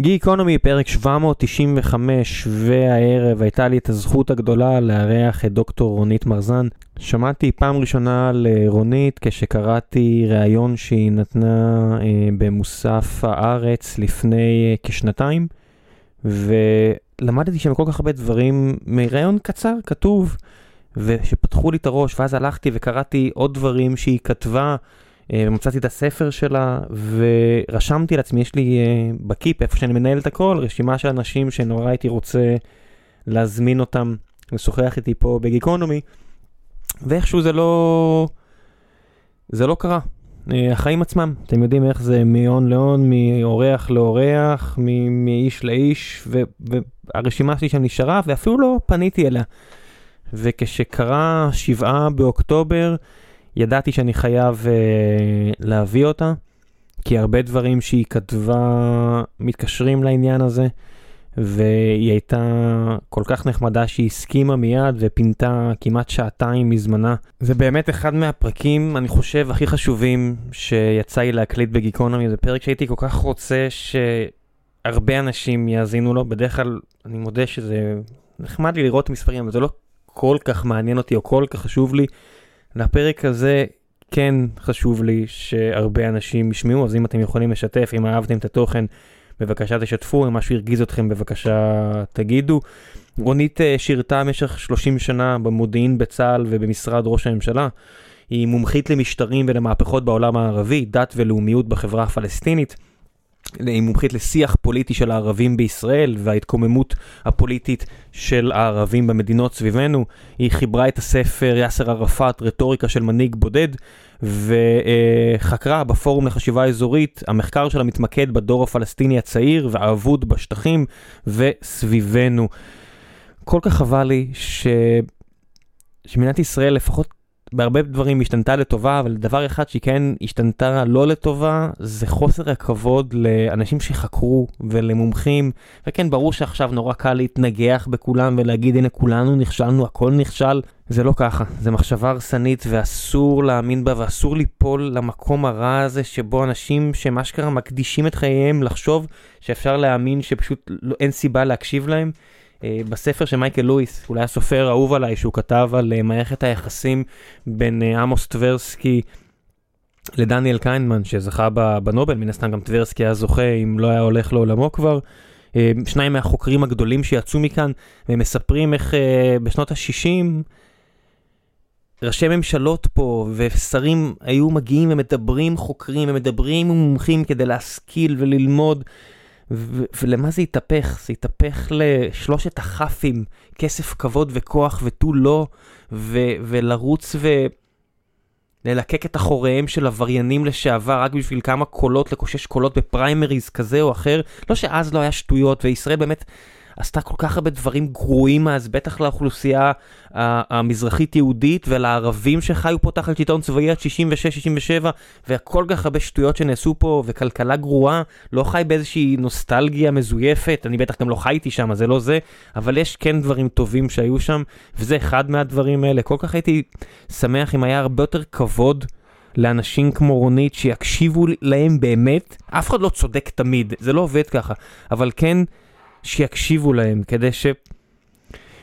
גיקונומי, פרק 795, והערב הייתה לי את הזכות הגדולה לארח את דוקטור רונית מרזן. שמעתי פעם ראשונה לרונית כשקראתי ראיון שהיא נתנה אה, במוסף הארץ לפני אה, כשנתיים, ולמדתי שם כל כך הרבה דברים מראיון קצר, כתוב, ושפתחו לי את הראש, ואז הלכתי וקראתי עוד דברים שהיא כתבה. ומצאתי את הספר שלה ורשמתי לעצמי, יש לי uh, בקיפ, איפה שאני מנהל את הכל, רשימה של אנשים שנורא הייתי רוצה להזמין אותם לשוחח איתי פה בגיקונומי, ואיכשהו זה לא... זה לא קרה. Uh, החיים עצמם, אתם יודעים איך זה מהון להון, מאורח לאורח, מאיש לאיש, והרשימה שלי שם נשארה, ואפילו לא פניתי אליה. וכשקרה שבעה באוקטובר, ידעתי שאני חייב uh, להביא אותה, כי הרבה דברים שהיא כתבה מתקשרים לעניין הזה, והיא הייתה כל כך נחמדה שהיא הסכימה מיד ופינתה כמעט שעתיים מזמנה. זה באמת אחד מהפרקים, אני חושב, הכי חשובים שיצא לי להקליט בגיקונומי, זה פרק שהייתי כל כך רוצה שהרבה אנשים יאזינו לו, בדרך כלל אני מודה שזה נחמד לי לראות מספרים, אבל זה לא כל כך מעניין אותי או כל כך חשוב לי. לפרק הזה כן חשוב לי שהרבה אנשים ישמעו, אז אם אתם יכולים לשתף, אם אהבתם את התוכן, בבקשה תשתפו, אם משהו הרגיז אתכם, בבקשה תגידו. רונית אה, שירתה במשך 30 שנה במודיעין בצה"ל ובמשרד ראש הממשלה. היא מומחית למשטרים ולמהפכות בעולם הערבי, דת ולאומיות בחברה הפלסטינית. היא מומחית לשיח פוליטי של הערבים בישראל וההתקוממות הפוליטית של הערבים במדינות סביבנו. היא חיברה את הספר יאסר ערפאת, רטוריקה של מנהיג בודד, וחקרה בפורום לחשיבה אזורית, המחקר שלה מתמקד בדור הפלסטיני הצעיר והאבוד בשטחים וסביבנו. כל כך חבל לי ש... שמדינת ישראל לפחות בהרבה דברים השתנתה לטובה, אבל דבר אחד שהיא כן השתנתה לא לטובה, זה חוסר הכבוד לאנשים שחקרו ולמומחים. וכן, ברור שעכשיו נורא קל להתנגח בכולם ולהגיד, הנה כולנו נכשלנו, הכל נכשל. זה לא ככה, זה מחשבה הרסנית ואסור להאמין בה ואסור ליפול למקום הרע הזה שבו אנשים שמה שקרה מקדישים את חייהם לחשוב שאפשר להאמין שפשוט לא, אין סיבה להקשיב להם. אה, בספר של מייקל לואיס, אולי הסופר האהוב עליי, שהוא כתב על uh, מערכת היחסים בין uh, עמוס טברסקי לדניאל קיינמן, שזכה בנובל, מן הסתם גם טברסקי היה זוכה אם לא היה הולך לעולמו כבר. שניים מהחוקרים הגדולים שיצאו מכאן, והם מספרים איך בשנות ה-60 ראשי ממשלות פה ושרים היו מגיעים ומדברים חוקרים ומדברים מומחים כדי להשכיל וללמוד. ולמה זה התהפך? זה התהפך לשלושת הכ"פים, כסף, כבוד וכוח ותו לא, ולרוץ וללקק את אחוריהם של עבריינים לשעבר רק בשביל כמה קולות, לקושש קולות בפריימריז כזה או אחר. לא שאז לא היה שטויות, וישראל באמת עשתה כל כך הרבה דברים גרועים אז, בטח לאוכלוסייה המזרחית יהודית ולערבים שחיו פה תחת שלטון צבאי עד 66-67, וכל כך הרבה שטויות שנעשו פה, וכלכלה גרועה, לא חי באיזושהי נוסטלגיה מזויפת, אני בטח גם לא חייתי שם, זה לא זה, אבל יש כן דברים טובים שהיו שם, וזה אחד מהדברים האלה. כל כך הייתי שמח אם היה הרבה יותר כבוד. לאנשים כמו רונית שיקשיבו להם באמת, אף אחד לא צודק תמיד, זה לא עובד ככה, אבל כן שיקשיבו להם, כדי ש...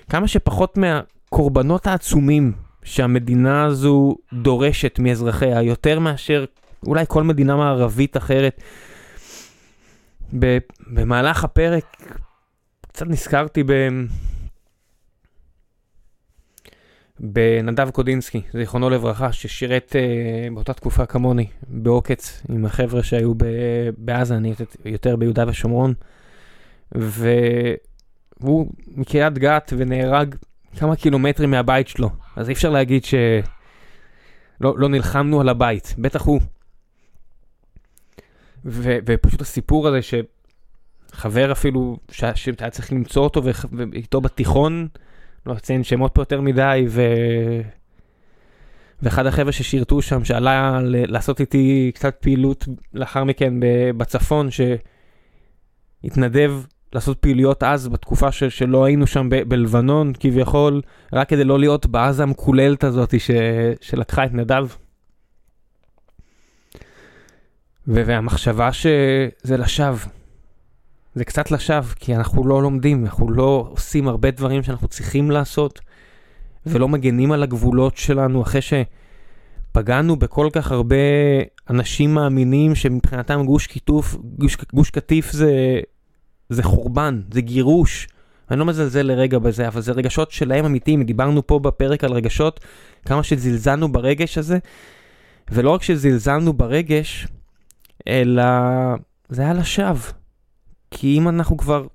כמה שפחות מהקורבנות העצומים שהמדינה הזו דורשת מאזרחיה, יותר מאשר אולי כל מדינה מערבית אחרת. במהלך הפרק קצת נזכרתי ב... בנדב קודינסקי, זיכרונו לברכה, ששירת uh, באותה תקופה כמוני, בעוקץ, עם החבר'ה שהיו בעזה, אני יותר ביהודה ושומרון. והוא מקריית גת ונהרג כמה קילומטרים מהבית שלו, אז אי אפשר להגיד שלא לא נלחמנו על הבית, בטח הוא. ו, ופשוט הסיפור הזה שחבר אפילו, שהיה צריך למצוא אותו ואיתו בתיכון, לא אציין שמות פה יותר מדי, ו... ואחד החבר'ה ששירתו שם, שעלה לעשות איתי קצת פעילות לאחר מכן בצפון, שהתנדב לעשות פעילויות אז, בתקופה ש, שלא היינו שם ב, בלבנון, כביכול, רק כדי לא להיות בעזה המקוללת הזאת ש, שלקחה את נדב. ו- והמחשבה שזה לשווא, זה קצת לשווא, כי אנחנו לא לומדים, אנחנו לא עושים הרבה דברים שאנחנו צריכים לעשות, ולא מגנים על הגבולות שלנו אחרי שפגענו בכל כך הרבה אנשים מאמינים שמבחינתם גוש כיתוף, גוש, גוש קטיף זה, זה חורבן, זה גירוש. אני לא מזלזל לרגע בזה, אבל זה רגשות שלהם אמיתיים, דיברנו פה בפרק על רגשות, כמה שזלזלנו ברגש הזה, ולא רק שזלזלנו ברגש, אלא זה היה לשווא. כי אם אנחנו כבר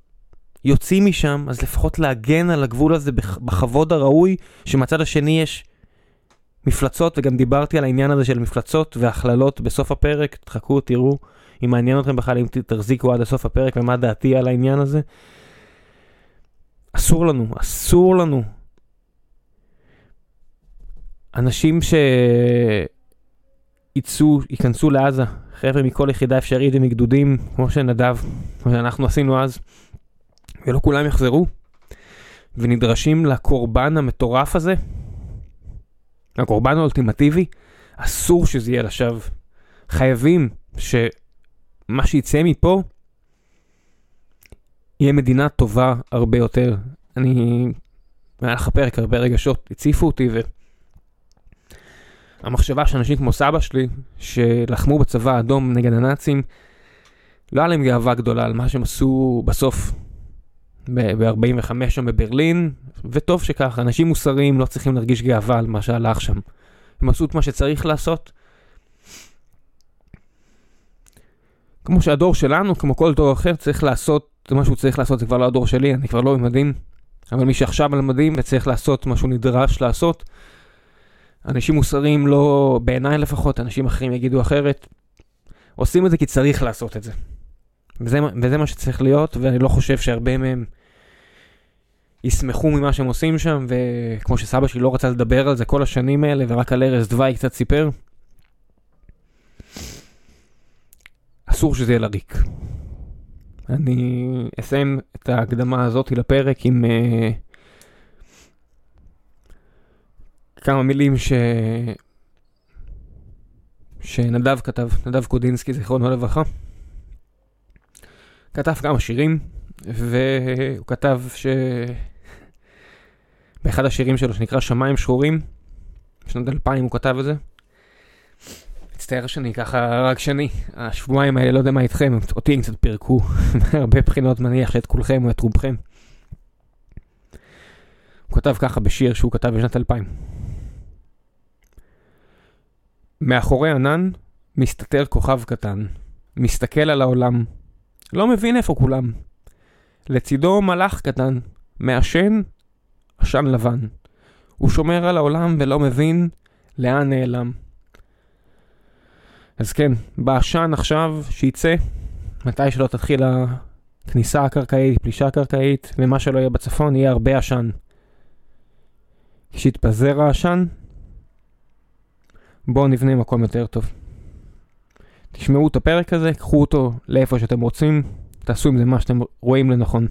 יוצאים משם, אז לפחות להגן על הגבול הזה בכבוד הראוי, שמהצד השני יש מפלצות, וגם דיברתי על העניין הזה של מפלצות והכללות בסוף הפרק, תחכו, תראו, אם מעניין אתכם בכלל, אם תחזיקו עד הסוף הפרק ומה דעתי על העניין הזה. אסור לנו, אסור לנו. אנשים שיצאו, ייכנסו לעזה, חבר'ה מכל יחידה אפשרית ומגדודים, כמו שנדב, כמו שאנחנו עשינו אז, ולא כולם יחזרו, ונדרשים לקורבן המטורף הזה, הקורבן האולטימטיבי, אסור שזה יהיה לשווא. חייבים שמה שיצא מפה יהיה מדינה טובה הרבה יותר. אני, היה לך פרק הרבה רגשות, הציפו אותי, והמחשבה שאנשים כמו סבא שלי, שלחמו בצבא האדום נגד הנאצים, לא היה להם גאווה גדולה על מה שהם עשו בסוף, ב-45 שם בברלין, וטוב שככה, אנשים מוסריים לא צריכים להרגיש גאווה על מה שהלך שם. הם עשו את מה שצריך לעשות. כמו שהדור שלנו, כמו כל דור אחר, צריך לעשות מה שהוא צריך לעשות, זה כבר לא הדור שלי, אני כבר לא במדים, אבל מי שעכשיו על מדים וצריך לעשות מה שהוא נדרש לעשות, אנשים מוסריים לא, בעיניי לפחות, אנשים אחרים יגידו אחרת, עושים את זה כי צריך לעשות את זה. וזה, וזה מה שצריך להיות, ואני לא חושב שהרבה מהם ישמחו ממה שהם עושים שם, וכמו שסבא שלי לא רצה לדבר על זה כל השנים האלה, ורק על ארז דווי קצת סיפר, אסור שזה יהיה לריק. אני אסיים את ההקדמה הזאת לפרק עם uh, כמה מילים ש... שנדב כתב, נדב קודינסקי, זיכרונו לברכה. כתב כמה שירים, והוא כתב ש... באחד השירים שלו שנקרא שמיים שחורים, בשנת 2000 הוא כתב את זה. מצטער שאני ככה רק שני, השבועיים האלה לא יודע מה איתכם, אותי הם קצת פירקו, מהרבה בחינות מניח שאת כולכם או את רובכם. הוא כתב ככה בשיר שהוא כתב בשנת 2000. מאחורי ענן מסתתר כוכב קטן, מסתכל על העולם, לא מבין איפה כולם. לצידו מלאך קטן, מעשן עשן לבן. הוא שומר על העולם ולא מבין לאן נעלם. אז כן, בעשן עכשיו, שייצא, מתי שלא תתחיל הכניסה הקרקעית, פלישה הקרקעית, ומה שלא יהיה בצפון, יהיה הרבה עשן. כשיתפזר העשן, בואו נבנה מקום יותר טוב. תשמעו את הפרק הזה, קחו אותו לאיפה שאתם רוצים, תעשו עם זה מה שאתם רואים לנכון.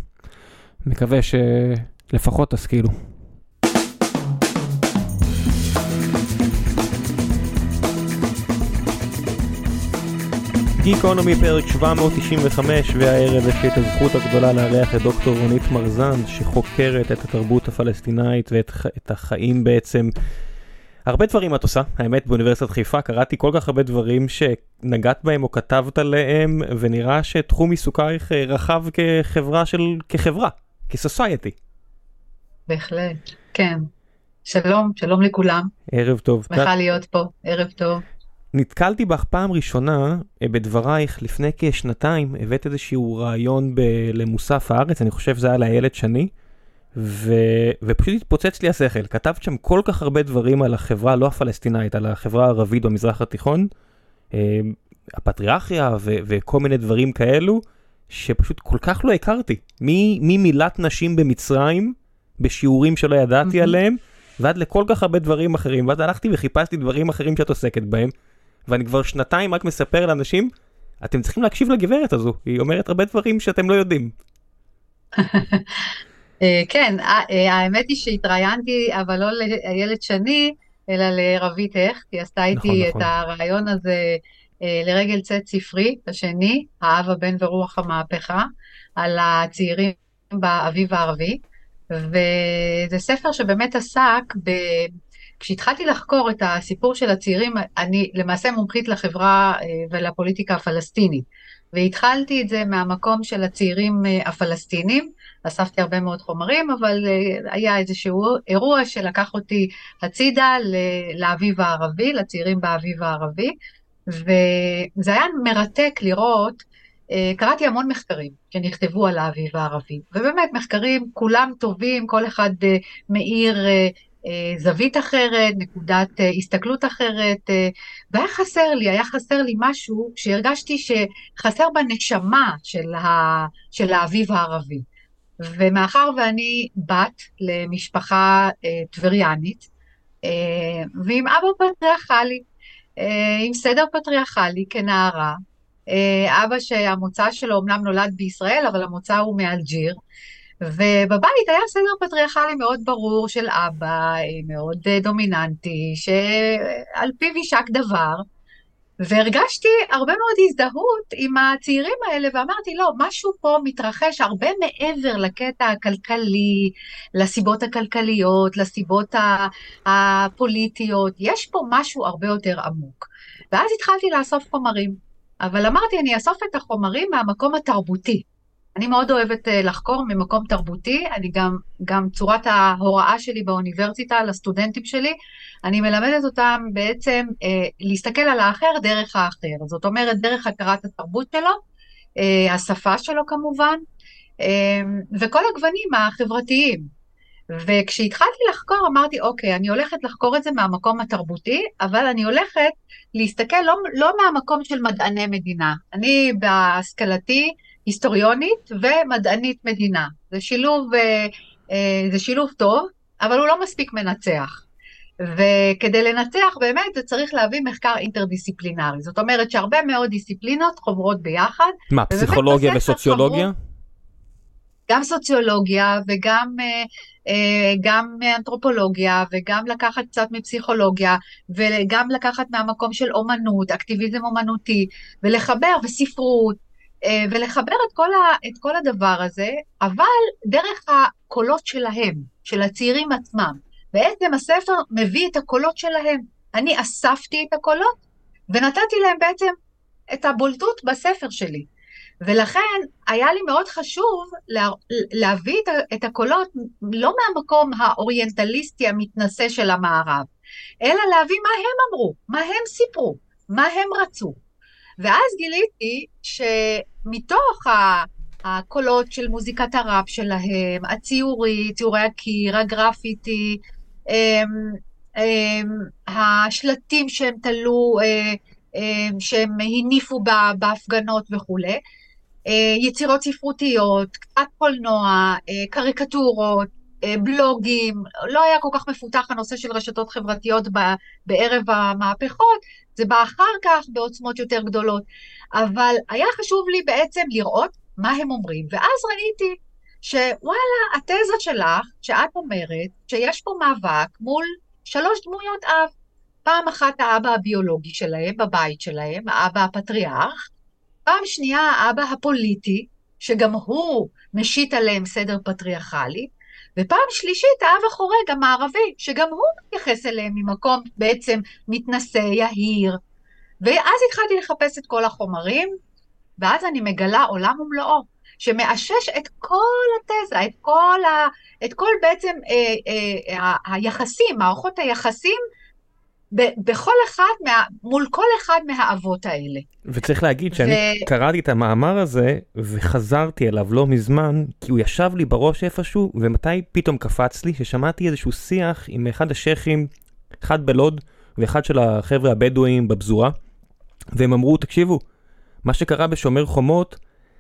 מקווה שלפחות תשכילו. גיקונומי פרק 795 והערב יש לי את הזכות הגדולה לארח את דוקטור רונית מרזן שחוקרת את התרבות הפלסטינאית ואת החיים בעצם. הרבה דברים את עושה, האמת באוניברסיטת חיפה קראתי כל כך הרבה דברים שנגעת בהם או כתבת עליהם ונראה שתחום עיסוקייך אה, רחב כחברה של, כחברה, כסוסייטי. בהחלט, כן. שלום, שלום לכולם. ערב טוב. שמחה להיות פה, ערב טוב. נתקלתי בך פעם ראשונה אה, בדברייך לפני כשנתיים, הבאת איזשהו רעיון ב- למוסף הארץ, אני חושב שזה היה לאיילת שני, ו... ופשוט התפוצץ לי השכל, כתבת שם כל כך הרבה דברים על החברה, לא הפלסטינאית, על החברה הערבית במזרח התיכון, אה, הפטריארכיה ו... וכל מיני דברים כאלו, שפשוט כל כך לא הכרתי. ממילת נשים במצרים, בשיעורים שלא ידעתי עליהם, ועד לכל כך הרבה דברים אחרים, ואז הלכתי וחיפשתי דברים אחרים שאת עוסקת בהם, ואני כבר שנתיים רק מספר לאנשים, אתם צריכים להקשיב לגברת הזו, היא אומרת הרבה דברים שאתם לא יודעים. אה, כן, אה, אה, האמת היא שהתראיינתי, אבל לא לאיילת שני, אלא לרבית איך, כי עשתה איתי נכון, את נכון. הרעיון הזה לרגל צאת ספרי השני, האב הבן ורוח המהפכה, על הצעירים באביב הערבי, וזה ספר שבאמת עסק ב... כשהתחלתי לחקור את הסיפור של הצעירים, אני למעשה מומחית לחברה ולפוליטיקה הפלסטינית. והתחלתי את זה מהמקום של הצעירים אה, הפלסטינים, אספתי הרבה מאוד חומרים, אבל אה, היה איזשהו אירוע שלקח אותי הצידה לאביב הערבי, לצעירים באביב הערבי, וזה היה מרתק לראות, אה, קראתי המון מחקרים שנכתבו על האביב הערבי, ובאמת מחקרים כולם טובים, כל אחד מאיר אה, זווית אחרת, נקודת אה, הסתכלות אחרת, אה, והיה חסר לי, היה חסר לי משהו שהרגשתי שחסר בנשמה של, ה, של האביב הערבי. ומאחר ואני בת למשפחה טבריאנית, ועם אבא פטריארכלי, עם סדר פטריארכלי כנערה, אבא שהמוצא שלו אמנם נולד בישראל, אבל המוצא הוא מאלג'יר, ובבית היה סדר פטריארכלי מאוד ברור של אבא, מאוד דומיננטי, שעל פיו יישק דבר, והרגשתי הרבה מאוד הזדהות עם הצעירים האלה, ואמרתי, לא, משהו פה מתרחש הרבה מעבר לקטע הכלכלי, לסיבות הכלכליות, לסיבות הפוליטיות, יש פה משהו הרבה יותר עמוק. ואז התחלתי לאסוף חומרים, אבל אמרתי, אני אאסוף את החומרים מהמקום התרבותי. אני מאוד אוהבת אה, לחקור ממקום תרבותי, אני גם, גם צורת ההוראה שלי באוניברסיטה לסטודנטים שלי, אני מלמדת אותם בעצם אה, להסתכל על האחר דרך האחר, זאת אומרת דרך הכרת התרבות שלו, אה, השפה שלו כמובן, אה, וכל הגוונים החברתיים. וכשהתחלתי לחקור אמרתי, אוקיי, אני הולכת לחקור את זה מהמקום התרבותי, אבל אני הולכת להסתכל לא, לא מהמקום של מדעני מדינה. אני בהשכלתי, היסטוריונית ומדענית מדינה. זה שילוב, אה, אה, זה שילוב טוב, אבל הוא לא מספיק מנצח. וכדי לנצח באמת זה צריך להביא מחקר אינטרדיסציפלינרי. זאת אומרת שהרבה מאוד דיסציפלינות חוברות ביחד. מה, פסיכולוגיה וסוציולוגיה? גם סוציולוגיה וגם אה, גם אנתרופולוגיה וגם לקחת קצת מפסיכולוגיה וגם לקחת מהמקום של אומנות, אקטיביזם אומנותי ולחבר וספרות ולחבר את כל, ה, את כל הדבר הזה, אבל דרך הקולות שלהם, של הצעירים עצמם. בעצם הספר מביא את הקולות שלהם. אני אספתי את הקולות ונתתי להם בעצם את הבולטות בספר שלי. ולכן היה לי מאוד חשוב לה, להביא את, את הקולות לא מהמקום האוריינטליסטי המתנשא של המערב, אלא להביא מה הם אמרו, מה הם סיפרו, מה הם רצו. ואז גיליתי שמתוך הקולות של מוזיקת הראפ שלהם, הציורי, ציורי הקיר, הגרפיטי, הם, הם, השלטים שהם תלו, הם, שהם הניפו בהפגנות וכולי, יצירות ספרותיות, קצת קולנוע, קריקטורות, בלוגים, לא היה כל כך מפותח הנושא של רשתות חברתיות בערב המהפכות, זה בא אחר כך בעוצמות יותר גדולות, אבל היה חשוב לי בעצם לראות מה הם אומרים, ואז ראיתי שוואלה, התזה שלך, שאת אומרת שיש פה מאבק מול שלוש דמויות אב. פעם אחת האבא הביולוגי שלהם, בבית שלהם, האבא הפטריארך, פעם שנייה האבא הפוליטי, שגם הוא משית עליהם סדר פטריארכלי, ופעם שלישית, האב החורג המערבי, שגם הוא מתייחס אליהם ממקום בעצם מתנשא, יהיר. ואז התחלתי לחפש את כל החומרים, ואז אני מגלה עולם ומלואו, שמאשש את כל התזה, את כל, ה, את כל בעצם אה, אה, ה, היחסים, מערכות היחסים בכל אחד, מה, מול כל אחד מהאבות האלה. וצריך להגיד שאני ו... קראתי את המאמר הזה וחזרתי אליו לא מזמן, כי הוא ישב לי בראש איפשהו, ומתי פתאום קפץ לי ששמעתי איזשהו שיח עם אחד השייחים, אחד בלוד ואחד של החבר'ה הבדואים בפזורה, והם אמרו, תקשיבו, מה שקרה בשומר חומות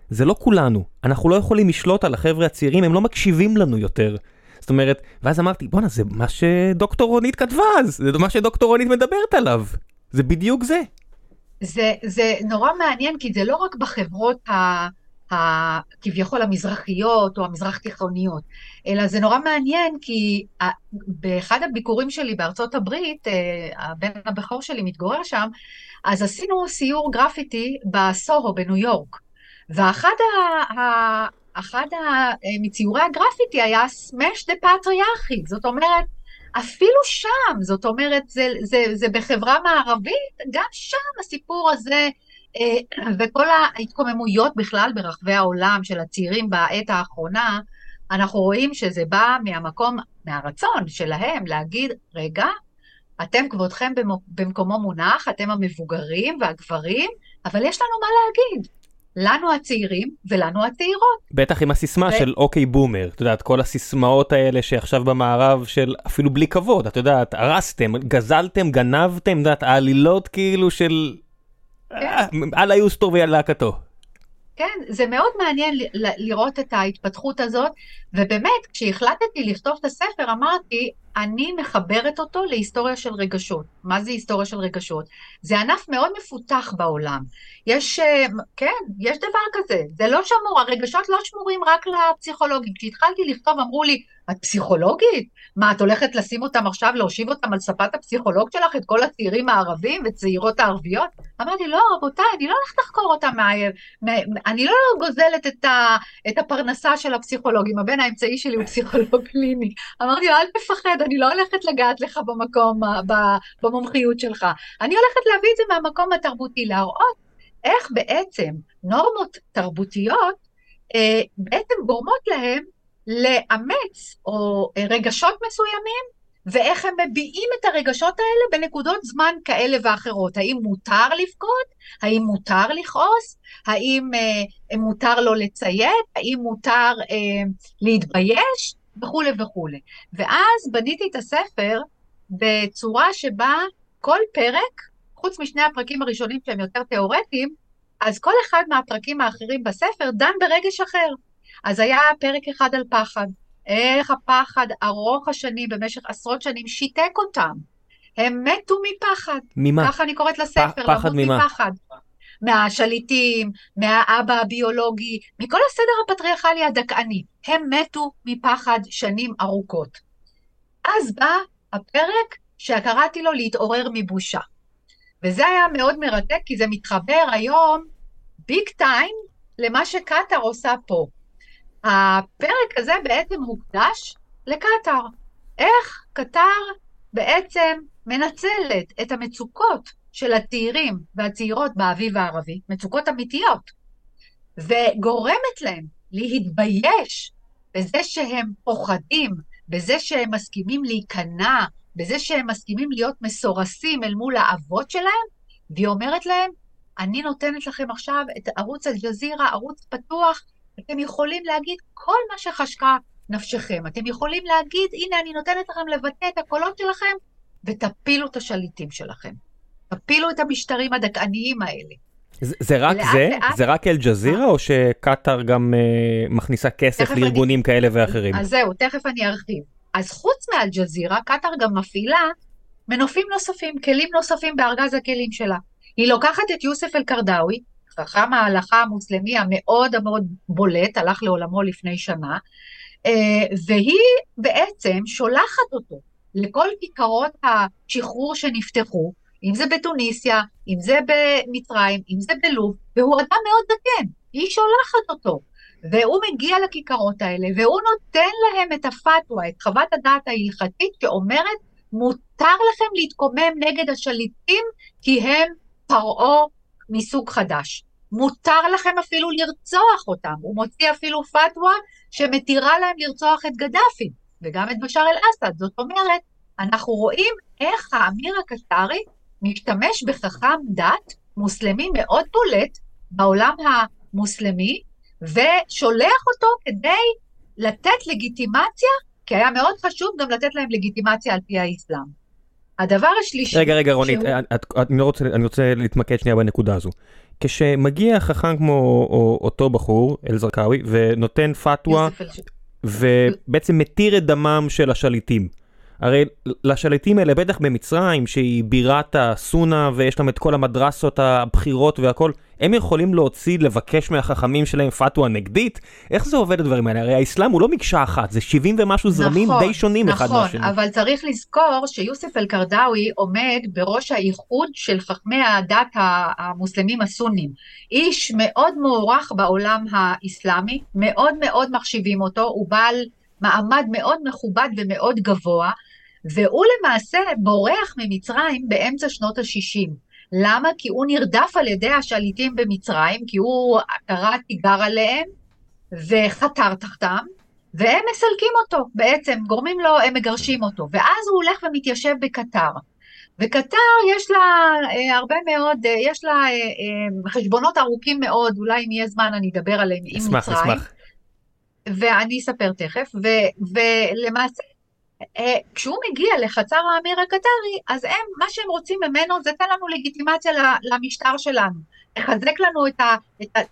זה לא כולנו, אנחנו לא יכולים לשלוט על החבר'ה הצעירים, הם לא מקשיבים לנו יותר. זאת אומרת, ואז אמרתי, בואנה, זה מה שדוקטור רונית כתבה אז, זה מה שדוקטור רונית מדברת עליו. זה בדיוק זה. זה, זה נורא מעניין, כי זה לא רק בחברות ה... כביכול המזרחיות או המזרח תיכוניות, אלא זה נורא מעניין כי באחד הביקורים שלי בארצות הברית, הבן הבכור שלי מתגורר שם, אז עשינו סיור גרפיטי בסוהו בניו יורק, ואחד ה... ה... אחד מציורי הגרפיטי היה סמש דה פטריארכית, זאת אומרת, אפילו שם, זאת אומרת, זה, זה, זה בחברה מערבית, גם שם הסיפור הזה, אה, וכל ההתקוממויות בכלל ברחבי העולם של הצעירים בעת האחרונה, אנחנו רואים שזה בא מהמקום, מהרצון שלהם להגיד, רגע, אתם כבודכם במקומו מונח, אתם המבוגרים והגברים, אבל יש לנו מה להגיד. לנו הצעירים ולנו הצעירות. בטח עם הסיסמה ו... של אוקיי בומר, את יודעת, כל הסיסמאות האלה שעכשיו במערב של אפילו בלי כבוד, את יודעת, הרסתם, גזלתם, גנבתם, את יודעת, העלילות כאילו של... כן. אללה יוסטור ולהקתו. כן, זה מאוד מעניין לראות את ההתפתחות הזאת, ובאמת, כשהחלטתי לכתוב את הספר, אמרתי, אני מחברת אותו להיסטוריה של רגשות. מה זה היסטוריה של רגשות? זה ענף מאוד מפותח בעולם. יש, אה, כן, יש דבר כזה, זה לא שמור, הרגשות לא שמורים רק לפסיכולוגים. כשהתחלתי לכתוב אמרו לי, את פסיכולוגית? מה, את הולכת לשים אותם עכשיו, להושיב אותם על שפת הפסיכולוג שלך, את כל הצעירים הערבים וצעירות הערביות? אמרתי, לא, רבותיי, אני לא הולכת לחקור אותם, מה... אני לא גוזלת את, ה... את הפרנסה של הפסיכולוגים, הבן האמצעי שלי הוא פסיכולוג קליני. אמרתי לו, אל תפחד, אני לא הולכת לגעת לך במקום, במומחיות שלך. אני הולכת להביא את זה מהמקום התרבותי, להראות איך בעצם נורמות תרבותיות אה, בעצם גורמות להם לאמץ או אה, רגשות מסוימים, ואיך הם מביעים את הרגשות האלה בנקודות זמן כאלה ואחרות. האם מותר לבכות? האם מותר לכעוס? האם אה, מותר לא לציית? האם מותר אה, להתבייש? וכולי וכולי. ואז בניתי את הספר בצורה שבה כל פרק, חוץ משני הפרקים הראשונים שהם יותר תיאורטיים, אז כל אחד מהפרקים האחרים בספר דן ברגש אחר. אז היה פרק אחד על פחד. איך הפחד ארוך השנים, במשך עשרות שנים, שיתק אותם. הם מתו מפחד. ממה? ככה אני קוראת לספר, פ- פחד ממה? מפחד. מהשליטים, מהאבא הביולוגי, מכל הסדר הפטריארכלי הדכאני. הם מתו מפחד שנים ארוכות. אז בא הפרק שקראתי לו להתעורר מבושה. וזה היה מאוד מרתק, כי זה מתחבר היום ביג טיים למה שקטאר עושה פה. הפרק הזה בעצם מוקדש לקטאר. איך קטאר בעצם מנצלת את המצוקות של הצעירים והצעירות באביב הערבי, מצוקות אמיתיות, וגורמת להם להתבייש בזה שהם פוחדים, בזה שהם מסכימים להיכנע, בזה שהם מסכימים להיות מסורסים אל מול האבות שלהם, והיא אומרת להם, אני נותנת לכם עכשיו את ערוץ אל-ג'זירה, ערוץ פתוח, אתם יכולים להגיד כל מה שחשקה נפשכם. אתם יכולים להגיד, הנה, אני נותנת לכם לבטא את הקולות שלכם, ותפילו את השליטים שלכם. תפילו את המשטרים הדכאניים האלה. זה, זה רק לאט, זה? לאט... זה רק אל-ג'זירה, או שקטאר גם uh, מכניסה כסף לארגונים אני... כאלה ואחרים? אז זהו, תכף אני ארחיב. אז חוץ מאל-ג'זירה, קטאר גם מפעילה מנופים נוספים, כלים נוספים בארגז הכלים שלה. היא לוקחת את יוסף אל-קרדאווי, חכם ההלכה המוסלמי המאוד המאוד בולט, הלך לעולמו לפני שנה, אה, והיא בעצם שולחת אותו לכל כיכרות השחרור שנפתחו, אם זה בתוניסיה, אם זה במצרים, אם זה בלוב, והוא אדם מאוד זקן, היא שולחת אותו. והוא מגיע לכיכרות האלה, והוא נותן להם את הפתווה, את חוות הדעת ההלכתית שאומרת, מותר לכם להתקומם נגד השליטים כי הם פרעה מסוג חדש. מותר לכם אפילו לרצוח אותם. הוא מוציא אפילו פתווה שמתירה להם לרצוח את גדאפי, וגם את בשאר אל-אסד. זאת אומרת, אנחנו רואים איך האמיר הקטרי משתמש בחכם דת מוסלמי מאוד בולט בעולם המוסלמי, ושולח אותו כדי לתת לגיטימציה, כי היה מאוד חשוב גם לתת להם לגיטימציה על פי האסלאם. הדבר השלישי... רגע, רגע, רונית, שהוא... את, את, אני, לא רוצה, אני רוצה להתמקד שנייה בנקודה הזו. כשמגיע חכם כמו או, אותו בחור, אל-זרקאווי, ונותן פתווה, ובעצם מתיר את דמם של השליטים. הרי לשליטים האלה, בטח במצרים, שהיא בירת הסונה ויש להם את כל המדרסות הבכירות והכל, הם יכולים להוציא, לבקש מהחכמים שלהם פתווה נגדית? איך זה עובד הדברים האלה? הרי האסלאם הוא לא מקשה אחת, זה 70 ומשהו זרמים נכון, די שונים נכון, אחד מהשני. נכון, אבל צריך לזכור שיוסף אל-קרדאווי עומד בראש האיחוד של חכמי הדת המוסלמים הסונים. איש מאוד מוערך בעולם האסלאמי, מאוד מאוד מחשיבים אותו, הוא בעל מעמד מאוד מכובד ומאוד גבוה, והוא למעשה בורח ממצרים באמצע שנות ה-60. למה? כי הוא נרדף על ידי השליטים במצרים, כי הוא קרא תיגר עליהם וחתר תחתם, והם מסלקים אותו בעצם, גורמים לו, הם מגרשים אותו, ואז הוא הולך ומתיישב בקטר. וקטר יש לה אה, הרבה מאוד, אה, יש לה אה, אה, חשבונות ארוכים מאוד, אולי אם יהיה זמן אני אדבר עליהם עם אשמח, מצרים. אשמח. ואני אספר תכף, ו, ולמעשה, כשהוא מגיע לחצר האמיר הקטרי, אז הם, מה שהם רוצים ממנו זה תן לנו לגיטימציה למשטר שלנו, תחזק לנו את ה...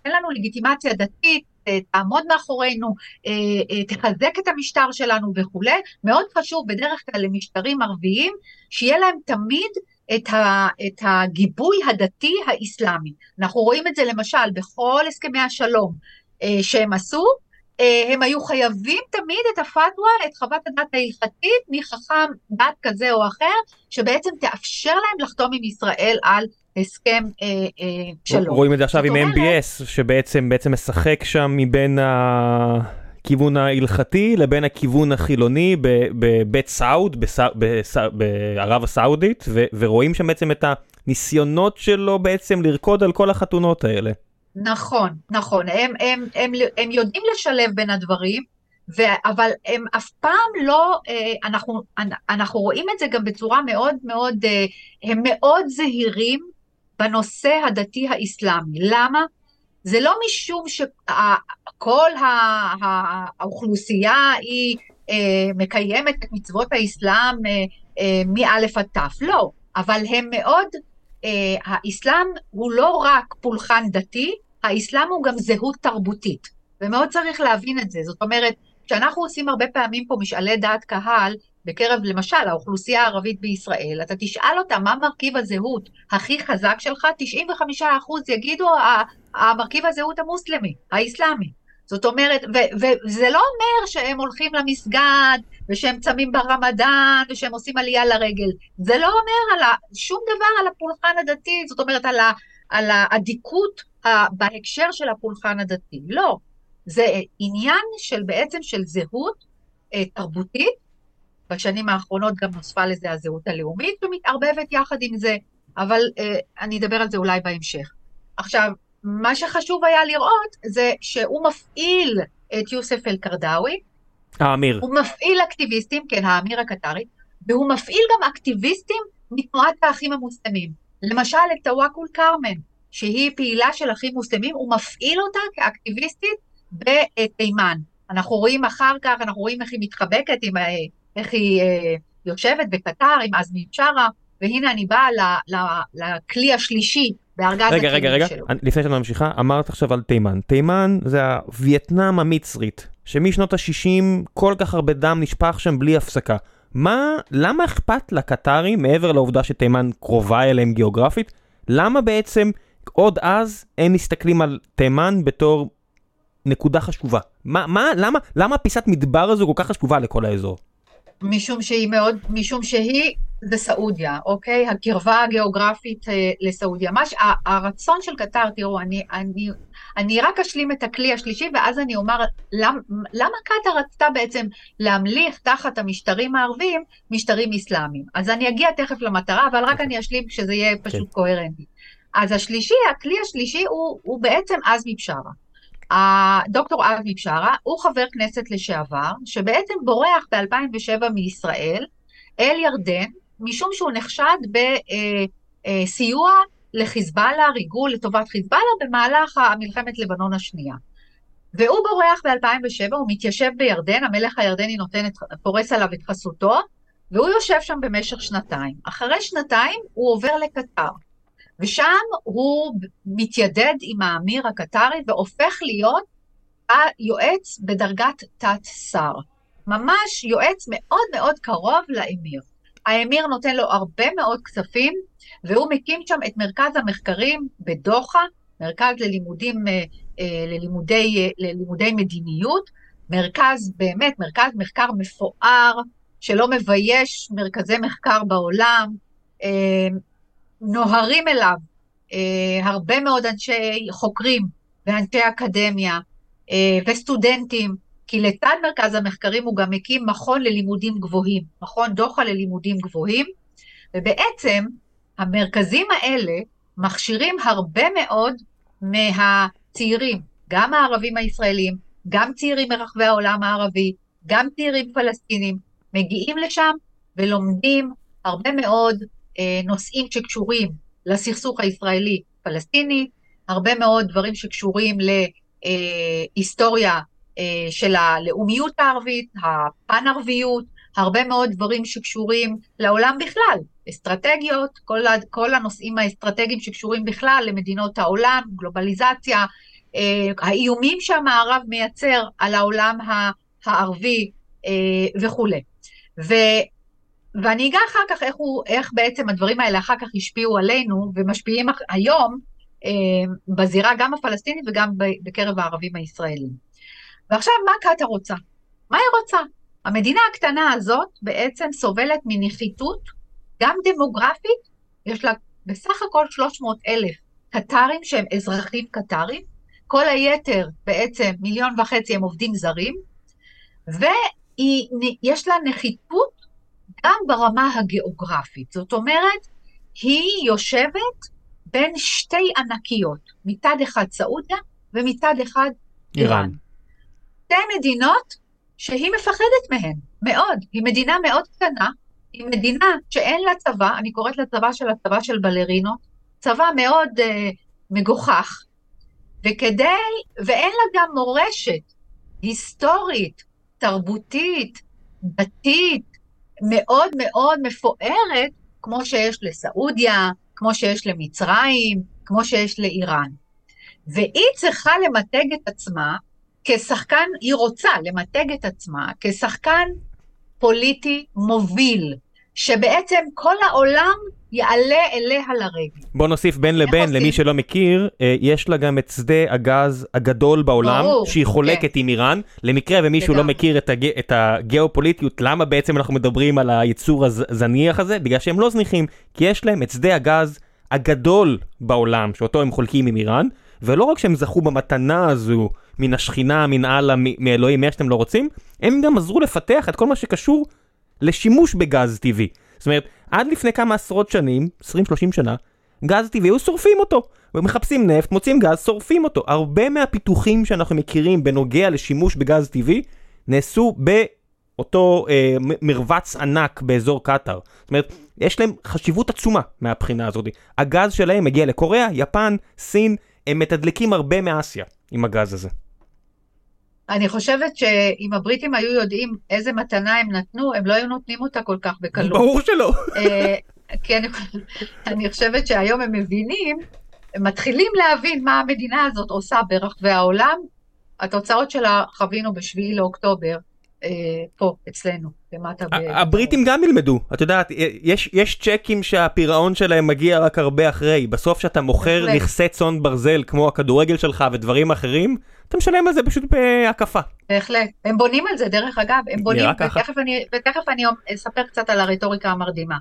תן לנו לגיטימציה דתית, אה, תעמוד מאחורינו, אה, אה, תחזק את המשטר שלנו וכולי. מאוד חשוב בדרך כלל למשטרים ערביים, שיהיה להם תמיד את, ה, את הגיבוי הדתי האסלאמי. אנחנו רואים את זה למשל בכל הסכמי השלום אה, שהם עשו, אה, הם היו חייבים תמיד את הפתווה, את חוות הדעת ההלכתית מחכם דת כזה או אחר, שבעצם תאפשר להם לחתום עם ישראל על הסכם אה, אה, שלום. רואים את זה עכשיו עם MBS, שבעצם בעצם משחק שם מבין הכיוון ההלכתי לבין הכיוון החילוני בבית סעוד, בסע- בערב הסעודית, ורואים שם בעצם את הניסיונות שלו בעצם לרקוד על כל החתונות האלה. נכון, נכון, הם, הם, הם, הם יודעים לשלב בין הדברים, ו, אבל הם אף פעם לא, אה, אנחנו, אנחנו רואים את זה גם בצורה מאוד מאוד, אה, הם מאוד זהירים בנושא הדתי האסלאמי. למה? זה לא משום שכל האוכלוסייה היא אה, מקיימת את מצוות האסלאם מאלף עד תף, לא, אבל הם מאוד, האסלאם הוא לא רק פולחן דתי, האסלאם הוא גם זהות תרבותית, ומאוד צריך להבין את זה. זאת אומרת, כשאנחנו עושים הרבה פעמים פה משאלי דעת קהל, בקרב למשל האוכלוסייה הערבית בישראל, אתה תשאל אותה מה מרכיב הזהות הכי חזק שלך, 95% יגידו המרכיב הזהות המוסלמי, האסלאמי. זאת אומרת, ו- וזה לא אומר שהם הולכים למסגד, ושהם צמים ברמדאן, ושהם עושים עלייה לרגל. זה לא אומר על ה- שום דבר על הפולחן הדתי, זאת אומרת על, ה- על האדיקות בהקשר של הפולחן הדתי. לא. זה עניין של בעצם של זהות אה, תרבותית, בשנים האחרונות גם נוספה לזה הזהות הלאומית ומתערבבת יחד עם זה, אבל אה, אני אדבר על זה אולי בהמשך. עכשיו, מה שחשוב היה לראות זה שהוא מפעיל את יוסף אל-קרדאווי, האמיר. הוא מפעיל אקטיביסטים, כן, האמיר הקטרי, והוא מפעיל גם אקטיביסטים מתנועת האחים המוסלמים. למשל את טוואקול כרמן, שהיא פעילה של אחים מוסלמים, הוא מפעיל אותה כאקטיביסטית בתימן. אנחנו רואים אחר כך, אנחנו רואים איך היא מתחבקת, עם, אה, איך היא אה, יושבת בקטר עם עזמי בשארה, והנה אני באה ל- ל- לכלי השלישי בארגז רגע, רגע, הכלים רגע, שלו. אני- לפני שאת ממשיכה, אמרת עכשיו על תימן. תימן זה הווייטנאם המצרית, שמשנות ה-60 כל כך הרבה דם נשפך שם בלי הפסקה. מה, למה אכפת לקטרים, מעבר לעובדה שתימן קרובה אליהם גיאוגרפית, למה בעצם עוד אז הם מסתכלים על תימן בתור נקודה חשובה? מה, מה, למה, למה פיסת מדבר הזו כל כך חשובה לכל האזור? משום שהיא מאוד, משום שהיא זה סעודיה, אוקיי? הקרבה הגיאוגרפית אה, לסעודיה. מה ש... ה- הרצון של קטר, תראו, אני, אני, אני רק אשלים את הכלי השלישי, ואז אני אומר, למ, למה קטר רצתה בעצם להמליך תחת המשטרים הערביים משטרים אסלאמיים? אז אני אגיע תכף למטרה, אבל רק אני אשלים שזה יהיה פשוט קוהרנטי. אז השלישי, הכלי השלישי הוא, הוא בעצם עזמי בשארה. הדוקטור עזמי בשארה הוא חבר כנסת לשעבר, שבעצם בורח ב-2007 מישראל אל ירדן, משום שהוא נחשד בסיוע לחיזבאללה, ריגול לטובת חיזבאללה במהלך מלחמת לבנון השנייה. והוא בורח ב-2007, הוא מתיישב בירדן, המלך הירדני נותן את, פורס עליו את חסותו, והוא יושב שם במשך שנתיים. אחרי שנתיים הוא עובר לקטר, ושם הוא מתיידד עם האמיר הקטרי והופך להיות היועץ בדרגת תת-שר. ממש יועץ מאוד מאוד קרוב לאמיר. האמיר נותן לו הרבה מאוד כספים, והוא מקים שם את מרכז המחקרים בדוחה, מרכז ללימודים, אה, אה, ללימודי, אה, ללימודי מדיניות, מרכז, באמת, מרכז מחקר מפואר, שלא מבייש מרכזי מחקר בעולם, נוהרים אליו הרבה מאוד אנשי חוקרים ואנשי אקדמיה וסטודנטים, כי לצד מרכז המחקרים הוא גם הקים מכון ללימודים גבוהים, מכון דוחה ללימודים גבוהים, ובעצם המרכזים האלה מכשירים הרבה מאוד מהצעירים, גם הערבים הישראלים, גם צעירים מרחבי העולם הערבי, גם צעירים פלסטינים, מגיעים לשם ולומדים הרבה מאוד אה, נושאים שקשורים לסכסוך הישראלי-פלסטיני, הרבה מאוד דברים שקשורים להיסטוריה אה, של הלאומיות הערבית, הפן-ערביות, הרבה מאוד דברים שקשורים לעולם בכלל, אסטרטגיות, כל, כל הנושאים האסטרטגיים שקשורים בכלל למדינות העולם, גלובליזציה, אה, האיומים שהמערב מייצר על העולם הערבי אה, וכולי. ואני אגע אחר כך איך, הוא, איך בעצם הדברים האלה אחר כך השפיעו עלינו ומשפיעים היום אה, בזירה גם הפלסטינית וגם בקרב הערבים הישראלים. ועכשיו, מה קטאר רוצה? מה היא רוצה? המדינה הקטנה הזאת בעצם סובלת מנחיתות, גם דמוגרפית, יש לה בסך הכל 300 אלף קטרים שהם אזרחים קטרים, כל היתר בעצם מיליון וחצי הם עובדים זרים, ויש לה נחיתות גם ברמה הגיאוגרפית. זאת אומרת, היא יושבת בין שתי ענקיות, מצד אחד סעודיה ומצד אחד איראן. איראן. שתי מדינות שהיא מפחדת מהן, מאוד. היא מדינה מאוד קטנה, היא מדינה שאין לה צבא, אני קוראת לצבא של הצבא של בלרינות, צבא מאוד uh, מגוחך, וכדי, ואין לה גם מורשת היסטורית, תרבותית, דתית, מאוד מאוד מפוארת, כמו שיש לסעודיה, כמו שיש למצרים, כמו שיש לאיראן. והיא צריכה למתג את עצמה כשחקן, היא רוצה למתג את עצמה כשחקן פוליטי מוביל, שבעצם כל העולם יעלה אליה לרגל. בוא נוסיף בין לבין, למי שלא מכיר, אה, יש לה גם את שדה הגז הגדול בעולם, ברור, שהיא חולקת כן. עם איראן. למקרה ומישהו לא מכיר את, הג... את הגיאופוליטיות, למה בעצם אנחנו מדברים על היצור הזניח הזה? בגלל שהם לא זניחים, כי יש להם את שדה הגז הגדול בעולם, שאותו הם חולקים עם איראן, ולא רק שהם זכו במתנה הזו מן השכינה, מן אללה, מאלוהים, איך שאתם לא רוצים, הם גם עזרו לפתח את כל מה שקשור לשימוש בגז טבעי. זאת אומרת, עד לפני כמה עשרות שנים, 20-30 שנה, גז טבעי, היו שורפים אותו. ומחפשים נפט, מוצאים גז, שורפים אותו. הרבה מהפיתוחים שאנחנו מכירים בנוגע לשימוש בגז טבעי, נעשו באותו אה, מרבץ ענק באזור קטאר. זאת אומרת, יש להם חשיבות עצומה מהבחינה הזאת. הגז שלהם מגיע לקוריאה, יפן, סין, הם מתדלקים הרבה מאסיה עם הגז הזה. אני חושבת שאם הבריטים היו יודעים איזה מתנה הם נתנו, הם לא היו נותנים אותה כל כך בקלות. ברור שלא. כי אני, אני חושבת שהיום הם מבינים, הם מתחילים להבין מה המדינה הזאת עושה ברחבי העולם. התוצאות שלה חווינו בשביעי לאוקטובר, פה, אצלנו, למטה. הבריטים גם ילמדו, את יודעת, יש, יש צ'קים שהפירעון שלהם מגיע רק הרבה אחרי. בסוף שאתה מוכר נכסי צאן ברזל, כמו הכדורגל שלך ודברים אחרים, אתה משלם על זה פשוט בהקפה. בהחלט. הם בונים על זה, דרך אגב, הם בונים, ותכף אני, ותכף אני אספר קצת על הרטוריקה המרדימה.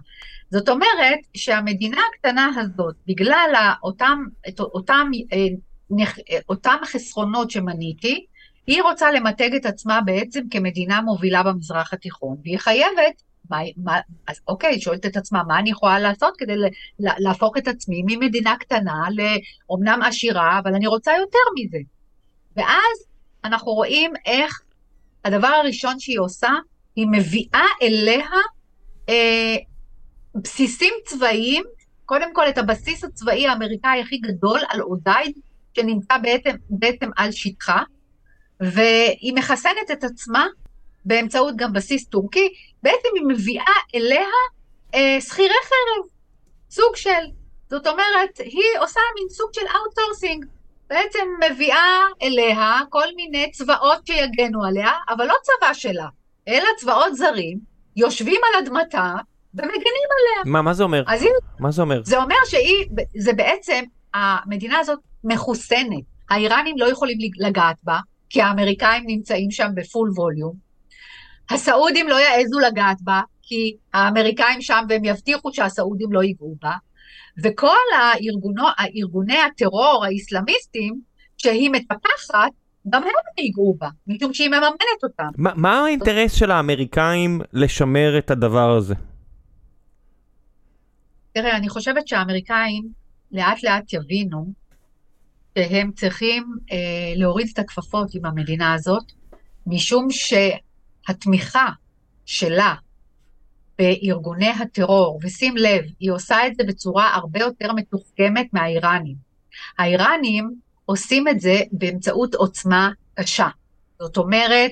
זאת אומרת שהמדינה הקטנה הזאת, בגלל אותם, אותם, אה, אותם חסרונות שמניתי, היא רוצה למתג את עצמה בעצם כמדינה מובילה במזרח התיכון, והיא חייבת, מה, מה, אז אוקיי, שואלת את עצמה, מה אני יכולה לעשות כדי להפוך את עצמי ממדינה קטנה לאומנם עשירה, אבל אני רוצה יותר מזה. ואז אנחנו רואים איך הדבר הראשון שהיא עושה, היא מביאה אליה אה, בסיסים צבאיים, קודם כל את הבסיס הצבאי האמריקאי הכי גדול אל-עודייד, שנמצא בעצם, בעצם על שטחה, והיא מחסנת את עצמה באמצעות גם בסיס טורקי, בעצם היא מביאה אליה אה, שכירי חרב, סוג של. זאת אומרת, היא עושה מין סוג של outsourcing. בעצם מביאה אליה כל מיני צבאות שיגנו עליה, אבל לא צבא שלה, אלא צבאות זרים יושבים על אדמתה ומגנים עליה. מה, מה זה אומר? אז הנה, מה זה אומר? זה אומר שהיא, זה בעצם, המדינה הזאת מחוסנת. האיראנים לא יכולים לגעת בה, כי האמריקאים נמצאים שם בפול ווליום. הסעודים לא יעזו לגעת בה, כי האמריקאים שם והם יבטיחו שהסעודים לא ייגעו בה. וכל הארגונו, הארגוני הטרור האיסלאמיסטים שהיא מטפחת, גם הם ייגעו בה, משום שהיא מממנת אותם. מה, מה האינטרס של האמריקאים לשמר את הדבר הזה? תראה, אני חושבת שהאמריקאים לאט לאט יבינו שהם צריכים אה, להוריד את הכפפות עם המדינה הזאת, משום שהתמיכה שלה בארגוני הטרור, ושים לב, היא עושה את זה בצורה הרבה יותר מתוחכמת מהאיראנים. האיראנים עושים את זה באמצעות עוצמה קשה. זאת אומרת,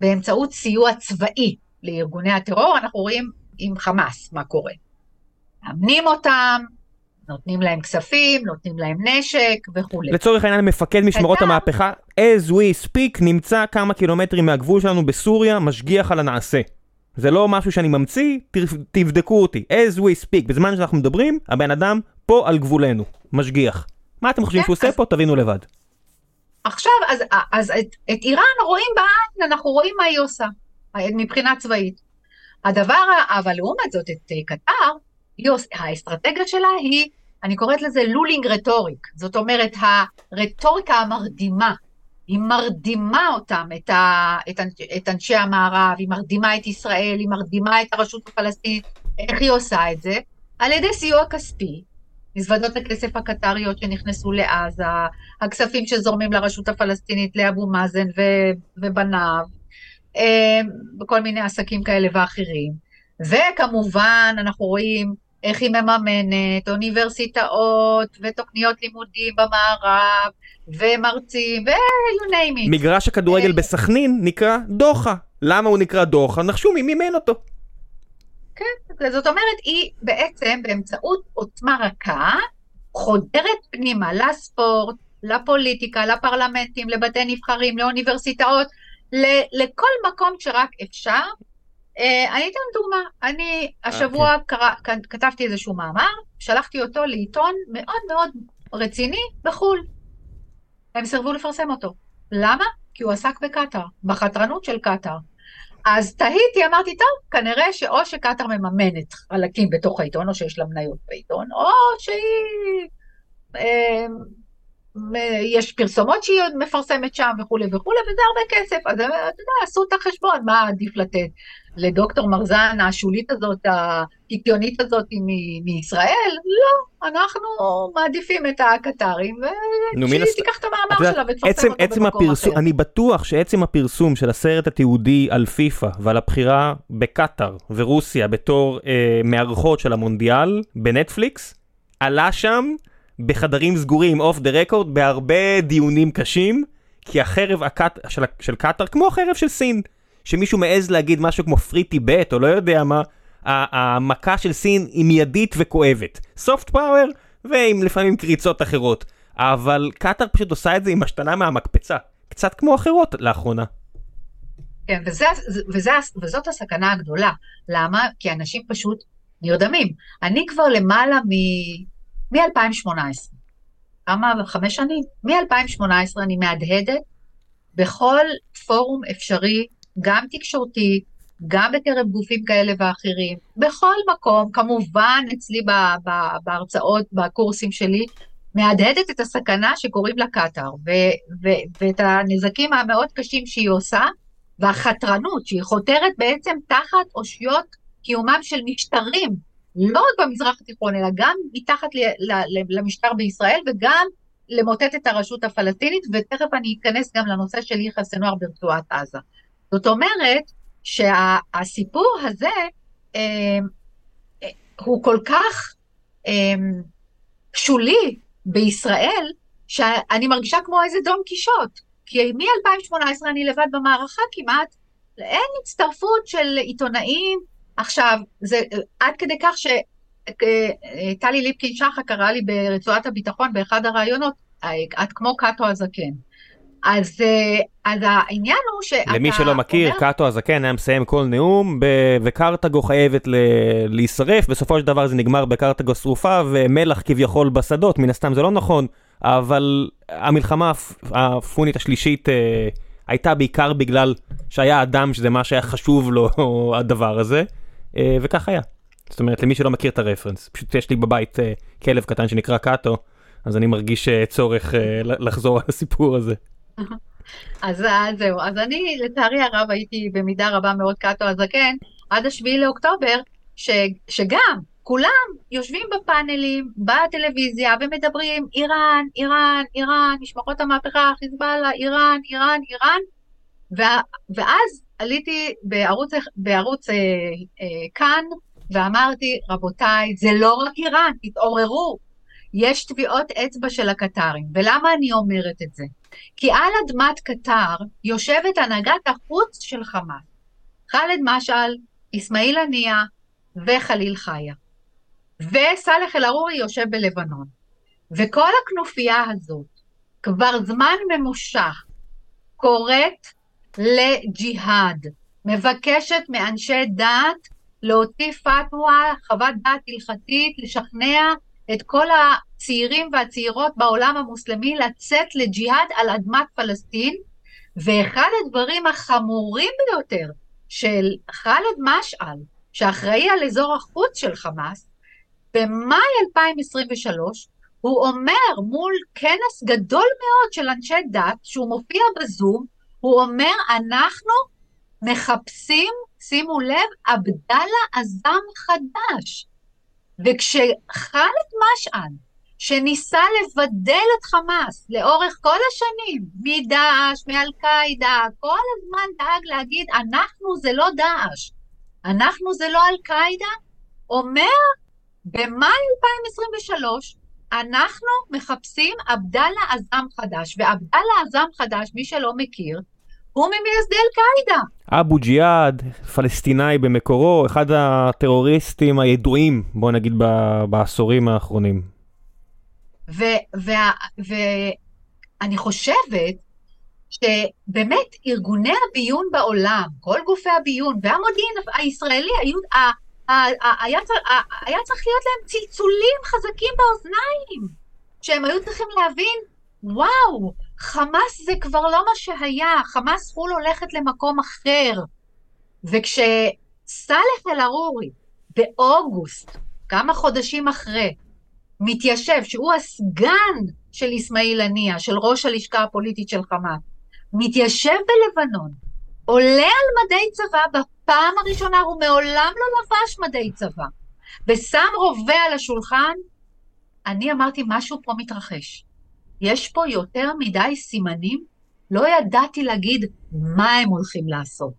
באמצעות סיוע צבאי לארגוני הטרור, אנחנו רואים עם חמאס מה קורה. מאמנים אותם, נותנים להם כספים, נותנים להם נשק וכולי. לצורך העניין מפקד משמרות אתה... המהפכה, as we speak, נמצא כמה קילומטרים מהגבול שלנו בסוריה, משגיח על הנעשה. זה לא משהו שאני ממציא, תבדקו אותי. as we speak, בזמן שאנחנו מדברים, הבן אדם פה על גבולנו, משגיח. מה אתם חושבים כן, שהוא עושה פה? תבינו לבד. עכשיו, אז, אז את, את איראן רואים בעין, אנחנו רואים מה היא עושה, מבחינה צבאית. הדבר, אבל לעומת זאת, את קטר, האסטרטגיה שלה היא, אני קוראת לזה לולינג רטוריק. זאת אומרת, הרטוריקה המרדימה. היא מרדימה אותם, את, ה, את, את אנשי המערב, היא מרדימה את ישראל, היא מרדימה את הרשות הפלסטינית. איך היא עושה את זה? על ידי סיוע כספי, מזוודות הכסף הקטריות שנכנסו לעזה, הכספים שזורמים לרשות הפלסטינית, לאבו מאזן ו- ובניו, אה, וכל מיני עסקים כאלה ואחרים. וכמובן, אנחנו רואים איך היא מממנת אוניברסיטאות ותוכניות לימודים במערב, ומרצים, ו-you name it. מגרש הכדורגל אה, בסכנין נקרא דוחה. למה הוא נקרא דוחה? נחשו מי מימן אותו. כן, זאת אומרת, היא בעצם באמצעות עוצמה רכה, חודרת פנימה לספורט, לפוליטיקה, לפרלמנטים, לבתי נבחרים, לאוניברסיטאות, לכל מקום שרק אפשר. אה, אני אתן דוגמה, אני השבוע. אוקיי. קרא, כתבתי איזשהו מאמר, שלחתי אותו לעיתון מאוד מאוד רציני בחו"ל. הם סירבו לפרסם אותו. למה? כי הוא עסק בקטאר, בחתרנות של קטאר. אז תהיתי, אמרתי, טוב, כנראה שאו שקטאר מממנת חלקים בתוך העיתון, או שיש לה מניות בעיתון, או שהיא... אה, יש פרסומות שהיא מפרסמת שם וכולי וכולי, וזה הרבה כסף, אז אתה יודע, עשו את החשבון, מה עדיף לתת לדוקטור מרזן השולית הזאת, הקיקיונית הזאת מישראל? לא, אנחנו מעדיפים את הקטרים, ושהיא תיקח את המאמר שלה ותפרסם אותו במקום אחר. אני בטוח שעצם הפרסום של הסרט התיעודי על פיפא ועל הבחירה בקטאר ורוסיה בתור אה, מארחות של המונדיאל בנטפליקס, עלה שם בחדרים סגורים, off the record, בהרבה דיונים קשים, כי החרב הקט... של, של קטאר, כמו החרב של סין, שמישהו מעז להגיד משהו כמו Free Tibet, או לא יודע מה, המכה של סין היא מיידית וכואבת. סופט פאוור, ועם לפעמים קריצות אחרות. אבל קטאר פשוט עושה את זה עם השתנה מהמקפצה. קצת כמו אחרות לאחרונה. כן, וזה, וזה, וזאת הסכנה הגדולה. למה? כי אנשים פשוט נרדמים. אני כבר למעלה מ... מ-2018, כמה, חמש שנים? מ-2018 אני מהדהדת בכל פורום אפשרי, גם תקשורתי, גם בקרב גופים כאלה ואחרים, בכל מקום, כמובן אצלי ב, ב, בהרצאות, בקורסים שלי, מהדהדת את הסכנה שקוראים לה קטאר, ואת הנזקים המאוד קשים שהיא עושה, והחתרנות שהיא חותרת בעצם תחת אושיות קיומם של משטרים לא רק במזרח התיכון, אלא גם מתחת למשטר בישראל, וגם למוטט את הרשות הפלסטינית, ותכף אני אכנס גם לנושא של יחיא סנואר ברצועת עזה. זאת אומרת שהסיפור הזה אה, הוא כל כך אה, שולי בישראל, שאני מרגישה כמו איזה דום קישוט. כי מ-2018 אני לבד במערכה כמעט, אין הצטרפות של עיתונאים, עכשיו, זה עד כדי כך שטלי ליפקין שחה קראה לי ברצועת הביטחון באחד הראיונות, את כמו קאטו הזקן. אז, אה, אז העניין הוא שאתה למי שלא מכיר, אומר- קאטו הזקן היה מסיים כל נאום, ב- וקרתגו חייבת ל- להישרף, בסופו של דבר זה נגמר בקרתגו שרופה, ומלח כביכול בשדות, מן הסתם זה לא נכון, אבל המלחמה הפ- הפונית השלישית אה, הייתה בעיקר בגלל שהיה אדם שזה מה שהיה חשוב לו, הדבר הזה, אה, וכך היה. זאת אומרת, למי שלא מכיר את הרפרנס, פשוט יש לי בבית אה, כלב קטן שנקרא קאטו, אז אני מרגיש אה, צורך אה, לחזור על הסיפור הזה. אז אה, זהו, אז אני לצערי הרב הייתי במידה רבה מאוד קאטו הזקן עד השביעי לאוקטובר, ש, שגם כולם יושבים בפאנלים, בטלוויזיה ומדברים איראן, איראן, איראן, משמרות המהפכה, חיזבאללה, איראן, איראן, איראן, וה, ואז עליתי בערוץ, בערוץ אה, אה, כאן ואמרתי, רבותיי, זה לא רק איראן, תתעוררו, יש טביעות אצבע של הקטרים, ולמה אני אומרת את זה? כי על אדמת קטר יושבת הנהגת החוץ של חמאס, ח'אלד משעל, אסמאעיל הנייה וחליל חיה. וסאלח אל-ערורי יושב בלבנון. וכל הכנופיה הזאת כבר זמן ממושך קוראת לג'יהאד, מבקשת מאנשי דת להוציא פתווה, חוות דעת הלכתית, לשכנע את כל הצעירים והצעירות בעולם המוסלמי לצאת לג'יהאד על אדמת פלסטין, ואחד הדברים החמורים ביותר של ח'אלד משעל, שאחראי על אזור החוץ של חמאס, במאי 2023 הוא אומר מול כנס גדול מאוד של אנשי דת, שהוא מופיע בזום, הוא אומר, אנחנו מחפשים, שימו לב, עבדאללה עזאם חדש. וכשח'אלד משעל, שניסה לבדל את חמאס לאורך כל השנים, מדאעש, מאל-קאעידה, כל הזמן דאג להגיד, אנחנו זה לא דאעש, אנחנו זה לא אל-קאעידה, אומר במאי 2023, אנחנו מחפשים עבדאללה עזאם חדש, ועבדאללה עזאם חדש, מי שלא מכיר, הוא ממייסדי אל-קאעידה. אבו ג'יהאד, פלסטיני במקורו, אחד הטרוריסטים הידועים, בוא נגיד, ב- בעשורים האחרונים. ואני חושבת שבאמת ארגוני הביון בעולם, כל גופי הביון והמודיעין הישראלי, היו, ה, ה, ה, היה, ה- היה צריך להיות להם צלצולים חזקים באוזניים, שהם היו צריכים להבין, וואו, חמאס זה כבר לא מה שהיה, חמאס חו"ל הולכת למקום אחר. וכשסאלח אל-ערורי באוגוסט, כמה חודשים אחרי, מתיישב, שהוא הסגן של אסמאעיל הנייה, של ראש הלשכה הפוליטית של חמאס, מתיישב בלבנון, עולה על מדי צבא, בפעם הראשונה הוא מעולם לא לבש מדי צבא, ושם רובה על השולחן, אני אמרתי, משהו פה מתרחש. יש פה יותר מדי סימנים, לא ידעתי להגיד מה הם הולכים לעשות.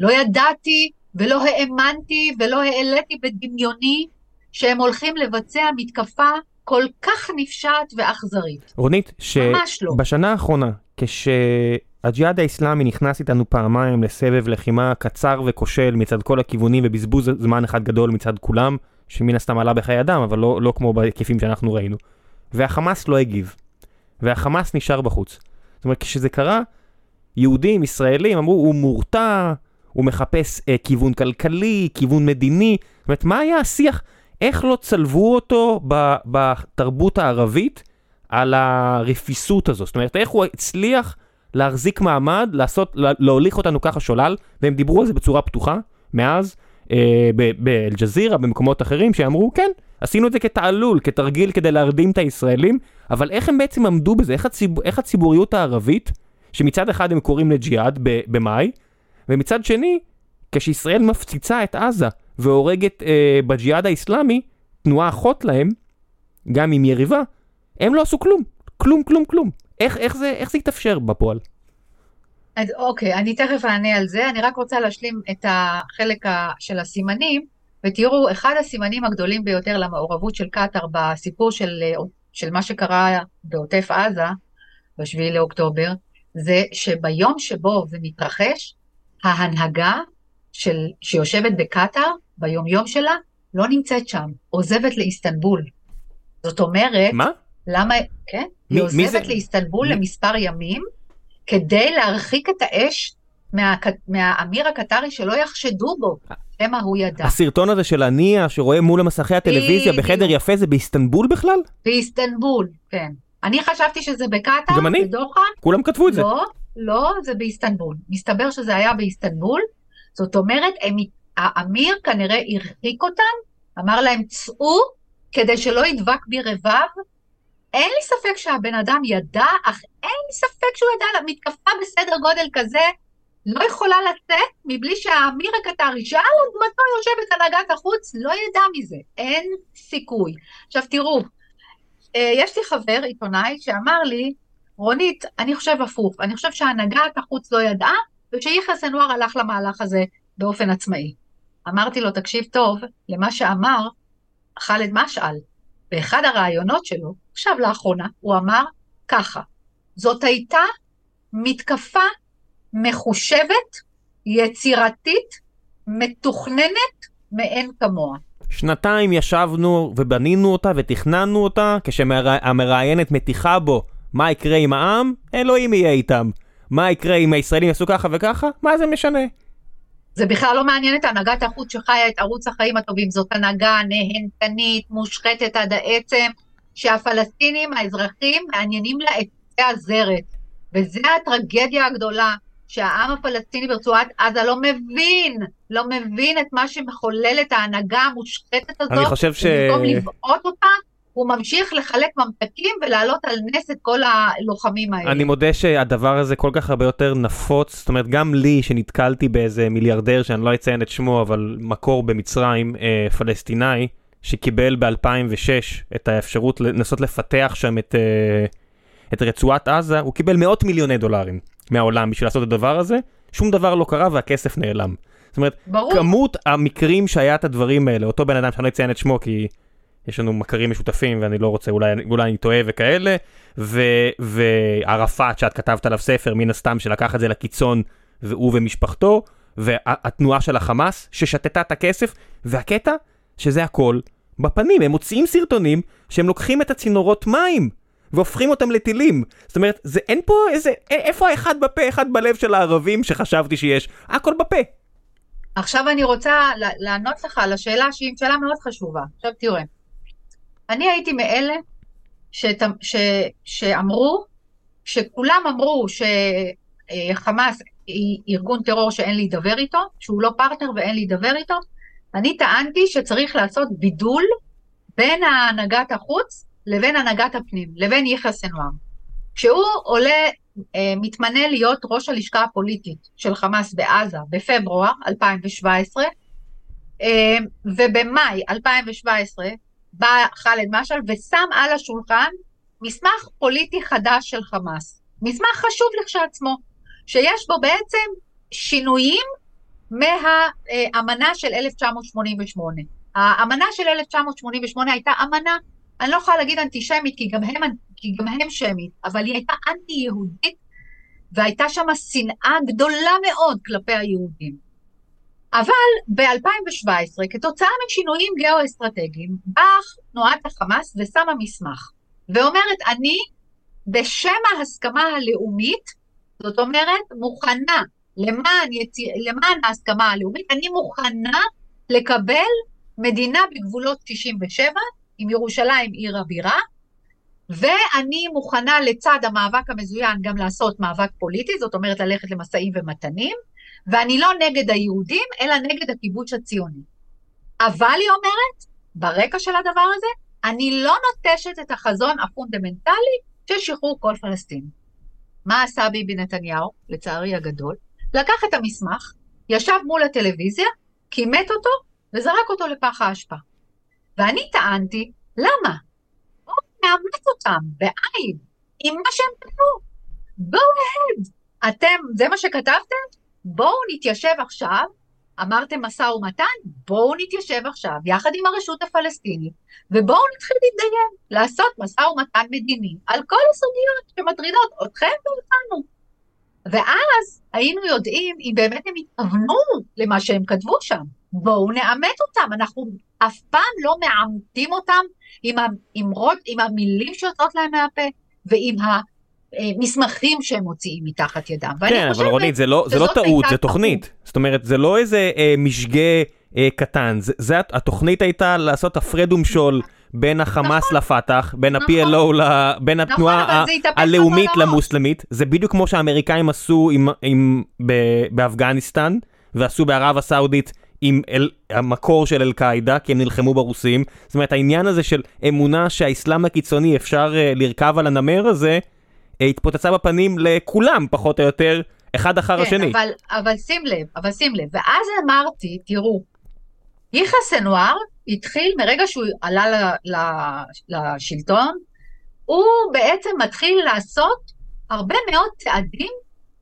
לא ידעתי ולא האמנתי ולא העליתי בדמיוני שהם הולכים לבצע מתקפה כל כך נפשעת ואכזרית. רונית, ממש לא. שבשנה האחרונה, כשהג'יהאד האיסלאמי נכנס איתנו פעמיים לסבב לחימה קצר וכושל מצד כל הכיוונים ובזבוז זמן אחד גדול מצד כולם, שמן הסתם עלה בחיי אדם, אבל לא, לא כמו בהיקפים שאנחנו ראינו. והחמאס לא הגיב. והחמאס נשאר בחוץ. זאת אומרת, כשזה קרה, יהודים, ישראלים, אמרו, הוא מורתע, הוא מחפש אה, כיוון כלכלי, כיוון מדיני. זאת אומרת, מה היה השיח? איך לא צלבו אותו בתרבות הערבית על הרפיסות הזו? זאת אומרת, איך הוא הצליח להחזיק מעמד, לעשות, לה- להוליך אותנו ככה שולל, והם דיברו על זה בצורה פתוחה מאז, אה, באל-ג'זירה, במקומות אחרים, שאמרו, כן, עשינו את זה כתעלול, כתרגיל כדי להרדים את הישראלים, אבל איך הם בעצם עמדו בזה? איך, הציב... איך הציבוריות הערבית, שמצד אחד הם קוראים לג'יהאד במאי, ומצד שני, כשישראל מפציצה את עזה והורגת אה, בג'יהאד האיסלאמי, תנועה אחות להם, גם עם יריבה, הם לא עשו כלום. כלום, כלום, כלום. איך, איך, זה, איך זה התאפשר בפועל? אז אוקיי, אני תכף אענה על זה, אני רק רוצה להשלים את החלק ה- של הסימנים, ותראו, אחד הסימנים הגדולים ביותר למעורבות של קטאר בסיפור של, של מה שקרה בעוטף עזה, ב-7 לאוקטובר, זה שביום שבו זה מתרחש, ההנהגה של, שיושבת בקטאר, ביומיום שלה, לא נמצאת שם, עוזבת לאיסטנבול. זאת אומרת, מה? למה, כן, מי- היא מי זה? עוזבת לאיסטנבול מי- למספר ימים, כדי להרחיק את האש מה, מהאמיר הקטרי שלא יחשדו בו, שמא הוא ידע. הסרטון הזה של הנייה שרואה מול המסכי הטלוויזיה בחדר יפה זה באיסטנבול בכלל? באיסטנבול, כן. אני חשבתי שזה בקטאר, בדוחה. כולם כתבו את זה. לא, לא, זה באיסטנבול. מסתבר שזה היה באיסטנבול, זאת אומרת, הם, האמיר כנראה הרחיק אותם, אמר להם צאו, כדי שלא ידבק בי רבב. אין לי ספק שהבן אדם ידע, אך אין לי ספק שהוא ידע מתקפה בסדר גודל כזה, לא יכולה לצאת מבלי שהאמיר הקטרי, שעל אדמתו יושבת הנהגת החוץ, לא ידע מזה. אין סיכוי. עכשיו תראו, אה, יש לי חבר עיתונאי שאמר לי, רונית, אני חושב הפוך, אני חושב שהנהגת החוץ לא ידעה, ושיחיא סנואר הלך למהלך הזה באופן עצמאי. אמרתי לו, תקשיב טוב למה שאמר ח'אלד משעל באחד הראיונות שלו, עכשיו לאחרונה, הוא אמר ככה, זאת הייתה מתקפה מחושבת, יצירתית, מתוכננת מאין כמוה. שנתיים ישבנו ובנינו אותה ותכננו אותה, כשהמראיינת מתיחה בו מה יקרה עם העם, אלוהים יהיה איתם. מה יקרה אם הישראלים יעשו ככה וככה? מה זה משנה? זה בכלל לא מעניין את הנהגת החוץ שחיה את ערוץ החיים הטובים. זאת הנהגה נהנתנית, מושחתת עד העצם, שהפלסטינים, האזרחים, מעניינים לה את קצה הזרת. וזו הטרגדיה הגדולה, שהעם הפלסטיני ברצועת עזה לא מבין, לא מבין את מה שמחוללת ההנהגה המושחתת הזאת. אני חושב ש... ובמקום לבעוט אותה, הוא ממשיך לחלק ממתקים ולהעלות על נס את כל הלוחמים האלה. אני מודה שהדבר הזה כל כך הרבה יותר נפוץ, זאת אומרת גם לי שנתקלתי באיזה מיליארדר שאני לא אציין את שמו, אבל מקור במצרים, אה, פלסטיני, שקיבל ב-2006 את האפשרות לנסות לפתח שם את, אה, את רצועת עזה, הוא קיבל מאות מיליוני דולרים מהעולם בשביל לעשות את הדבר הזה, שום דבר לא קרה והכסף נעלם. זאת אומרת, ברור. כמות המקרים שהיה את הדברים האלה, אותו בן אדם שאני לא אציין את שמו כי... יש לנו מכרים משותפים ואני לא רוצה, אולי, אולי אני טועה וכאלה, וערפאת שאת כתבת עליו ספר מן הסתם שלקח את זה לקיצון, והוא ומשפחתו, והתנועה של החמאס ששתתה את הכסף, והקטע שזה הכל בפנים, הם מוציאים סרטונים שהם לוקחים את הצינורות מים. והופכים אותם לטילים. זאת אומרת, זה אין פה איזה, איפה האחד בפה, אחד בלב של הערבים שחשבתי שיש? הכל בפה. עכשיו אני רוצה לענות לך על השאלה שהיא שאלה מאוד חשובה. עכשיו תראה, אני הייתי מאלה שת, ש, שאמרו, שכולם אמרו שחמאס היא ארגון טרור שאין להידבר איתו, שהוא לא פרטנר ואין להידבר איתו, אני טענתי שצריך לעשות בידול בין הנהגת החוץ לבין הנהגת הפנים, לבין יחיא סנואר. כשהוא עולה, אה, מתמנה להיות ראש הלשכה הפוליטית של חמאס בעזה בפברואר 2017, אה, ובמאי 2017 בא ח'אלד משעל ושם על השולחן מסמך פוליטי חדש של חמאס. מסמך חשוב לכשעצמו, שיש בו בעצם שינויים מהאמנה של 1988. האמנה של 1988 הייתה אמנה, אני לא יכולה להגיד אנטישמית, כי גם הם, כי גם הם שמית, אבל היא הייתה אנטי-יהודית, והייתה שם שנאה גדולה מאוד כלפי היהודים. אבל ב-2017, כתוצאה משינויים גיאו-אסטרטגיים, באה תנועת החמאס ושמה מסמך, ואומרת, אני, בשם ההסכמה הלאומית, זאת אומרת, מוכנה, למען, יצ... למען ההסכמה הלאומית, אני מוכנה לקבל מדינה בגבולות 67, עם ירושלים עיר הבירה, ואני מוכנה לצד המאבק המזוין גם לעשות מאבק פוליטי, זאת אומרת ללכת למשאים ומתנים, ואני לא נגד היהודים, אלא נגד הכיבוש הציוני. אבל היא אומרת, ברקע של הדבר הזה, אני לא נוטשת את החזון הפונדמנטלי של שחרור כל פלסטין. מה עשה ביבי נתניהו, לצערי הגדול? לקח את המסמך, ישב מול הטלוויזיה, קימט אותו וזרק אותו לפח האשפה. ואני טענתי, למה? בואו נאמץ אותם, בעין, עם מה שהם כתבו. Go ahead. אתם, זה מה שכתבתם? בואו נתיישב עכשיו, אמרתם משא ומתן, בואו נתיישב עכשיו יחד עם הרשות הפלסטינית, ובואו נתחיל להתדיין, לעשות משא ומתן מדיני על כל הסוגיות שמטרידות אתכם ואותנו. ואז היינו יודעים אם באמת הם התכוונו למה שהם כתבו שם. בואו נאמת אותם, אנחנו אף פעם לא מעמתים אותם עם, ה, עם, עם המילים שיוצאות להם מהפה ועם מסמכים שהם מוציאים מתחת ידם. כן, אבל רונית, זה לא, זה לא טעות, זה תוכנית. טעות. זאת אומרת, זה לא איזה אה, משגה אה, קטן, זה, זה התוכנית הייתה לעשות הפרד ומשול. בין החמאס נכון, לפת"ח, בין נכון, ה-PLO, ל... בין נכון, התנועה הלאומית למוסלמית, זה בדיוק כמו שהאמריקאים עשו עם, עם, ב, באפגניסטן, ועשו בערב הסעודית עם אל, המקור של אל-קאעידה, כי הם נלחמו ברוסים. זאת אומרת, העניין הזה של אמונה שהאסלאם הקיצוני אפשר uh, לרכב על הנמר הזה, התפוצצה בפנים לכולם, פחות או יותר, אחד אחר כן, השני. אבל, אבל שים לב, אבל שים לב. ואז אמרתי, תראו, יחיא סנואר התחיל, מרגע שהוא עלה לשלטון, הוא בעצם מתחיל לעשות הרבה מאוד צעדים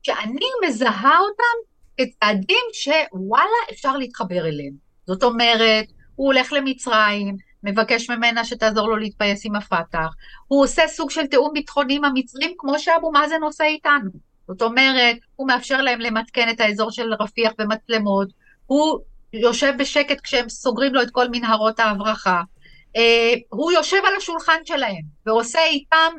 שאני מזהה אותם כצעדים שוואלה, אפשר להתחבר אליהם. זאת אומרת, הוא הולך למצרים, מבקש ממנה שתעזור לו להתפייס עם הפת"ח, הוא עושה סוג של תיאום ביטחוני עם המצרים, כמו שאבו מאזן עושה איתנו. זאת אומרת, הוא מאפשר להם למתקן את האזור של רפיח במצלמות, הוא יושב בשקט כשהם סוגרים לו את כל מנהרות ההברחה. אה, הוא יושב על השולחן שלהם ועושה איתם,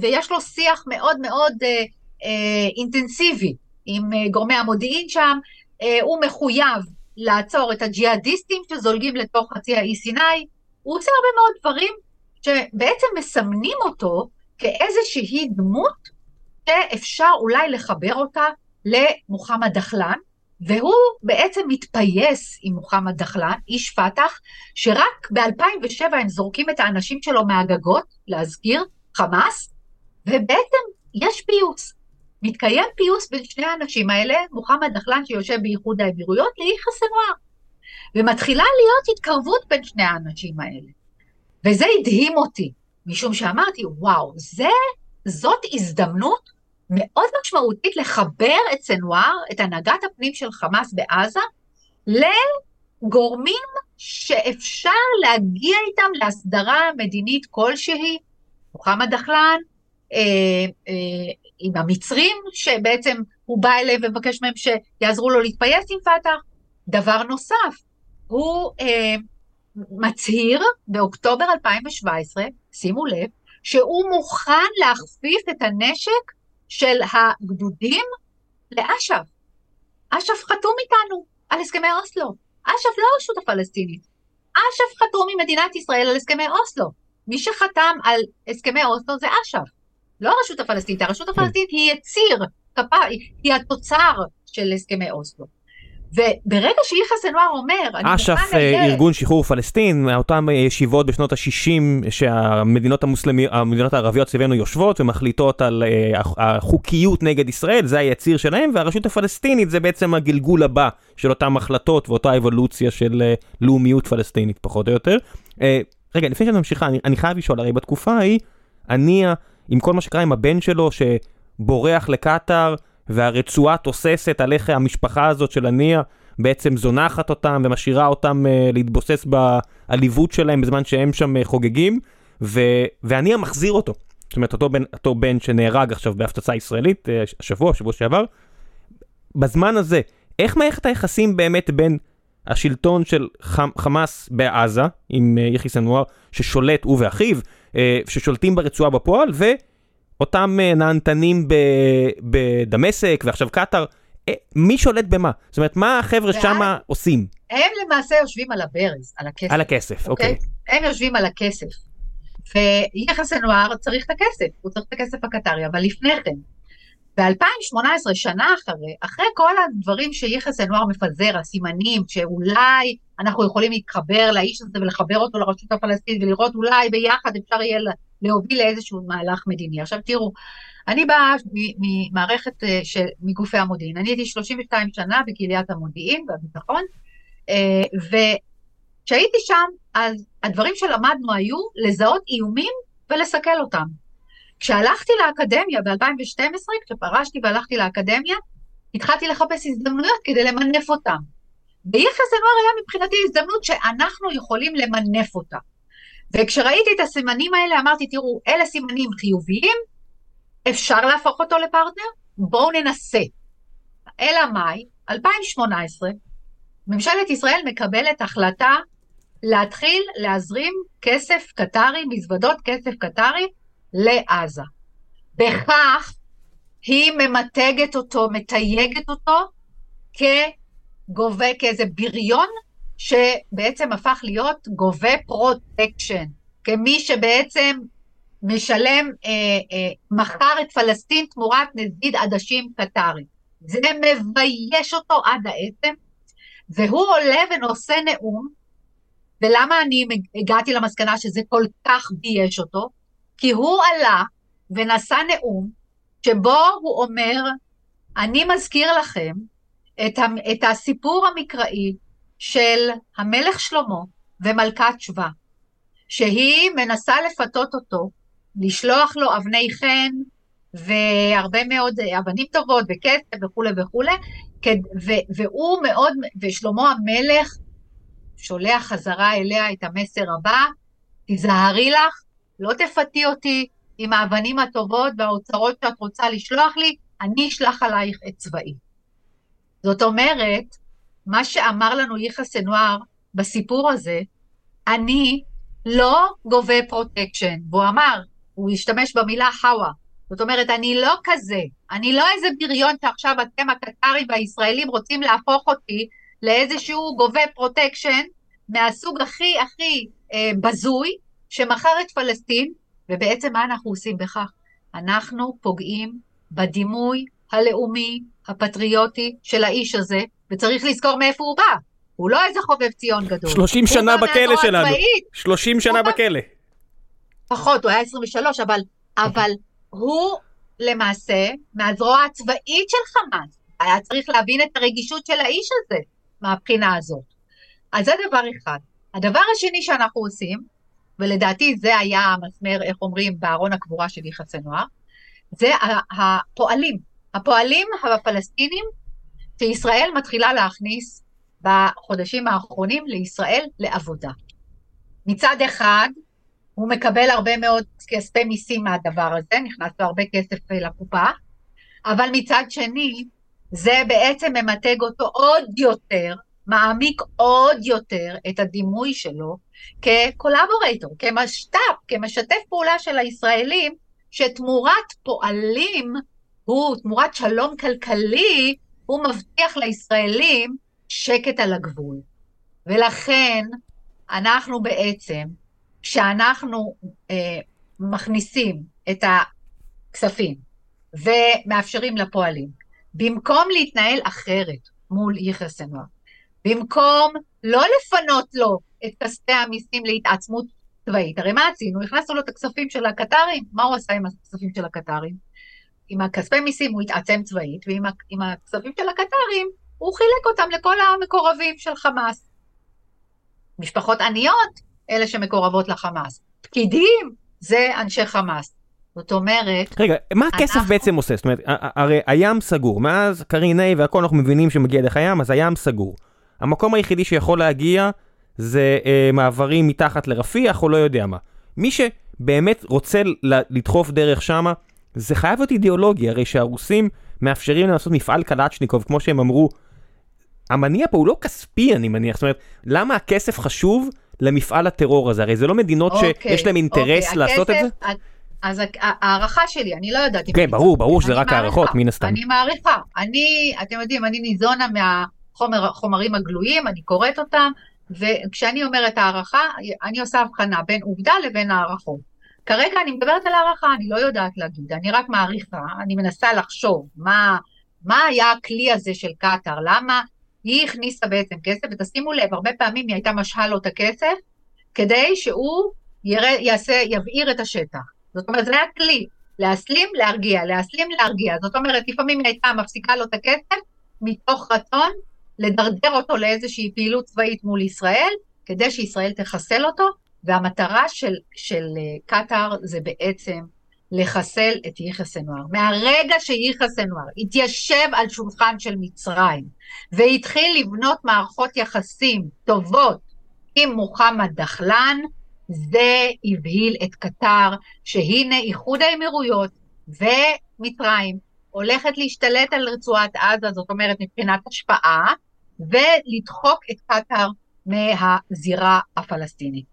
ויש לו שיח מאוד מאוד אה, אה, אינטנסיבי עם אה, גורמי המודיעין שם, אה, הוא מחויב לעצור את הג'יהאדיסטים שזולגים לתוך חצי האי סיני, הוא עושה הרבה מאוד דברים שבעצם מסמנים אותו כאיזושהי דמות שאפשר אולי לחבר אותה למוחמד דחלן, והוא בעצם מתפייס עם מוחמד דחלן, איש פת"ח, שרק ב-2007 הם זורקים את האנשים שלו מהגגות, להזכיר, חמאס, ובעצם יש פיוס. מתקיים פיוס בין שני האנשים האלה, מוחמד דחלן שיושב באיחוד האמירויות, ליחיא סנואר. ומתחילה להיות התקרבות בין שני האנשים האלה. וזה הדהים אותי, משום שאמרתי, וואו, זה, זאת הזדמנות מאוד משמעותית לחבר את סנואר, את הנהגת הפנים של חמאס בעזה, לגורמים שאפשר להגיע איתם להסדרה מדינית כלשהי, מוחמד דחלן, אה, אה, עם המצרים, שבעצם הוא בא אליהם ומבקש מהם שיעזרו לו להתפייס עם פת"ח. דבר נוסף, הוא אה, מצהיר באוקטובר 2017, שימו לב, שהוא מוכן להכפיף את הנשק של הגדודים לאש"ף. אש"ף חתום איתנו על הסכמי אוסלו. אש"ף לא הרשות הפלסטינית. אש"ף חתום עם מדינת ישראל על הסכמי אוסלו. מי שחתם על הסכמי אוסלו זה אש"ף. לא הרשות הפלסטינית, הרשות הפלסטינית היא יציר, כפה, היא התוצר של הסכמי אוסלו. וברגע שיחיא סנואר אומר, אש"ף, אה, ארגון שחרור פלסטין, מאותן ישיבות בשנות ה-60 שהמדינות המדינות הערביות סביבנו יושבות ומחליטות על uh, החוקיות נגד ישראל, זה היציר שלהם, והרשות הפלסטינית זה בעצם הגלגול הבא של אותן החלטות ואותה אבולוציה של לאומיות פלסטינית פחות או יותר. רגע, לפני שאני ממשיכה, אני, אני חייב לשאול, הרי בתקופה ההיא, הנייה, עם כל מה שקרה עם הבן שלו שבורח לקטאר, והרצועה תוססת על איך המשפחה הזאת של הנייה בעצם זונחת אותם ומשאירה אותם uh, להתבוסס בעליבות שלהם בזמן שהם שם uh, חוגגים, ו- והנייה מחזיר אותו. זאת אומרת, אותו בן, אותו בן שנהרג עכשיו בהפצצה ישראלית, uh, השבוע, שבוע שעבר. בזמן הזה, איך מערכת היחסים באמת בין השלטון של חמ- חמאס בעזה, עם uh, יחיא סנואר, ששולט, הוא ואחיו, uh, ששולטים ברצועה בפועל, ו... אותם אה, נהנתנים בדמשק ועכשיו קטאר, אה, מי שולט במה? זאת אומרת, מה החבר'ה שם עושים? הם למעשה יושבים על הברז, על הכסף. על הכסף, אוקיי. אוקיי. הם יושבים על הכסף. ויחס סנואר צריך את הכסף, הוא צריך את הכסף הקטרי, אבל לפני כן, ב-2018, שנה אחרי, אחרי כל הדברים שיחיא סנואר מפזר, הסימנים שאולי אנחנו יכולים להתחבר לאיש הזה ולחבר אותו לרשות הפלסטינית ולראות אולי ביחד אפשר יהיה להוביל לאיזשהו מהלך מדיני. עכשיו תראו, אני באה ממערכת אה, של, מגופי המודיעין, אני הייתי 32 שנה בקהיליית המודיעין והביטחון, אה, וכשהייתי שם, אז הדברים שלמדנו היו לזהות איומים ולסכל אותם. כשהלכתי לאקדמיה ב-2012, כשפרשתי והלכתי לאקדמיה, התחלתי לחפש הזדמנויות כדי למנף אותם. ויחס הנוער היה מבחינתי הזדמנות שאנחנו יכולים למנף אותה. וכשראיתי את הסימנים האלה אמרתי, תראו, אלה סימנים חיוביים, אפשר להפוך אותו לפרטנר? בואו ננסה. אלא מאי, 2018, ממשלת ישראל מקבלת החלטה להתחיל להזרים כסף קטרי, מזוודות כסף קטרי, לעזה. בכך היא ממתגת אותו, מתייגת אותו כגובה, כאיזה בריון שבעצם הפך להיות גובה פרוטקשן, כמי שבעצם משלם, אה, אה, מכר את פלסטין תמורת נזיד עדשים קטרי. זה מבייש אותו עד העצם, והוא עולה ונושא נאום, ולמה אני הגעתי למסקנה שזה כל כך בייש אותו? כי הוא עלה ונשא נאום שבו הוא אומר, אני מזכיר לכם את, את הסיפור המקראי של המלך שלמה ומלכת שבא, שהיא מנסה לפתות אותו, לשלוח לו אבני חן והרבה מאוד אבנים טובות וכסף וכולי וכולי, והוא מאוד, ושלמה המלך שולח חזרה אליה את המסר הבא, תיזהרי לך, לא תפתי אותי עם האבנים הטובות והאוצרות שאת רוצה לשלוח לי, אני אשלח עלייך את צבאי. זאת אומרת, מה שאמר לנו יחיא סנואר בסיפור הזה, אני לא גובה פרוטקשן, והוא אמר, הוא השתמש במילה חאווה, זאת אומרת, אני לא כזה, אני לא איזה בריון שעכשיו אתם הקטרים והישראלים רוצים להפוך אותי לאיזשהו גובה פרוטקשן מהסוג הכי הכי אה, בזוי, שמכר את פלסטין, ובעצם מה אנחנו עושים בכך? אנחנו פוגעים בדימוי הלאומי, הפטריוטי של האיש הזה, וצריך לזכור מאיפה הוא בא. הוא לא איזה חובב ציון גדול. 30 שנה בכלא שלנו. 30 שנה בכלא. פחות, הוא היה 23, אבל, אבל הוא למעשה מהזרוע הצבאית של חמאס. היה צריך להבין את הרגישות של האיש הזה מהבחינה הזאת. אז זה דבר אחד. הדבר השני שאנחנו עושים, ולדעתי זה היה המסמר, איך אומרים, בארון הקבורה של יחיא סנואר, זה הפועלים. הפועלים הפלסטינים שישראל מתחילה להכניס בחודשים האחרונים לישראל לעבודה. מצד אחד, הוא מקבל הרבה מאוד כספי מיסים מהדבר הזה, נכנס לו הרבה כסף לקופה, אבל מצד שני, זה בעצם ממתג אותו עוד יותר, מעמיק עוד יותר את הדימוי שלו כקולבורייטור, כמשת"פ, כמשתף פעולה של הישראלים, שתמורת פועלים, הוא, תמורת שלום כלכלי, הוא מבטיח לישראלים שקט על הגבול. ולכן, אנחנו בעצם, כשאנחנו אה, מכניסים את הכספים ומאפשרים לפועלים, במקום להתנהל אחרת מול יחיא סנואר, במקום לא לפנות לו את כספי המיסים להתעצמות צבאית, הרי מה עשינו? הכנסנו לו את הכספים של הקטרים, מה הוא עשה עם הכספים של הקטרים? עם הכספי מיסים הוא התעצם צבאית, ועם הכספים של הקטרים הוא חילק אותם לכל המקורבים של חמאס. משפחות עניות, אלה שמקורבות לחמאס. פקידים, זה אנשי חמאס. זאת אומרת... רגע, מה הכסף אנחנו... בעצם עושה? זאת אומרת, הרי הים סגור, מאז קרין A והכל אנחנו מבינים שמגיע דרך הים, אז הים סגור. המקום היחידי שיכול להגיע זה אה, מעברים מתחת לרפיח או לא יודע מה. מי שבאמת רוצה לדחוף דרך שמה, זה חייב להיות אידיאולוגי, הרי שהרוסים מאפשרים לעשות מפעל קלצ'ניקוב, כמו שהם אמרו, המניע פה הוא לא כספי, אני מניח, זאת אומרת, למה הכסף חשוב למפעל הטרור הזה? הרי זה לא מדינות אוקיי, שיש להם אינטרס אוקיי, לעשות הכסף, את זה? אז ההערכה שלי, אני לא יודעת כן, ברור, ברור שזה רק הערכות, מן הסתם. אני מעריכה. אני, אתם יודעים, אני ניזונה מהחומרים הגלויים, אני קוראת אותם, וכשאני אומרת הערכה, אני עושה הבחנה בין עובדה לבין הערכות. כרגע אני מדברת על הערכה, אני לא יודעת להגיד, אני רק מעריכה, אני מנסה לחשוב מה, מה היה הכלי הזה של קטאר, למה היא הכניסה בעצם כסף, ותשימו לב, הרבה פעמים היא הייתה משהה לו את הכסף, כדי שהוא ירא, יעשה, יבעיר את השטח. זאת אומרת, זה היה כלי, להסלים, להרגיע, להסלים, להרגיע. זאת אומרת, לפעמים היא הייתה מפסיקה לו את הכסף, מתוך רצון לדרדר אותו לאיזושהי פעילות צבאית מול ישראל, כדי שישראל תחסל אותו, והמטרה של, של אה, קטאר זה בעצם לחסל את יחיא סנואר. מהרגע שיחיא סנואר התיישב על שולחן של מצרים והתחיל לבנות מערכות יחסים טובות עם מוחמד דחלן, זה הבהיל את קטאר, שהנה איחוד האמירויות ומצרים הולכת להשתלט על רצועת עזה, זאת אומרת מבחינת השפעה, ולדחוק את קטאר מהזירה הפלסטינית.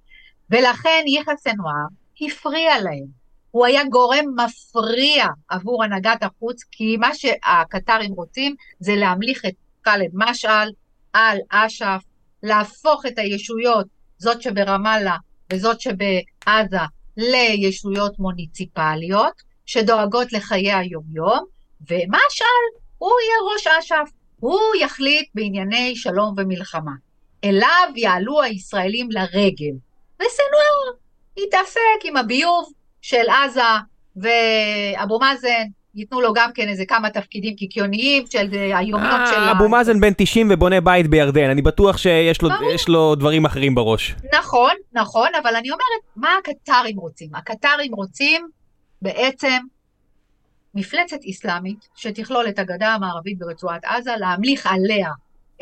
ולכן יחיא סנואר הפריע להם. הוא היה גורם מפריע עבור הנהגת החוץ, כי מה שהקטרים רוצים זה להמליך את ח'אלד משעל על אש"ף, להפוך את הישויות, זאת שברמאללה וזאת שבעזה, לישויות מוניציפליות, שדואגות לחיי היומיום, ומשעל הוא יהיה ראש אש"ף, הוא יחליט בענייני שלום ומלחמה. אליו יעלו הישראלים לרגל, וסנואר יתעסק עם הביוב של עזה ואבו מאזן, ייתנו לו גם כן איזה כמה תפקידים קיקיוניים של היומיות אה, של... אבו מאזן בן 90 ובונה בית בירדן, אני בטוח שיש לו, לו דברים אחרים בראש. נכון, נכון, אבל אני אומרת, מה הקטרים רוצים? הקטרים רוצים בעצם מפלצת אסלאמית שתכלול את הגדה המערבית ברצועת עזה, להמליך עליה